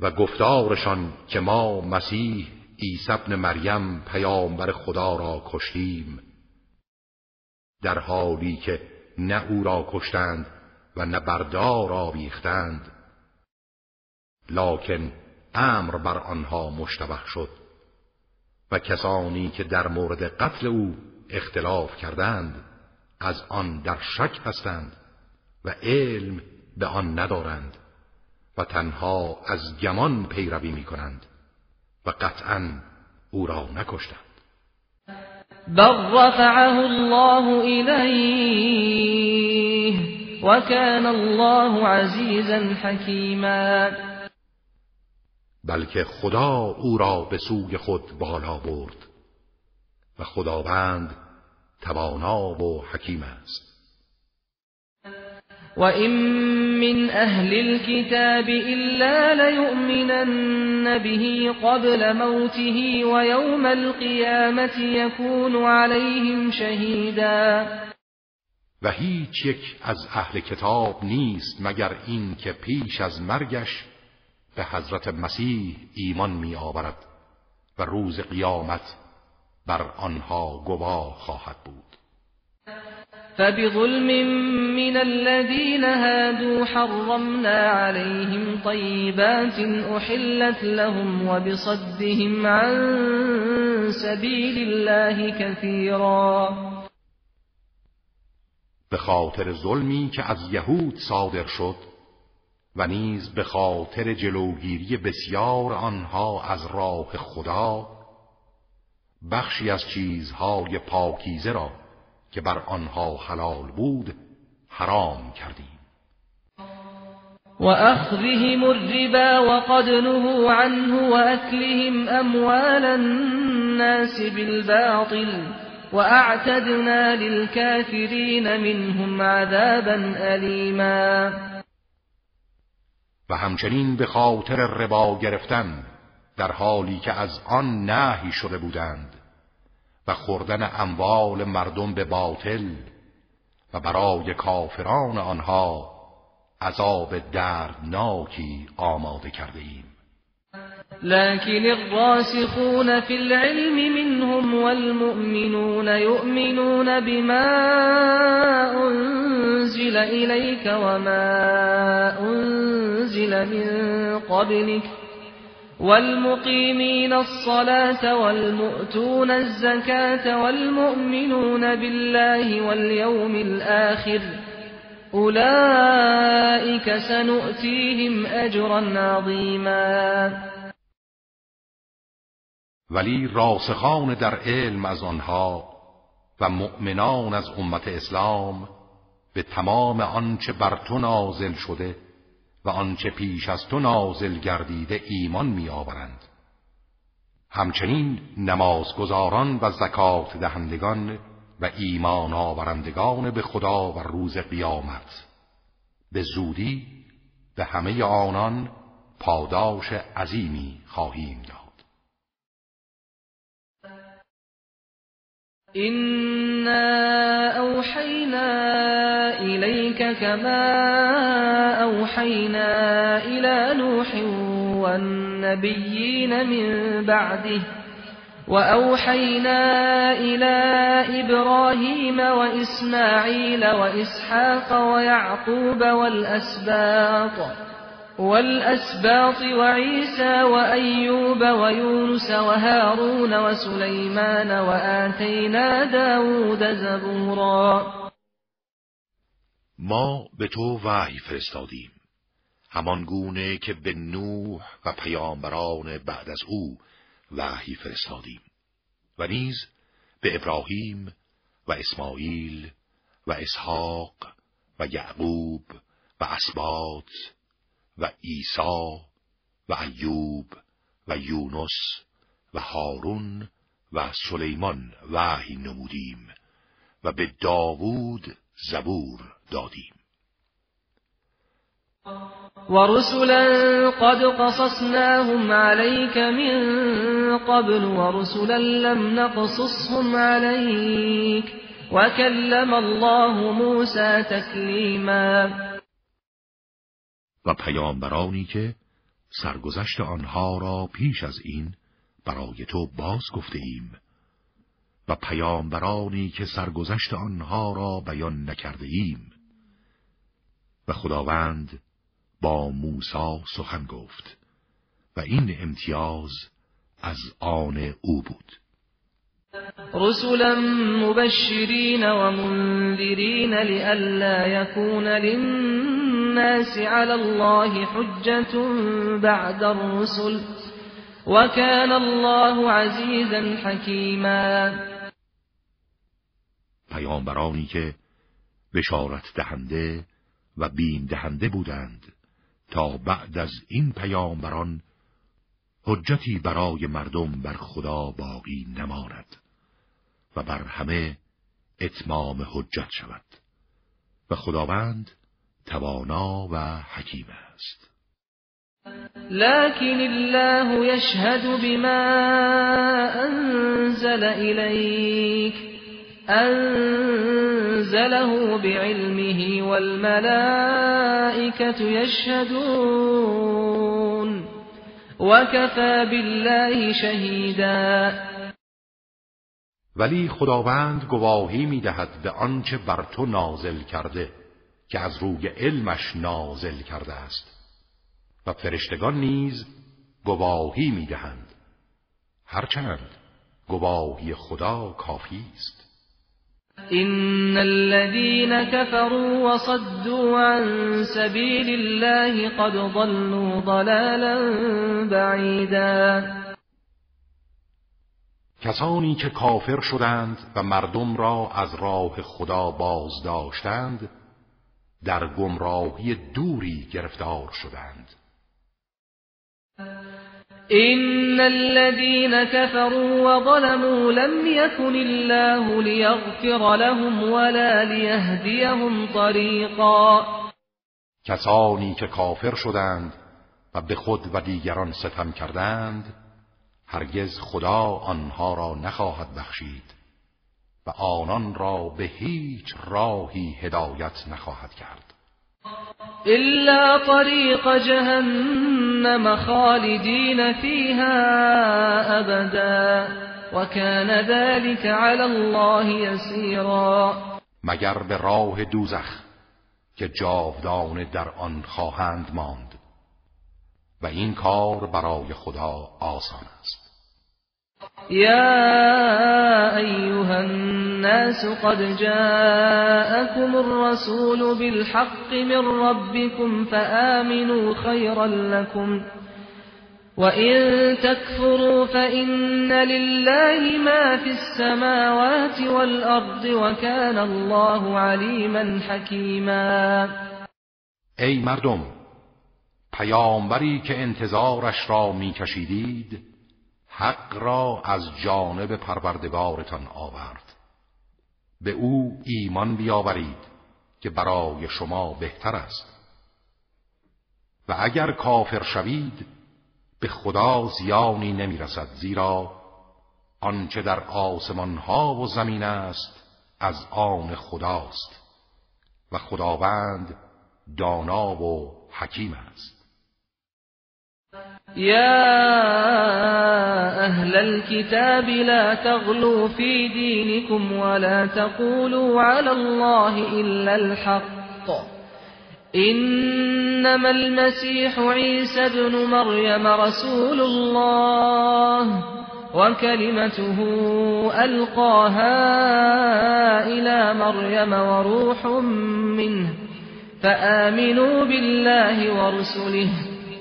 و گفتارشان که ما مسیح عیسی ابن مریم پیامبر خدا را کشتیم در حالی که نه او را کشتند و نه بردار آویختند لکن امر بر آنها مشتبه شد و کسانی که در مورد قتل او اختلاف کردند از آن در شک هستند و علم به آن ندارند. و تنها از گمان پیروی می کنند و قطعا او را نکشتند. بل رفعه الله الیه و کان الله عزیزا حکیما. بلکه خدا او را به سوی خود بالا برد و خداوند توانا و حکیم است. وَإِن مِّنْ أَهْلِ الْكِتَابِ إِلَّا لَيُؤْمِنَنَّ بِهِ قَبْلَ مَوْتِهِ وَيَوْمَ الْقِيَامَةِ يَكُونُ عَلَيْهِمْ شَهِيدًا. و هیچ یک از اهل کتاب نیست مگر این که پیش از مرگش به حضرت مسیح ایمان می آورد و روز قیامت بر آنها گواه خواهد بود. فبظلم من الذين هادوا حرمنا عليهم طيبات أحلت لهم وبصدهم عن سبيل الله كثيرا. به خاطر ظلمی که از یهود صادر شد و نیز به خاطر جلوگیری بسیار آنها از راه خدا بخشی از چیزهای پاکیزه را که بر آنها حلال بود حرام کردیم. و اخذهم الربا وقد نهوا عنه واكلهم اموال الناس بالباطل واعتدنا للكافرين منهم عذابا الیما و همچنین به خاطر ربا گرفتن در حالی که از آن نهی شده بودند و خوردن اموال مردم به باطل و برای کافران آنها عذاب دردناکی آماده کرده ایم. لكن الراسخون في العلم منهم والمؤمنون يؤمنون بما أنزل إليك وما أنزل من قبلك والمقيمين الصلاة والمؤتون الزكاة والمؤمنون بالله واليوم الآخر أولئك سنؤتيهم أجرا عظيما. ولی راسخان در علم از آنها و مؤمنان از امت اسلام به تمام آنچه بر تو نازل شده و آنچه پیش از تو نازل گردیده ایمان می آورند. همچنین نمازگزاران و زکات دهندگان و ایمان آورندگان به خدا و روز قیامت به زودی به همه آنان پاداش عظیمی خواهیم داد أوحينا إليك كما أوحينا إلى نوح والنبيين من بعده وأوحينا إلى إبراهيم وإسماعيل وإسحاق ويعقوب والأسباط والأسباط وعيسى وأيوب ويونس وهارون وسليمان وآتينا داود زبورا. ما به تو وحی فرستادیم. همان گونه که به نوح و پیامبران بعد از او وحی فرستادیم. و نیز به ابراهیم و اسماعیل و اسحاق و یعقوب و اسباط و عیسی و ایوب و یونس و هارون و سلیمان وحی نمودیم و به داوود زبور دادیم. ورسلا قد قصصناهم عليك من قبل ورسلا لم نقصصهم عليك وكلم الله موسى تكليما و پیامبرانی که سرگذشت آنها را پیش از این برای تو باز گفته ایم و پیامبرانی که سرگذشت آنها را بیان نکرده ایم و خداوند با موسی سخن گفت و این امتیاز از آن او بود. رسلا مبشرین و منذرین لئلا یکون للناس على الله حجة بعد الرسل وكان الله عزیزا حکیما پیامبرانی که بشارت دهنده و بیم دهنده بودند تا بعد از این پیامبران حجتی برای مردم بر خدا باقی نماند و بر همه اتمام حجت شود و خداوند توانا و حکیم است. لكن الله يشهد بما أنزل إليك أنزله بعلمه والملائكة يشهدون وكفى بالله شهيدا ولی خداوند گواهی می‌دهد به آنچه بر تو نازل کرده. که از روی علمش نازل کرده است. و فرشتگان نیز گواهی می‌دهند. هرچند گواهی خدا کافی است. إن الذين كفروا وصدوا عن سبيل الله قد ضلوا ضلالا بعيدا. کسانی که کافر شدند و مردم را از راه خدا باز داشتند در گمراهی دوری گرفتار شدند. إن الذين كفروا وظلموا لم يكن الله ليغفر لهم ولا ليهديهم طريقا کسانی که کافر شدند و به خود و دیگران ستم کردند هرگز خدا آنها را نخواهد بخشید. و آنان را به هیچ راهی هدایت نخواهد کرد. إلا طريق جهنم خالدين فيها أبدا وكان ذلك على الله يسيرا مگر به راه دوزخ که جاودانه در آن خواهند ماند و این کار برای خدا آسان است. يا أيها الناس قد جاءكم الرسول بالحق من ربكم فآمنوا خيرا لكم وإن تكفروا فإن لله ما في السماوات والأرض وكان الله عليما حكيما. ای مردم پیامبری که انتظارش را میکشیدید حق را از جانب پروردگارتان آورد. به او ایمان بیاورید که برای شما بهتر است. و اگر کافر شوید به خدا زیانی نمی‌رسد زیرا آنچه در آسمان ها و زمین است از آن خداست و خداوند دانا و حکیم است. يا أهل الكتاب لا تغلوا في دينكم ولا تقولوا على الله إلا الحق إنما المسيح عيسى بن مريم رسول الله وكلمته ألقاها إلى مريم وروح منه فآمنوا بالله ورسله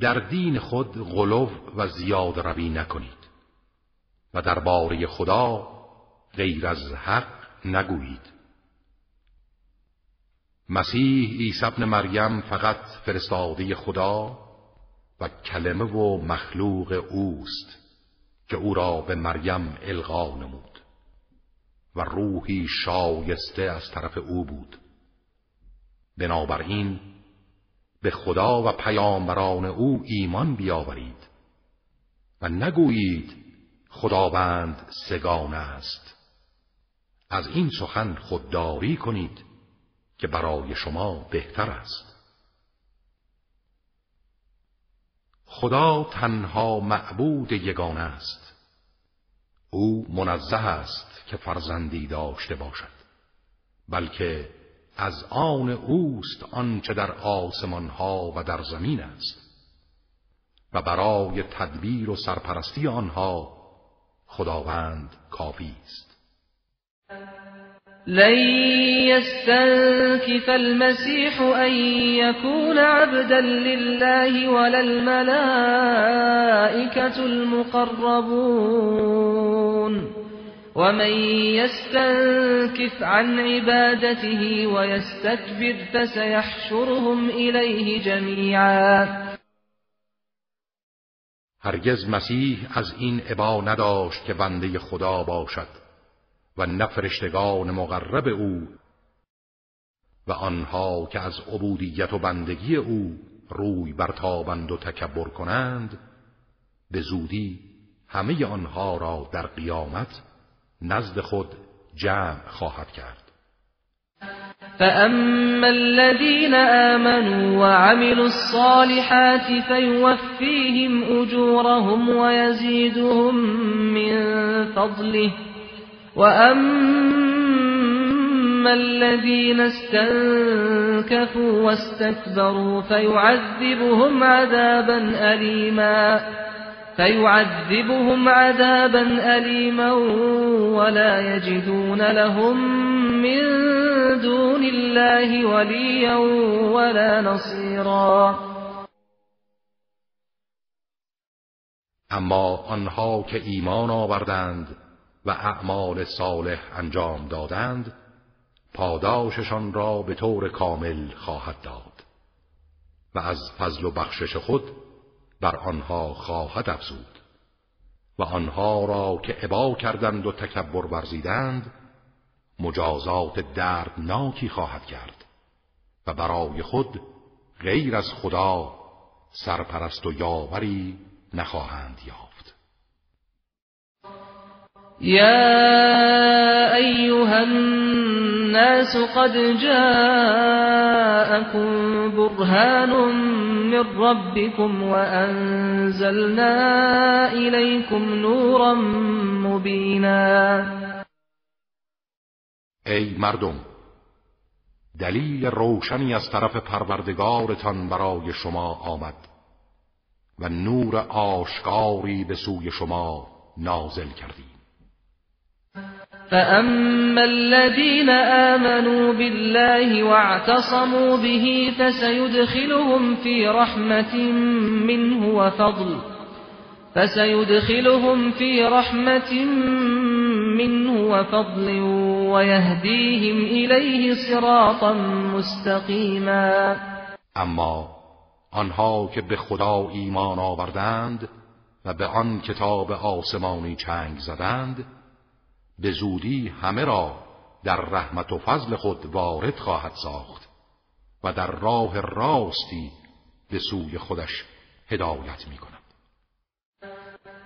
در دین خود غلو و زیاد روی نکنید و درباره خدا غیر از حق نگویید. مسیح عیسی ابن مریم فقط فرستاده خدا و کلمه و مخلوق اوست که او را به مریم القا نمود و روحی شایسته از طرف او بود. بنابراین به خدا و پیامبران او ایمان بیاورید. و نگویید خداوند سگانه است. از این سخن خودداری کنید که برای شما بهتر است. خدا تنها معبود یگانه است. او منزه است که فرزندی داشته باشد بلکه از آن اوست آنچه در آسمان ها و در زمین است. و برای تدبیر و سرپرستی آنها خداوند کافی است. لن يستنكف المسيح أن يكون عبدا لله ولا الملائكة المقربون. ومن يستنكف عن عبادته ويستكبر فسيحشرهم إليه جميعا. هرگز مسیح از این عبا نداشت که بنده خدا باشد و نفرشتگان مقرب او و آنها که از عبودیت و بندگی او روی برتابند و تکبر کنند به زودی همه آنها را در قیامت نزد خود جمع خواهد کرد. فأما الذين آمنوا وعملوا الصالحات فيوفيهم أجورهم ويزيدهم من فضله. وأما الذين استنكفوا واستكبروا فيعذبهم عذابا أليما فيعذبهم عذابا أليما ولا يجدون لهم من دون الله وليا ولا نصيرا اما آنها که ایمان آوردند و اعمال صالح انجام دادند پاداششان را به طور کامل خواهد داد و از فضل و بخشش خود بر آنها خواهد افزود. و آنها را که عبا کردند و تکبر ورزیدند مجازات دردناکی خواهد کرد و برای خود غیر از خدا سرپرست و یاوری نخواهند یافت. یا ایها الناس قد جاءكم برهان من ربكم وأنزلنا إليكم نورا مبینا ای مردم دلیل روشنی از طرف پروردگارتان برای شما آمد و نور آشکاری به سوی شما نازل کردیم. فأما الذين آمنوا بالله واعتصموا به فسيدخلهم في رحمة منه وفضل فسيدخلهم في رحمة منه وفضل ويهديهم إليه صراطا مستقيما اما آنها که به خدا ایمان آوردند و به آن کتاب آسمانی چنگ زدند به زودی همه را در رحمت و فضل خود وارد خواهد ساخت و در راه راستی به سوی خودش هدایت می کند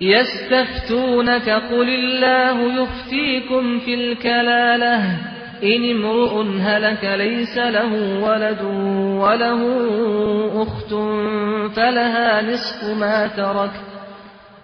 يستفتونك قل الله يفتيكم في الكلالة إن امرؤ هلك ليس له ولد وله أخت فلها نصف ما ترك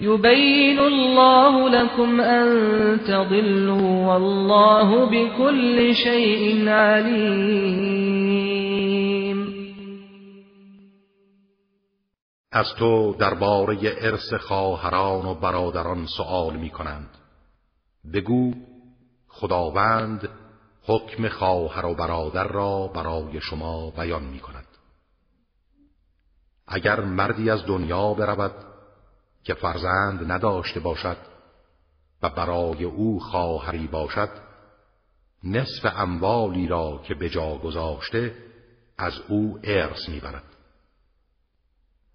يبين الله لكم أن تضلوا والله بكل شيء عليم. از تو درباره ارث خواهران و برادران سؤال می کنند بگو خداوند حکم خواهر و برادر را برای شما بیان می کند اگر مردی از دنیا برود که فرزند نداشته باشد و برای او خواهری باشد نصف اموالی را که به جا گذاشته از او ارث می‌برد.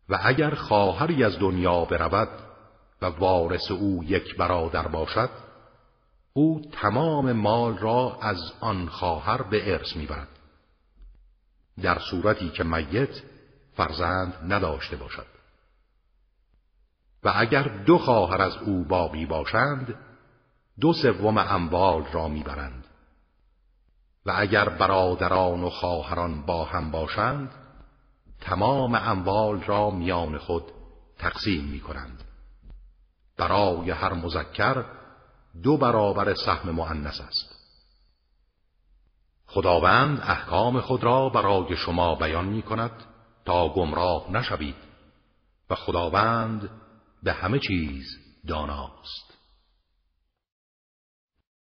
و اگر خواهری از دنیا برود و وارث او یک برادر باشد او تمام مال را از آن خواهر به ارث می‌برد. در صورتی که میت فرزند نداشته باشد. و اگر دو خواهر از او باقی باشند دو سوم اموال را می‌برند و اگر برادران و خواهران با هم باشند تمام اموال را میان خود تقسیم می کنند. برای هر مذکر دو برابر سهم معنس است. خداوند احکام خود را برای شما بیان می کند تا گمراه نشوید. و خداوند به همه چیز داناست.